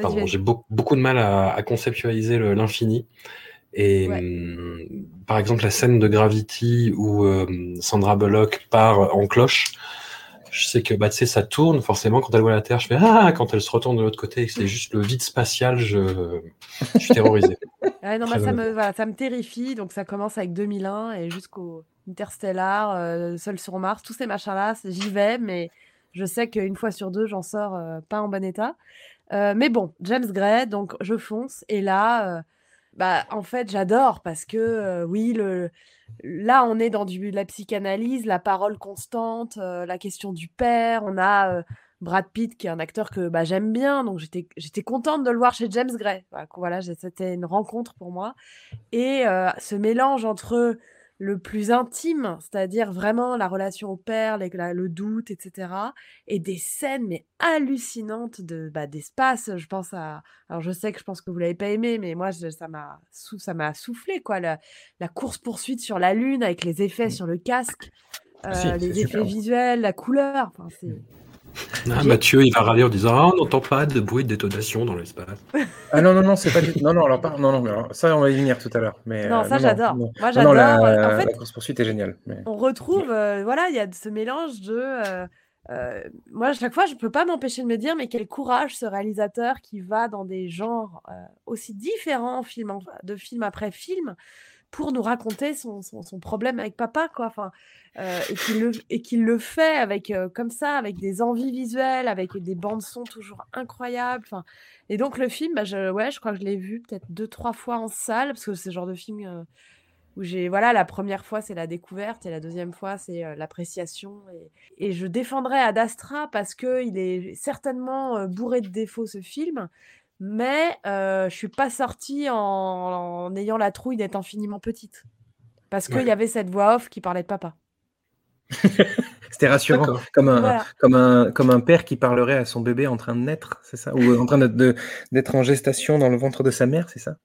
pardon, j'ai beaucoup, beaucoup de mal à, à conceptualiser l'infini. Et Ouais. hum, par exemple, la scène de Gravity où euh, Sandra Bullock part en cloche, je sais que bah, tu sais, ça tourne forcément quand elle voit la Terre. Je fais Ah quand elle se retourne de l'autre côté et que c'est juste le vide spatial, je, je suis terrorisé. Ouais, non, bah, ça, me, voilà, ça me terrifie. Donc, ça commence avec 2001 et jusqu'au Interstellar, euh, Seul sur Mars, tous ces machins-là, j'y vais, mais je sais qu'une fois sur deux, j'en sors euh, pas en bon état. Euh, mais bon, James Gray, donc je fonce. Et là, euh, bah, en fait, j'adore parce que, oui, le, là, on est dans du, la psychanalyse, la parole constante, la question du père. On a Brad Pitt, qui est un acteur que bah, j'aime bien, donc j'étais contente de le voir chez James Gray. C'était une rencontre pour moi. Et ce mélange entre le plus intime, c'est-à-dire vraiment la relation au père, les- la- le doute, etc., et des scènes mais hallucinantes de bah, d'espace. Je pense à, alors je sais que je pense que vous l'avez pas aimé, mais moi je- ça m'a ça m'a soufflé quoi, la, la course poursuite sur la lune avec les effets sur le casque, Ah si, euh, les effets super. visuels, la couleur. Enfin, c'est Ah, Mathieu, il va râler en disant Ah, on n'entend pas de bruit de détonation dans l'espace. Ah non, non, non, c'est pas du Non, non, alors, pas... non, non, alors, ça, on va y venir tout à l'heure. Mais, Non, euh, ça, j'adore. Moi, non, la, j'adore. En fait, la course-poursuite est géniale. mais- on retrouve, euh, voilà, il y a ce mélange de. euh, euh, moi, à chaque fois, je peux pas m'empêcher de me dire, mais quel courage ce réalisateur qui va dans des genres euh, aussi différents, film en- de film après film, pour nous raconter son, son- son problème avec papa, quoi. Enfin, euh, et qu'il le, le fait avec euh, comme ça, avec des envies visuelles, avec des bandes son toujours incroyables. Enfin, et donc le film, bah, je, ouais, je crois que je l'ai vu peut-être deux, trois fois en salle, parce que c'est le genre de film. euh, où j'ai voilà la première fois c'est la découverte et la deuxième fois c'est l'appréciation et, et je défendrai Ad Astra parce que il est certainement bourré de défauts ce film mais euh, je suis pas sortie en, en ayant la trouille d'être infiniment petite. Parce qu'il Ouais. y avait cette voix off qui parlait de papa. C'était rassurant, comme un, Voilà. comme, un, comme un père qui parlerait à son bébé en train de naître, c'est ça? Ou en train de- de- d'être en gestation dans le ventre de sa mère, c'est ça?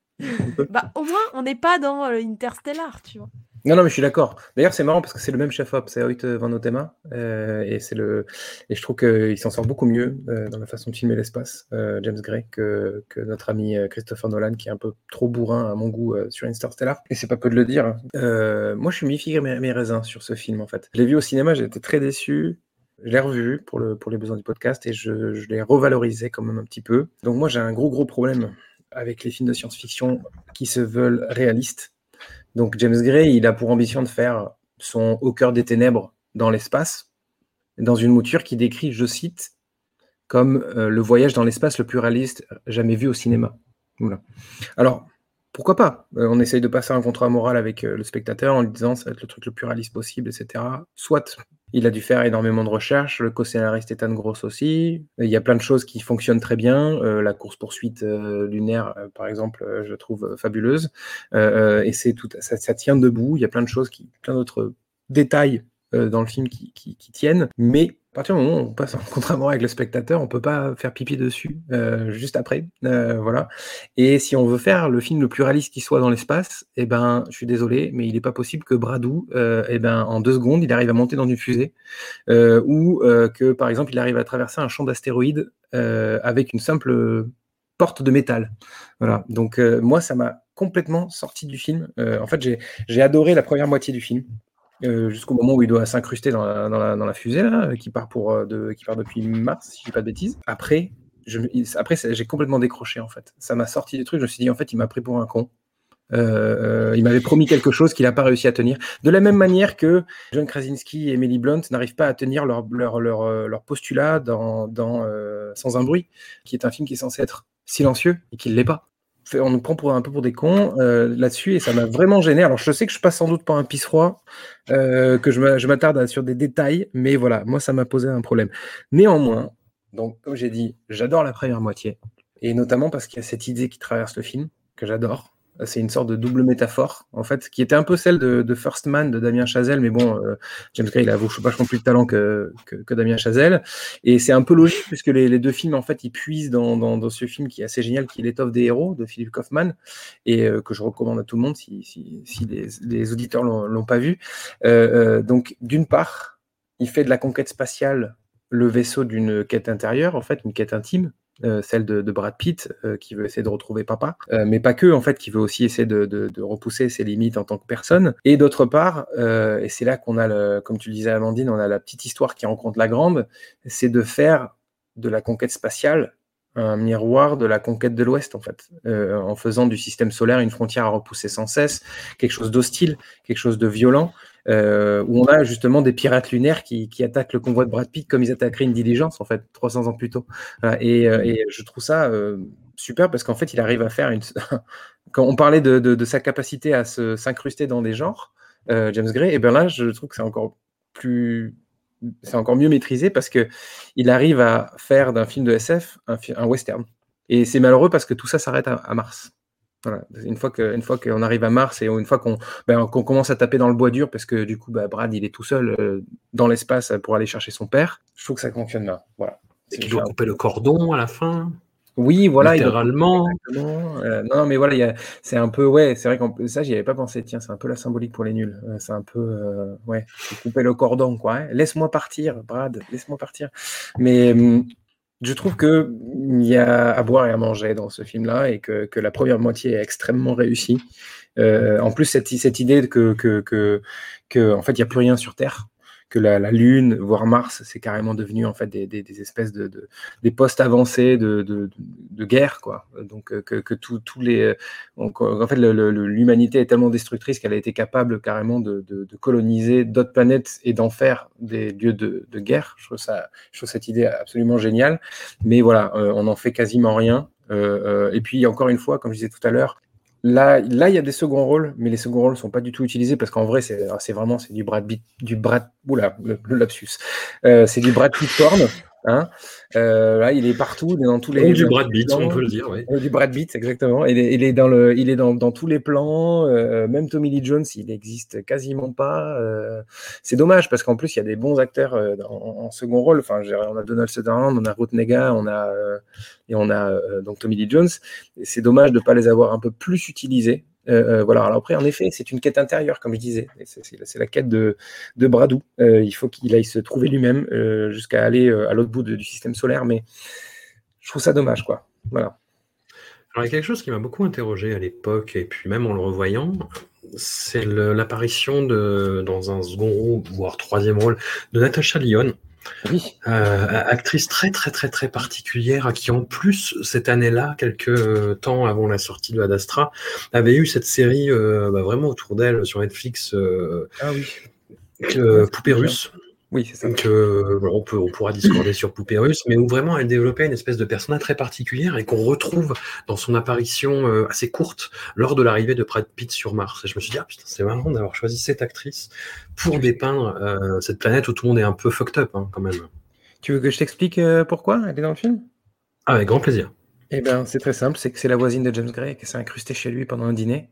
Bah au moins on n'est pas dans euh, Interstellar tu vois Non, non, mais je suis d'accord. D'ailleurs, c'est marrant parce que c'est le même chef-op, c'est Hoyt Van Houtema, euh, et c'est le, et je trouve qu'il s'en sort beaucoup mieux euh, dans la façon de filmer l'espace, euh, James Gray, que, notre ami euh, Christopher Nolan, qui est un peu trop bourrin à mon goût euh, sur Interstellar. Et c'est pas peu de le dire. hein. Euh, moi, je suis mi-figue mes, mes raisins sur ce film, en fait. Je l'ai vu au cinéma, j'ai été très déçu. Je l'ai revu pour, le, pour les besoins du podcast et je, je l'ai revalorisé quand même un petit peu. Donc moi, j'ai un gros, gros problème avec les films de science-fiction qui se veulent réalistes. Donc James Gray, il a pour ambition de faire son Au cœur des ténèbres dans l'espace, dans une mouture qui décrit, je cite, comme euh, le voyage dans l'espace le plus réaliste jamais vu au cinéma. Alors, pourquoi pas? Euh, On essaye de passer un contrat moral avec euh, le spectateur en lui disant ça va être le truc le plus réaliste possible, etc. Soit il a dû faire énormément de recherches, le co-scénariste Ethan Gross aussi. Il y a plein de choses qui fonctionnent très bien. Euh, la course-poursuite euh, lunaire, euh, par exemple, je trouve fabuleuse. Et c'est tout, ça, tient debout. Il y a plein de choses, qui, plein d'autres détails dans le film qui, qui- qui tiennent. Mais à partir du moment où on passe en contrat avec le spectateur, on peut pas faire pipi dessus euh, juste après. Euh, voilà. Et si on veut faire le film le plus réaliste qui soit dans l'espace, eh ben, je suis désolé, mais il n'est pas possible que Bradou, euh, eh ben, en deux secondes, il arrive à monter dans une fusée, ou que, par exemple, il arrive à traverser un champ d'astéroïdes avec une simple porte de métal. Voilà. Donc moi, ça m'a complètement sorti du film. En fait, j'ai adoré la première moitié du film. Euh, jusqu'au moment où il doit s'incruster dans la, fusée qui part depuis mars, si je dis pas de bêtises. Après, j'ai complètement décroché en fait. Ça m'a sorti du truc. Je me suis dit en fait, il m'a pris pour un con. Euh, euh, il m'avait promis quelque chose qu'il n'a pas réussi à tenir. De la même manière que John Krasinski et Emily Blunt n'arrivent pas à tenir leur, postulat dans, Sans un bruit, qui est un film qui est censé être silencieux et qui ne l'est pas. On nous prend pour un peu pour des cons euh, là-dessus et ça m'a vraiment gêné. Alors je sais que je passe sans doute par un pisse froid, euh, que je m'a- je m'attarde sur des détails, mais voilà, moi ça m'a posé un problème. Néanmoins, donc comme j'ai dit, j'adore la première moitié et notamment parce qu'il y a cette idée qui traverse le film que j'adore. C'est une sorte de double métaphore, en fait, qui était un peu celle de, First Man de Damien Chazelle, mais bon, euh, James Gray, il a vachement plus de talent que, que, Damien Chazelle. Et c'est un peu logique, puisque les, deux films, en fait, ils puisent dans, dans, ce film qui est assez génial, qui est L'étoffe des héros de Philippe Kaufman, et euh, que je recommande à tout le monde si, si, les, auditeurs l'ont pas vu. Euh, donc, d'une part, il fait de la conquête spatiale le vaisseau d'une quête intérieure, en fait, une quête intime, euh, celle de, Brad Pitt, euh, qui veut essayer de retrouver papa, euh, mais pas que, en fait, qui veut aussi essayer de, repousser ses limites en tant que personne. Et d'autre part, et c'est là qu'on a, le, comme tu le disais, Amandine, on a la petite histoire qui rencontre la grande, c'est de faire de la conquête spatiale un miroir de la conquête de l'Ouest, en fait, en faisant du système solaire une frontière à repousser sans cesse, quelque chose d'hostile, quelque chose de violent, euh, où on a justement des pirates lunaires qui, qui attaquent le convoi de Brad Pitt comme ils attaqueraient une diligence, en fait, 300 ans plus tôt. Et, euh, et je trouve ça euh, super parce qu'en fait, il arrive à faire une. Quand on parlait de, sa capacité à s'incruster dans des genres, euh, James Gray, et bien là, je trouve que c'est encore mieux maîtrisé parce que il arrive à faire d'un film de SF un, western. Et c'est malheureux parce que tout ça s'arrête à Mars. Voilà. Une fois que- une fois qu'on arrive à Mars et une fois qu'on ben, qu'on commence à taper dans le bois dur parce que du coup, bah, Brad, il est tout seul euh, dans l'espace pour aller chercher son père, je trouve que ça fonctionne bien. Voilà. Et qu'il doit couper le cordon à la fin. Oui, voilà. il doit- littéralement. Exactement. Euh, non, mais voilà, il y a- c'est un peu, ouais, c'est vrai que ça, j'y avais pas pensé. Tiens, c'est un peu la symbolique pour les nuls. Euh, C'est un peu, euh, ouais, couper le cordon, quoi. hein. Laisse-moi partir, Brad, laisse-moi partir. Mais hum, je trouve que il y a à boire et à manger dans ce film-là et que, la première moitié est extrêmement réussie. Euh, en plus, cette, idée que, que, fait, il n'y a plus rien sur Terre, que la, Lune, voire Mars, c'est carrément devenu en fait des, espèces de, de- des postes avancés de, de, de guerre, quoi. Donc euh, que, que tous les, euh, donc, euh, en fait, l'humanité est tellement destructrice qu'elle a été capable carrément de, coloniser d'autres planètes et d'en faire des lieux de, guerre. Je trouve ça, je trouve cette idée absolument géniale. Mais voilà, on n'en fait quasiment rien. Et puis encore une fois, comme je disais tout à l'heure, Là, là, il y a des seconds rôles, mais les seconds rôles sont pas du tout utilisés parce qu'en vrai, c'est c'est vraiment c'est du Brad Pitt, du Brad, oula, le, le lapsus, Euh, c'est du Brad Pitt porn. Hein. Euh, là, il est partout, il est dans tous les. Du Brad Pitt, on peut le dire, oui. Euh, du Brad Pitt, exactement. Il est, il est dans le, il est dans, dans tous les plans. euh, même Tommy Lee Jones, il n'existe quasiment pas. euh, c'est dommage parce qu'en plus il y a des bons acteurs euh, en, en second rôle. Enfin, on a Donald Sutherland, on a Ruth Nega, on a euh, et on a euh, donc Tommy Lee Jones. C'est dommage de ne pas les avoir un peu plus utilisés. Euh, euh, voilà. Alors après, en effet, c'est une quête intérieure, comme je disais. C'est la quête de, de Bradou. Euh, il faut qu'il aille se trouver lui-même jusqu'à aller à l'autre bout du système solaire. Mais je trouve ça dommage, quoi. Voilà. Alors, il y a quelque chose qui m'a beaucoup interrogé à l'époque, et puis même en le revoyant, c'est l'apparition dans un second rôle, voire troisième rôle, de Natasha Lyon, Oui. euh, actrice très très très très particulière, à qui en plus, cette année-là, quelques temps avant la sortie de Ad Astra, avait eu cette série euh, bah, vraiment autour d'elle sur Netflix, euh, Ah oui. Poupée russe. Oui, c'est ça. Donc, euh, on, peut, on pourra discorder sur Poupée Russe, mais où vraiment elle développait une espèce de personnage très particulière et qu'on retrouve dans son apparition euh, assez courte lors de l'arrivée de Brad Pitt sur Mars. Et je me suis dit, ah putain, c'est marrant d'avoir choisi cette actrice pour dépeindre euh, cette planète où tout le monde est un peu fucked up, hein, quand même. Tu veux que je t'explique pourquoi elle est dans le film? Ah, avec grand plaisir. Eh bien, c'est très simple, c'est que c'est la voisine de James Gray qui s'est incrustée chez lui pendant un dîner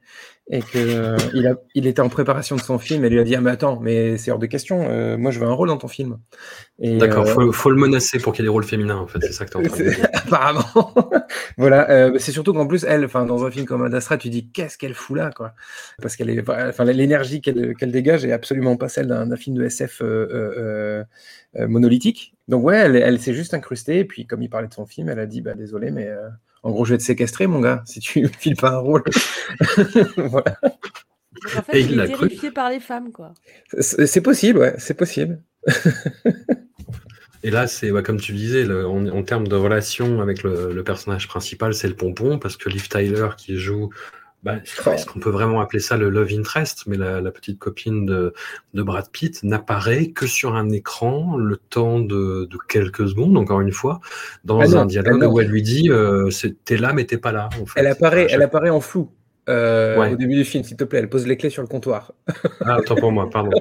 et que euh, il, a, il était en préparation de son film et lui a dit ah mais attends mais c'est hors de question, euh, moi je veux un rôle dans ton film. D'accord, euh, faut, faut le menacer pour qu'il y ait des rôles féminins, en fait, c'est ça que tu de dire. Apparemment. voilà. euh, c'est surtout qu'en plus, elle, enfin, dans un film comme Ad Astra, tu dis qu'est-ce qu'elle fout là, quoi. Parce qu'elle est, enfin, l'énergie qu'elle qu'elle dégage est absolument pas celle d'un d'un film de SF euh, euh, euh, monolithique. Donc ouais, elle, elle s'est juste incrustée. Et puis, comme il parlait de son film, elle a dit bah désolé, mais euh, en gros, je vais te séquestrer, mon gars, si tu files pas un rôle. voilà. Donc, en fait, Et il il est terrifié par les femmes, quoi. C'est possible, ouais, c'est possible. Et là, c'est bah, comme tu disais, le- en, en termes de relation avec le, le personnage principal, c'est le pompon, parce que Liv Tyler qui joue, bah, est-ce qu'on peut vraiment appeler ça le love interest, mais la, la petite copine de, de Brad Pitt n'apparaît que sur un écran le temps de, de quelques secondes, encore une fois, dans Ah non, un dialogue ah où elle lui dit euh, T'es là, mais t'es pas là. En fait. Elle apparaît, elle apparaît en flou. euh, Ouais. Au début du film, s'il te plaît, elle pose les clés sur le comptoir. Ah, autant pour moi, pardon.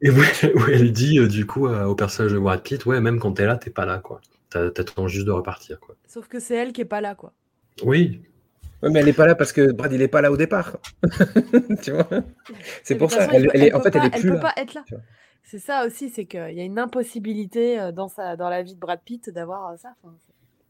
Et où, où elle dit, euh, du coup, euh, au personnage de Brad Pitt, ouais, même quand t'es là, t'es pas là, quoi. T'as- T'attends juste de repartir, quoi. Sauf que c'est elle qui est pas là, quoi. Oui, Ouais, mais elle n'est pas là parce que Brad, il est pas là au départ. tu vois? C'est pour ça. Elle, en elle est plus peut là. pas être là. C'est ça aussi, c'est qu'il y a une impossibilité euh, dans, sa, dans la vie de Brad Pitt d'avoir euh, ça. Enfin,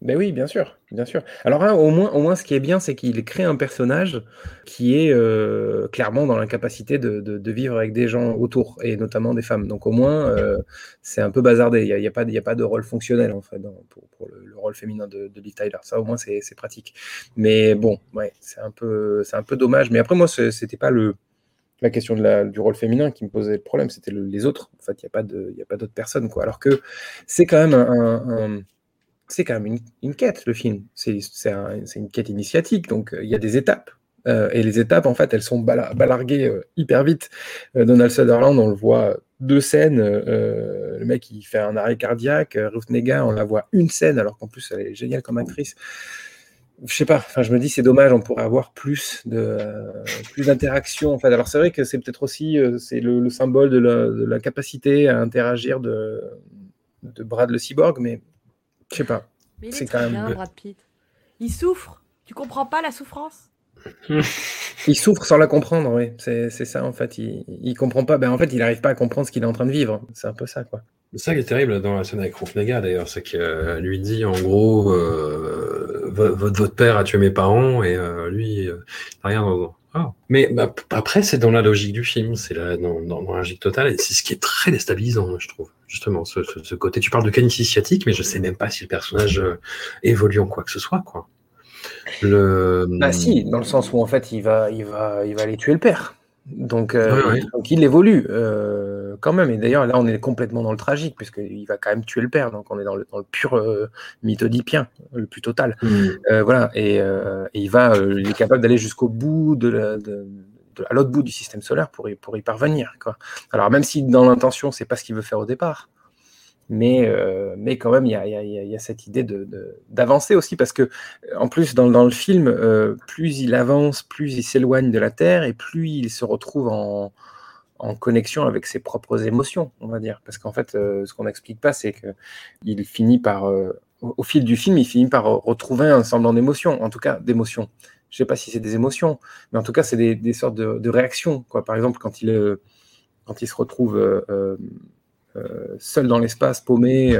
Ben oui, bien sûr, bien sûr. Alors au moins, au moins, ce qui est bien, c'est qu'il crée un personnage qui est euh, clairement dans l'incapacité de, de- vivre avec des gens autour, et notamment des femmes. Donc au moins, euh, c'est un peu bazardé. Il n'y a, a pas, a pas de rôle fonctionnel en fait pour, pour le, le rôle féminin de, de Liv Tyler. Ça au moins, c'est pratique. Mais bon, ouais, c'est un peu, c'est un peu dommage. Mais après moi, c'était pas le la question du rôle féminin qui me posait le problème, c'était le- les autres. En fait, il n'y a pas d'autres personnes, quoi. Alors que c'est quand même un- c'est quand même une, quête, le film. C'est c'est un- c'est une quête initiatique, donc euh, il y a des étapes. Euh, et les étapes, en fait, elles sont bala- balarguées euh, hyper vite. Donald Sutherland, on le voit deux scènes. le mec, il fait un arrêt cardiaque. Ruth Negga, on la voit une scène, alors qu'en plus, elle est géniale comme actrice. Je sais pas, enfin, je me dis, c'est dommage, on pourrait avoir plus de plus d'interaction. En fait. Alors, c'est vrai que c'est peut-être aussi c'est le, le symbole de la, de la capacité à interagir de, de Brad le cyborg, mais je sais pas. Mais il C'est est quand très même- bien, Brad Pitt. Il souffre. Tu comprends pas la souffrance? Il souffre sans la comprendre, oui. C'est c'est ça, en fait. Il, il comprend pas. Ben, en fait, il n'arrive pas à comprendre ce qu'il est en train de vivre. C'est un peu ça, quoi. C'est ça qui est terrible dans la scène avec Rufnaga d'ailleurs, c'est qu'elle lui dit en gros euh, votre, votre père a tué mes parents et euh, lui euh, n'a rien dans ah. Mais bah, après c'est dans la logique du film, c'est dans, dans, dans, la logique totale et c'est ce qui est très déstabilisant je trouve justement ce, ce, ce, côté. Tu parles de canisse sciatique mais je sais même pas si le personnage euh, évolue en quoi que ce soit quoi. Le... Bah si, dans le sens où en fait il va il va il va aller tuer le père. Donc, euh, ouais, ouais. donc, il évolue euh, quand même. Et d'ailleurs, là, on est complètement dans le tragique, puisqu'il va quand même tuer le père. Donc, on est dans le, dans le pur euh, mythodipien, le plus total. Mmh. voilà. Et, et, il va, il est capable d'aller jusqu'au bout de, la, de, de à l'autre bout du système solaire pour y, pour y parvenir. Quoi. Alors, même si dans l'intention, c'est pas ce qu'il veut faire au départ, mais, euh, mais quand même, il y a, y, a, y a, cette idée d'avancer de, aussi, parce que, en plus, dans, dans le film, euh, plus il avance, plus il s'éloigne de la Terre, et plus il se retrouve en, en, connexion avec ses propres émotions, on va dire. Parce qu'en fait, euh, ce qu'on n'explique pas, c'est qu'il finit par, euh, au, fil du film, il finit par retrouver un semblant d'émotion, en tout cas d'émotion. Je sais pas si c'est des émotions, mais en tout cas, c'est des, sortes de, réactions. Quoi. Par exemple, quand il, euh, quand il se retrouve seul dans l'espace, paumé,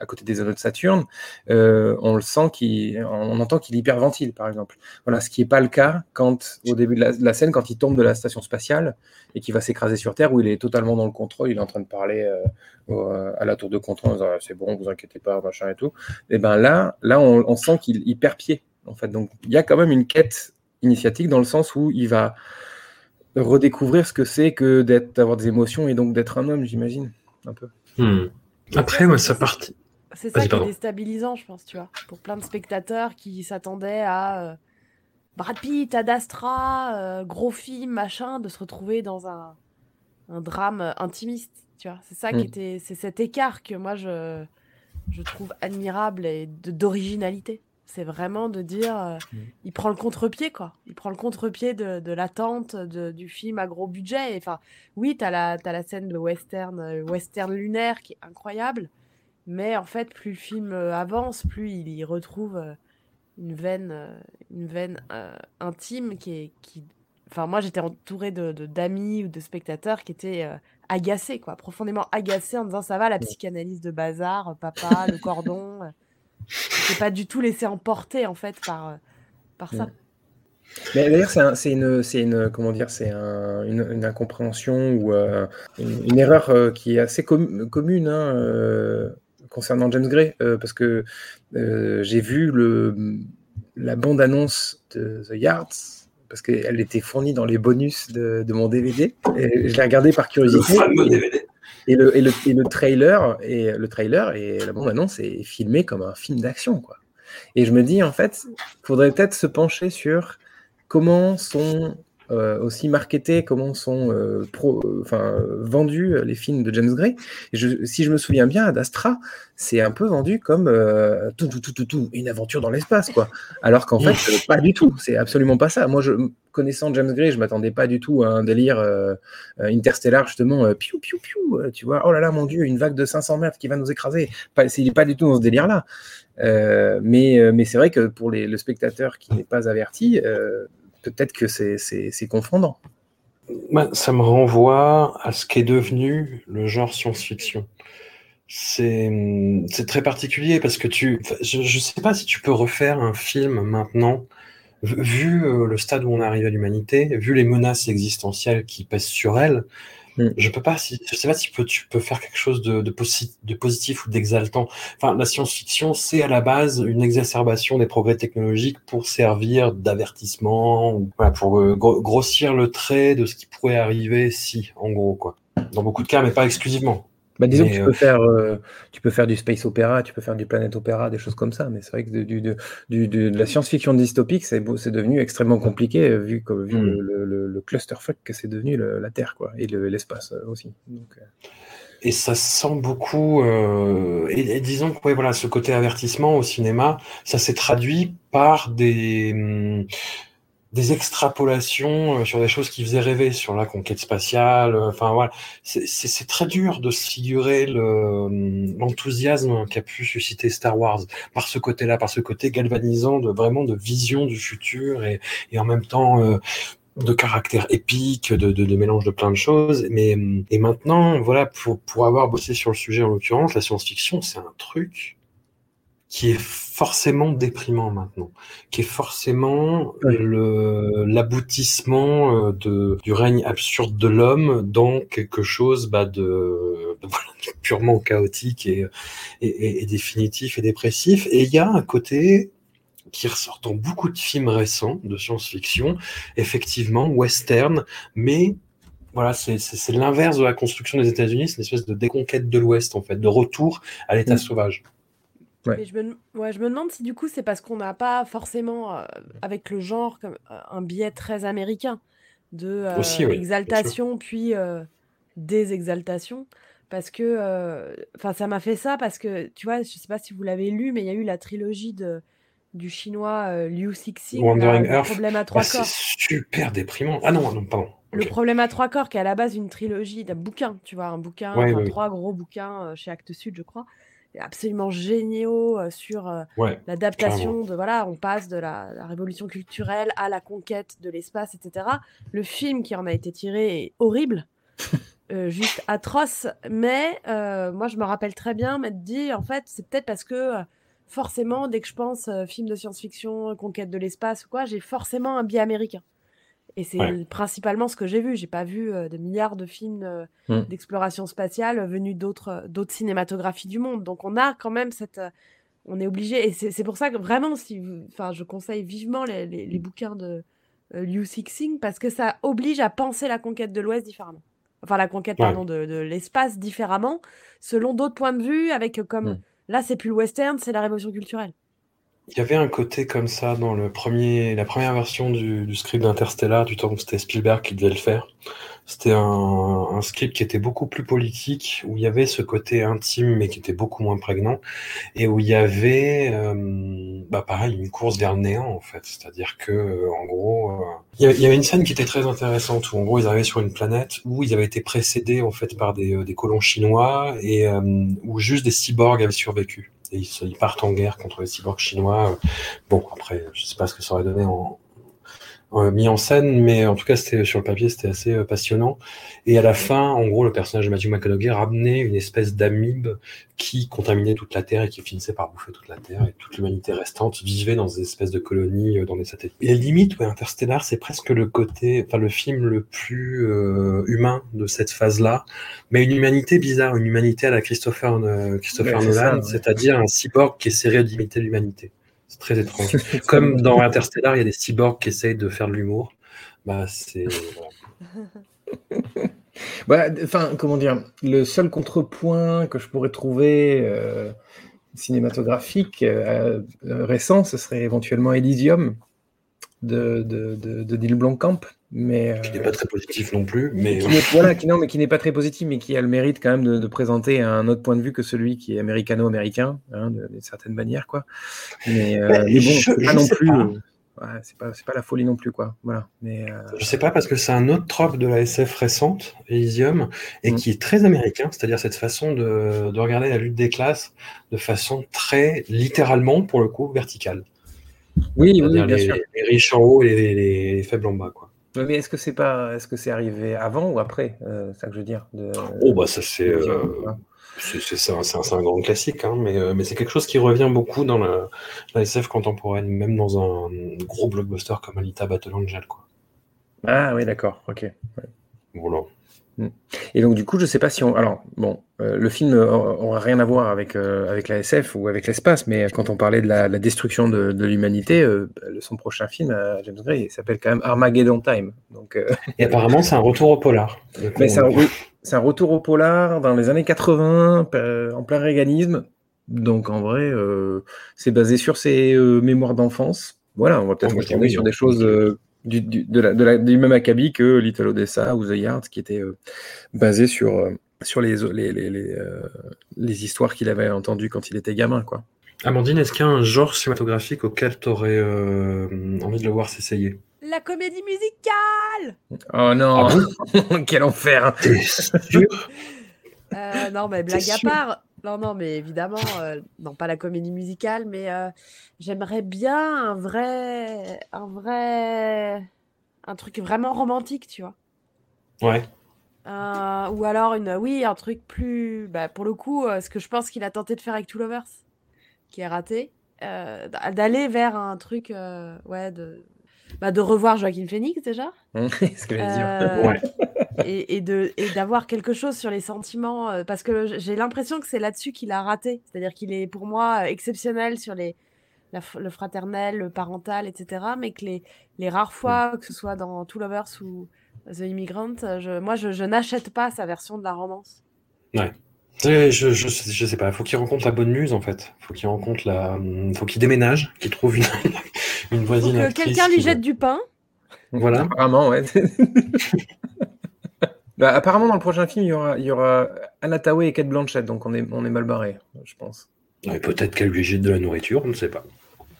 à côté des anneaux de Saturne, on le sent qu'il, entend qu'il hyperventile, par exemple. Voilà, ce qui n'est pas le cas quand, au début de la, scène, quand il tombe de la station spatiale et qu'il va s'écraser sur Terre, où il est totalement dans le contrôle, il est en train de parler euh, à la tour de contrôle en disant c'est bon, vous inquiétez pas, machin et tout. Et ben là, là, on, sent qu'il perd pied, en fait. Donc, il y a quand même une quête initiatique dans le sens où il va redécouvrir ce que c'est que d'être, d'avoir des émotions et donc d'être un homme, j'imagine, un peu. Hmm. Après, ça partit. C'est ça qui est déstabilisant, je pense, tu vois, pour plein de spectateurs qui s'attendaient à euh, Brad Pitt, Ad Astra, euh, gros film, machin, de se retrouver dans un, un drame intimiste, tu vois. C'est ça qui était, c'est cet écart que moi je, je trouve admirable et de, d'originalité. C'est vraiment de dire, euh, mmh. il prend le contre-pied, quoi. Il prend le contre-pied de, de l'attente du film à gros budget. Enfin, oui, tu as la, as la scène de western, western lunaire qui est incroyable. Mais en fait, plus le film euh, avance, plus il y retrouve euh, une veine, euh, une veine euh, intime qui est. Qui... Enfin, moi, j'étais entourée de, d'amis ou de spectateurs qui étaient agacés, quoi, profondément agacés en disant ça va, la psychanalyse de bazar, papa, le cordon t'es pas du tout laissé emporter en fait par, par ça. Mais d'ailleurs, c'est un, une, une, comment dire, c'est un, une, une, incompréhension ou euh, une, une, erreur qui est assez com commune hein, concernant James Gray, euh, parce que euh, j'ai vu le, la bande-annonce de The Yards, parce qu'elle était fournie dans les bonus de, de mon DVD. Et je l'ai regardé par curiosité. Le fameux DVD. Et le, et, le, et le, trailer et le trailer et la bande annonce est filmé comme un film d'action quoi. Et je me dis en fait, faudrait peut-être se pencher sur comment sont aussi marketés, comment sont euh, pro, euh, vendus les films de James Gray. Et je, si je me souviens bien, Ad Astra, c'est un peu vendu comme euh, tout, tout, tout, tout, tout, une aventure dans l'espace, quoi. Alors qu'en fait, pas du tout. C'est absolument pas ça. Moi, je, connaissant James Gray, je m'attendais pas du tout à un délire euh, interstellar, justement, euh, piou, piou, piou, tu vois. Oh là là, mon Dieu, une vague de 500 mètres qui va nous écraser. Pas, il n'est pas du tout dans ce délire-là. mais mais c'est vrai que pour les, le spectateur qui n'est pas averti, peut-être que c'est confondant. Ça me renvoie à ce qu'est devenu le genre science-fiction. C'est très particulier parce que tu. Je ne sais pas si tu peux refaire un film maintenant, vu euh, le stade où on arrive à l'humanité, vu les menaces existentielles qui pèsent sur elle. Mm. Je peux pas, si, je sais pas si peux, tu peux faire quelque chose de, de positif ou d'exaltant. Enfin, la science-fiction, c'est à la base une exacerbation des progrès technologiques pour servir d'avertissement, voilà, pour euh, grossir le trait de ce qui pourrait arriver si, en gros, quoi. Dans beaucoup de cas, mais pas exclusivement. Bah, disons mais que tu, euh... peux faire, euh, tu peux faire du space opéra, tu peux faire du planet opéra, des choses comme ça, mais c'est vrai que de, du, de, du, de, de la science-fiction dystopique, c'est devenu extrêmement compliqué vu, comme, vu mm. le, le, le, clusterfuck que c'est devenu le, la Terre quoi, et l'espace euh, aussi. Donc, euh... Et ça sent beaucoup. Euh, et, et, disons que ouais, voilà, ce côté avertissement au cinéma, ça s'est traduit par des. Hum, des extrapolations euh, sur des choses qui faisaient rêver, sur la conquête spatiale. Euh, enfin voilà, c'est très dur de se figurer l'enthousiasme le, qu'a pu susciter Star Wars par ce côté-là, par ce côté galvanisant de vraiment de vision du futur et, et en même temps euh, de caractère épique, de, de, de, mélange de plein de choses. Mais et maintenant, voilà, pour, pour avoir bossé sur le sujet en l'occurrence, la science-fiction, c'est un truc qui est forcément déprimant maintenant, qui est forcément le l'aboutissement euh, de du règne absurde de l'homme dans quelque chose bah, de, de, purement chaotique et, et, et, définitif et dépressif. Et il y a un côté qui ressort dans beaucoup de films récents de science-fiction, effectivement, western, mais voilà, c'est l'inverse de la construction des États-Unis, c'est une espèce de déconquête de l'Ouest, en fait, de retour à l'état mm. sauvage. Ouais. je, me, ouais, je me demande si du coup c'est parce qu'on n'a pas forcément, euh, avec le genre, comme, euh, un biais très américain de euh, Aussi, oui, exaltation puis désexaltation. Parce que, enfin, ça m'a fait ça parce que, tu vois, je sais pas si vous l'avez lu, mais il y a eu la trilogie de, du chinois Liu Cixin, Wandering le problème à trois bah, corps. C'est super déprimant. Ah non, non, pardon. Le problème à trois corps, qui est à la base une trilogie d'un bouquin, tu vois, un bouquin, Ouais, enfin, trois gros bouquins chez Actes Sud, je crois, absolument géniaux euh, sur euh, Ouais, l'adaptation de, voilà, on passe de la, la révolution culturelle à la conquête de l'espace, etc. Le film qui en a été tiré est horrible, euh, juste atroce, mais euh, moi je me rappelle très bien m'être dit, en fait, c'est peut-être parce que forcément, dès que je pense euh, film de science-fiction, conquête de l'espace ou quoi, j'ai forcément un biais américain. Et c'est Ouais. principalement ce que j'ai vu. J'ai pas vu euh, de milliards de films euh, Mm. d'exploration spatiale venus d'autres euh, d'autres cinématographies du monde. Donc on a quand même cette, euh, on est obligé. Et c'est pour ça que vraiment, si, enfin, je conseille vivement les, les- les bouquins de Liu Cixin parce que ça oblige à penser la conquête de l'Ouest différemment. Enfin, la conquête, Ouais. pardon, de, de l'espace différemment, selon d'autres points de vue, avec comme Mm. là, c'est plus le western, c'est la révolution culturelle. Il y avait un côté comme ça dans le premier, la première version du, du script d'Interstellar, du temps où c'était Spielberg qui devait le faire. C'était un, un script qui était beaucoup plus politique, où il y avait ce côté intime, mais qui était beaucoup moins prégnant, et où il y avait, euh, bah pareil, une course vers le néant, en fait. C'est-à-dire que, euh, en gros, euh, il y avait- une scène qui était très intéressante, où en gros, ils arrivaient sur une planète où ils avaient été précédés, en fait, par des, euh, des colons chinois, et euh, où juste des cyborgs avaient survécu. Ils, ils partent en guerre contre les cyborgs chinois. Bon, après, je sais pas ce que ça aurait donné en- mis en scène, mais en tout cas, c'était sur le papier, c'était assez euh, passionnant. Et à la fin, en gros, le personnage de Matthew McConaughey ramenait une espèce d'amibe qui contaminait toute la Terre et qui finissait par bouffer toute la Terre. Et toute l'humanité restante vivait dans des espèces de colonies, euh, dans des satellites. Et limite, ouais, Interstellar, c'est presque le côté, enfin, le film le plus euh, humain de cette phase-là, mais une humanité bizarre, une humanité à la Christopher, euh, Christopher Ouais, Nolan, ouais. c'est-à-dire un cyborg qui essaierait d'imiter l'humanité. C'est très étrange. Comme dans Interstellar, il y a des cyborgs qui essayent de faire de l'humour. Bah, c'est. voilà. Bah, Enfin, comment dire, le seul contrepoint que je pourrais trouver euh, cinématographique euh, euh, récent, ce serait éventuellement Elysium de, de, de, de Neil Blomkamp, mais euh, Qui n'est pas très positif non plus, mais. qui n'est voilà, qui, non, mais qui n'est pas très positif, mais qui a le mérite quand même de, de présenter un autre point de vue que celui qui est américano-américain, hein, d'une certaine manière, quoi. Mais, euh, mais bon, je- pas non plus, pas. euh, ouais, c'est pas, c'est pas la folie non plus, quoi. Voilà. Mais euh, Je sais pas parce que c'est un autre trope de la SF récente, Elysium, et Mm. qui est très américain, c'est-à-dire cette façon de, de regarder la lutte des classes de façon très littéralement, pour le coup, verticale. oui, oui, bien les, sûr. les riches en haut et les, les- les faibles en bas, quoi. Ouais, Mais est-ce que c'est pas, est-ce que c'est arrivé avant ou après, euh, ça que je veux dire. De, Oh bah ça c'est euh, voilà. c'est un, c'est un- grand classique, hein, mais, euh, mais c'est quelque chose qui revient beaucoup dans la, la SF contemporaine, même dans un gros blockbuster comme Alita Battle Angel, quoi. Ah oui, d'accord, ok. Voilà. Et donc du coup, je sais pas si on. Alors bon, euh, le film aura rien à voir avec euh, avec la SF ou avec l'espace, mais quand on parlait de la, la destruction de, de l'humanité, euh, le- son prochain film, James Gray, s'appelle quand même Armageddon Time. Donc, Et apparemment c'est un retour au polar. Mais c'est un, retour au polar dans les années 80, euh, en plein réganisme. Donc en vrai, c'est basé sur ses mémoires d'enfance. Voilà, on va peut-être bah, retourner oui, sur des choses du, du- de la, de la- du même acabit que Little Odessa ou The Yard, qui étaient basés sur, sur les, les, les, les, euh, les histoires qu'il avait entendues quand il était gamin. Quoi. Amandine, est-ce qu'il y a un genre cinématographique auquel tu aurais envie de le voir s'essayer? La comédie musicale Oh non, Ah quel enfer Euh, Non, mais blague à sûr? part. Non, non, mais évidemment, euh, non, pas la comédie musicale, mais euh, j'aimerais bien un vrai, un vrai, un truc vraiment romantique, tu vois. Ouais. Euh, ou alors une, oui, un truc plus, bah, pour le coup, euh, ce que je pense qu'il a tenté de faire avec Two Lovers, qui est raté, euh, d'aller vers un truc, euh, ouais, de, bah, de revoir Joaquin Phoenix déjà, C'est ce que j'allais dire. euh, Ouais. et, et de et d'avoir quelque chose sur les sentiments, euh, parce que j'ai l'impression que c'est là-dessus qu'il a raté, c'est-à-dire qu'il est pour moi exceptionnel sur les la le fraternel, le parental, etc. Mais que les, les rares fois, que ce soit dans Two Lovers ou The Immigrant, je, moi je, je n'achète pas sa version de la romance. Et Je, je, sais- je sais pas, faut qu'il rencontre la bonne muse en fait. Faut qu'il rencontre la. Faut qu'il déménage, qu'il trouve une, une Faut voisine. que quelqu'un lui jette du pain. Voilà. Apparemment, ouais. Bah, apparemment, dans le prochain film, il y aura, il y aura Anna Thaoué et Kate Blanchett, donc on est, on est mal barré, je pense. Ouais, Peut-être qu'elle lui jette de la nourriture, on ne sait pas.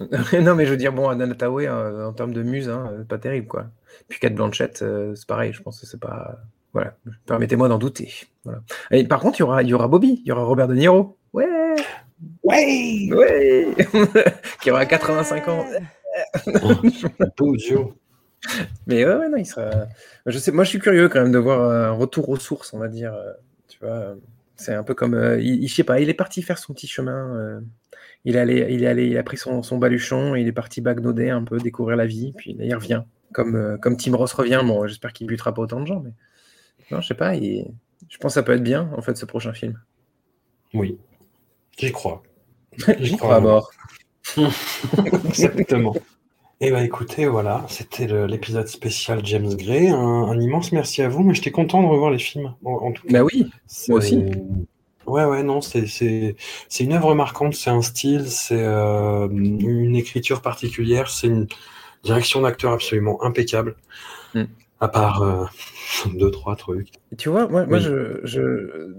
non, mais je veux dire, bon, Anna Thaoué, euh, en termes de muse, hein, pas terrible, quoi. Puis Kate Blanchett, euh, c'est pareil, je pense que c'est pas. Voilà, permettez-moi d'en douter. Voilà. Et par contre, il y aura, il y aura Bobby, il y aura Robert De Niro. Ouais, Ouais ouais Qui aura 85 ans. Duo. Mais ouais, ouais, non, il sera. Je sais, moi, je suis curieux quand même de voir un retour aux sources, on va dire. euh, Tu vois, c'est un peu comme. euh, il, il- je sais pas, il est parti faire son petit chemin. euh, il, il, il a pris son, son baluchon, il est parti bagnauder un peu, découvrir la vie, puis là, il revient. Comme, euh, comme Tim Ross revient, bon, j'espère qu'il butera pas autant de gens, mais. Non, je sais pas, il- je pense que ça peut être bien, en fait, ce prochain film. Oui. J'y crois. J'y crois à mort. Exactement. Et bah écoutez, voilà, c'était l'épisode spécial James Gray. Un, un immense merci à vous, mais j'étais content de revoir les films. En, en tout cas, Bah oui, moi aussi. Ouais, ouais, non, c'est c'est c'est une œuvre marquante, c'est un style, c'est euh, une écriture particulière, c'est une direction d'acteur absolument impeccable. Mm. À part euh, deux, trois trucs. Et tu vois, moi, moi je, je-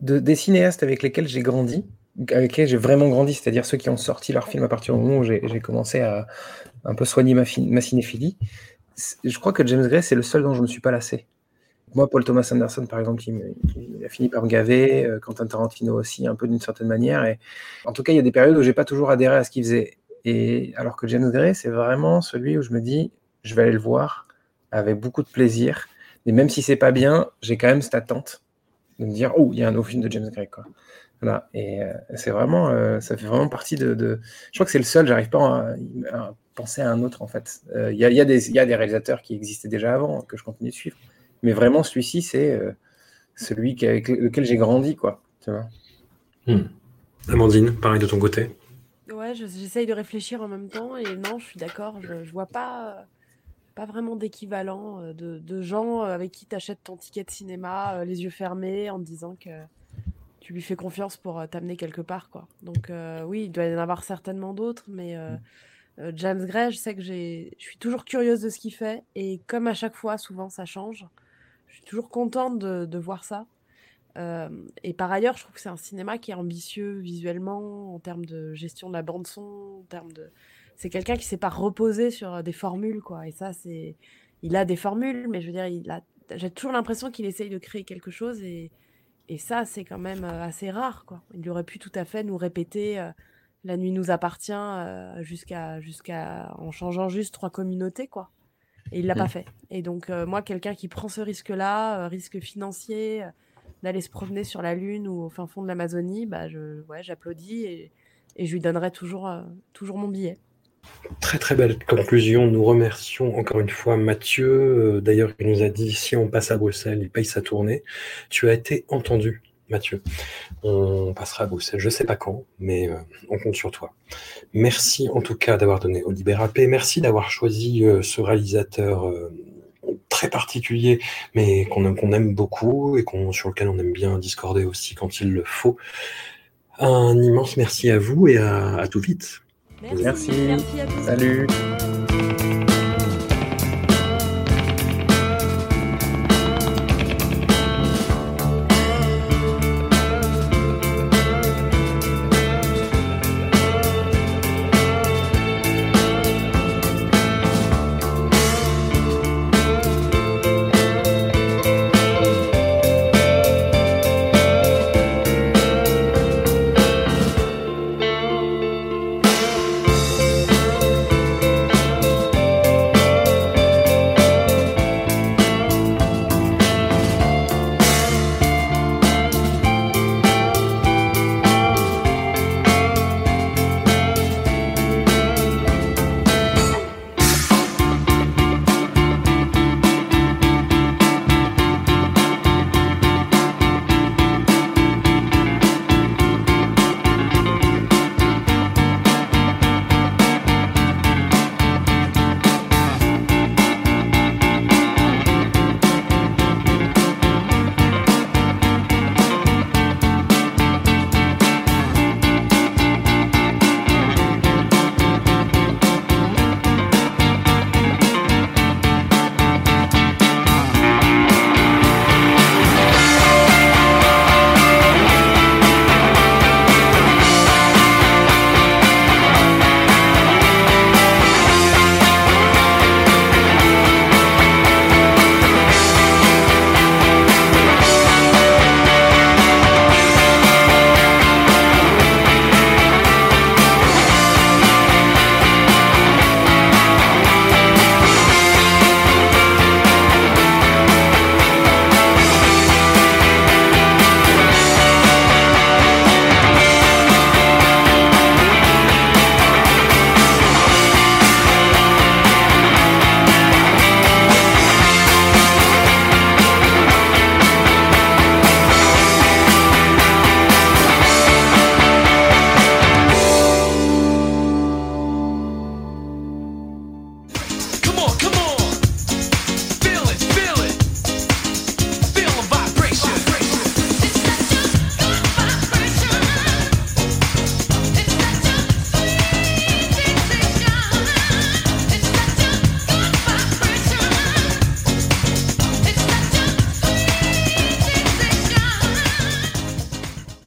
de- des cinéastes avec lesquels j'ai grandi, avec lesquels j'ai vraiment grandi, c'est-à-dire ceux qui ont sorti leurs films à partir du moment où j'ai j'ai commencé à un peu soigner ma, fi- ma cinéphilie, je crois que James Gray, c'est le seul dont je ne me suis pas lassé. Moi, Paul Thomas Anderson, par exemple, il, a fini par me gaver, euh, Quentin Tarantino aussi, un peu d'une certaine manière. Et en tout cas, il y a des périodes où j'ai pas toujours adhéré à ce qu'il faisait. Et alors que James Gray, c'est vraiment celui où je me dis, je vais aller le voir avec beaucoup de plaisir. Et même si c'est pas bien, j'ai quand même cette attente de me dire, oh, il y a un nouveau film de James Gray, quoi. Voilà. Et euh, c'est vraiment, euh, ça fait vraiment partie de. Je crois que c'est le seul. J'arrive pas à, penser à un autre en fait. Il y, y a des réalisateurs qui existaient déjà avant que je continue de suivre, mais vraiment celui-ci, c'est euh, celui avec lequel j'ai grandi, quoi. Tu vois. Amandine, pareil de ton côté. Ouais, je- j'essaye de réfléchir en même temps et non, je suis d'accord, je, je vois pas, euh, pas vraiment d'équivalent euh, de, de gens avec qui tu achètes ton ticket de cinéma les yeux fermés en te disant que tu lui fais confiance pour t'amener quelque part, quoi. Donc euh, oui, il doit y en avoir certainement d'autres, mais euh, euh, James Gray, je sais que j'ai, je suis toujours curieuse de ce qu'il fait et comme à chaque fois, souvent ça change. Je suis toujours contente de, voir ça. Euh, et par ailleurs, je trouve que c'est un cinéma qui est ambitieux visuellement, en termes de gestion de la bande son, en termes de. C'est quelqu'un qui s'est pas reposé sur euh, des formules, quoi. Et ça, c'est. Il a des formules, mais je veux dire, a. J'ai toujours l'impression qu'il essaye de créer quelque chose et, et ça, c'est quand même euh, assez rare, quoi. Il aurait pu tout à fait nous répéter La nuit nous appartient jusqu'à jusqu'à en changeant juste trois communautés, quoi. Et il l'a pas Mm. fait. Et donc, euh, moi, quelqu'un qui prend ce risque-là, euh, risque financier, euh, d'aller se promener sur la Lune ou au fin fond de l'Amazonie, bah, je, ouais, j'applaudis et, et je lui donnerai toujours, toujours mon billet. Très très belle conclusion. Nous remercions encore une fois Mathieu. D'ailleurs, il nous a dit si on passe à Bruxelles, il paye sa tournée. Tu as été entendu, Mathieu. On passera à Bruxelles, je sais pas quand, mais euh, on compte sur toi. Merci en tout cas d'avoir donné au Libérapé. Merci d'avoir choisi euh, ce réalisateur euh, très particulier, mais qu'on aime, beaucoup et qu'on, sur lequel on aime bien discorder aussi quand il le faut. Un immense merci à vous et à, à tout vite. Merci. Merci à tous. Salut.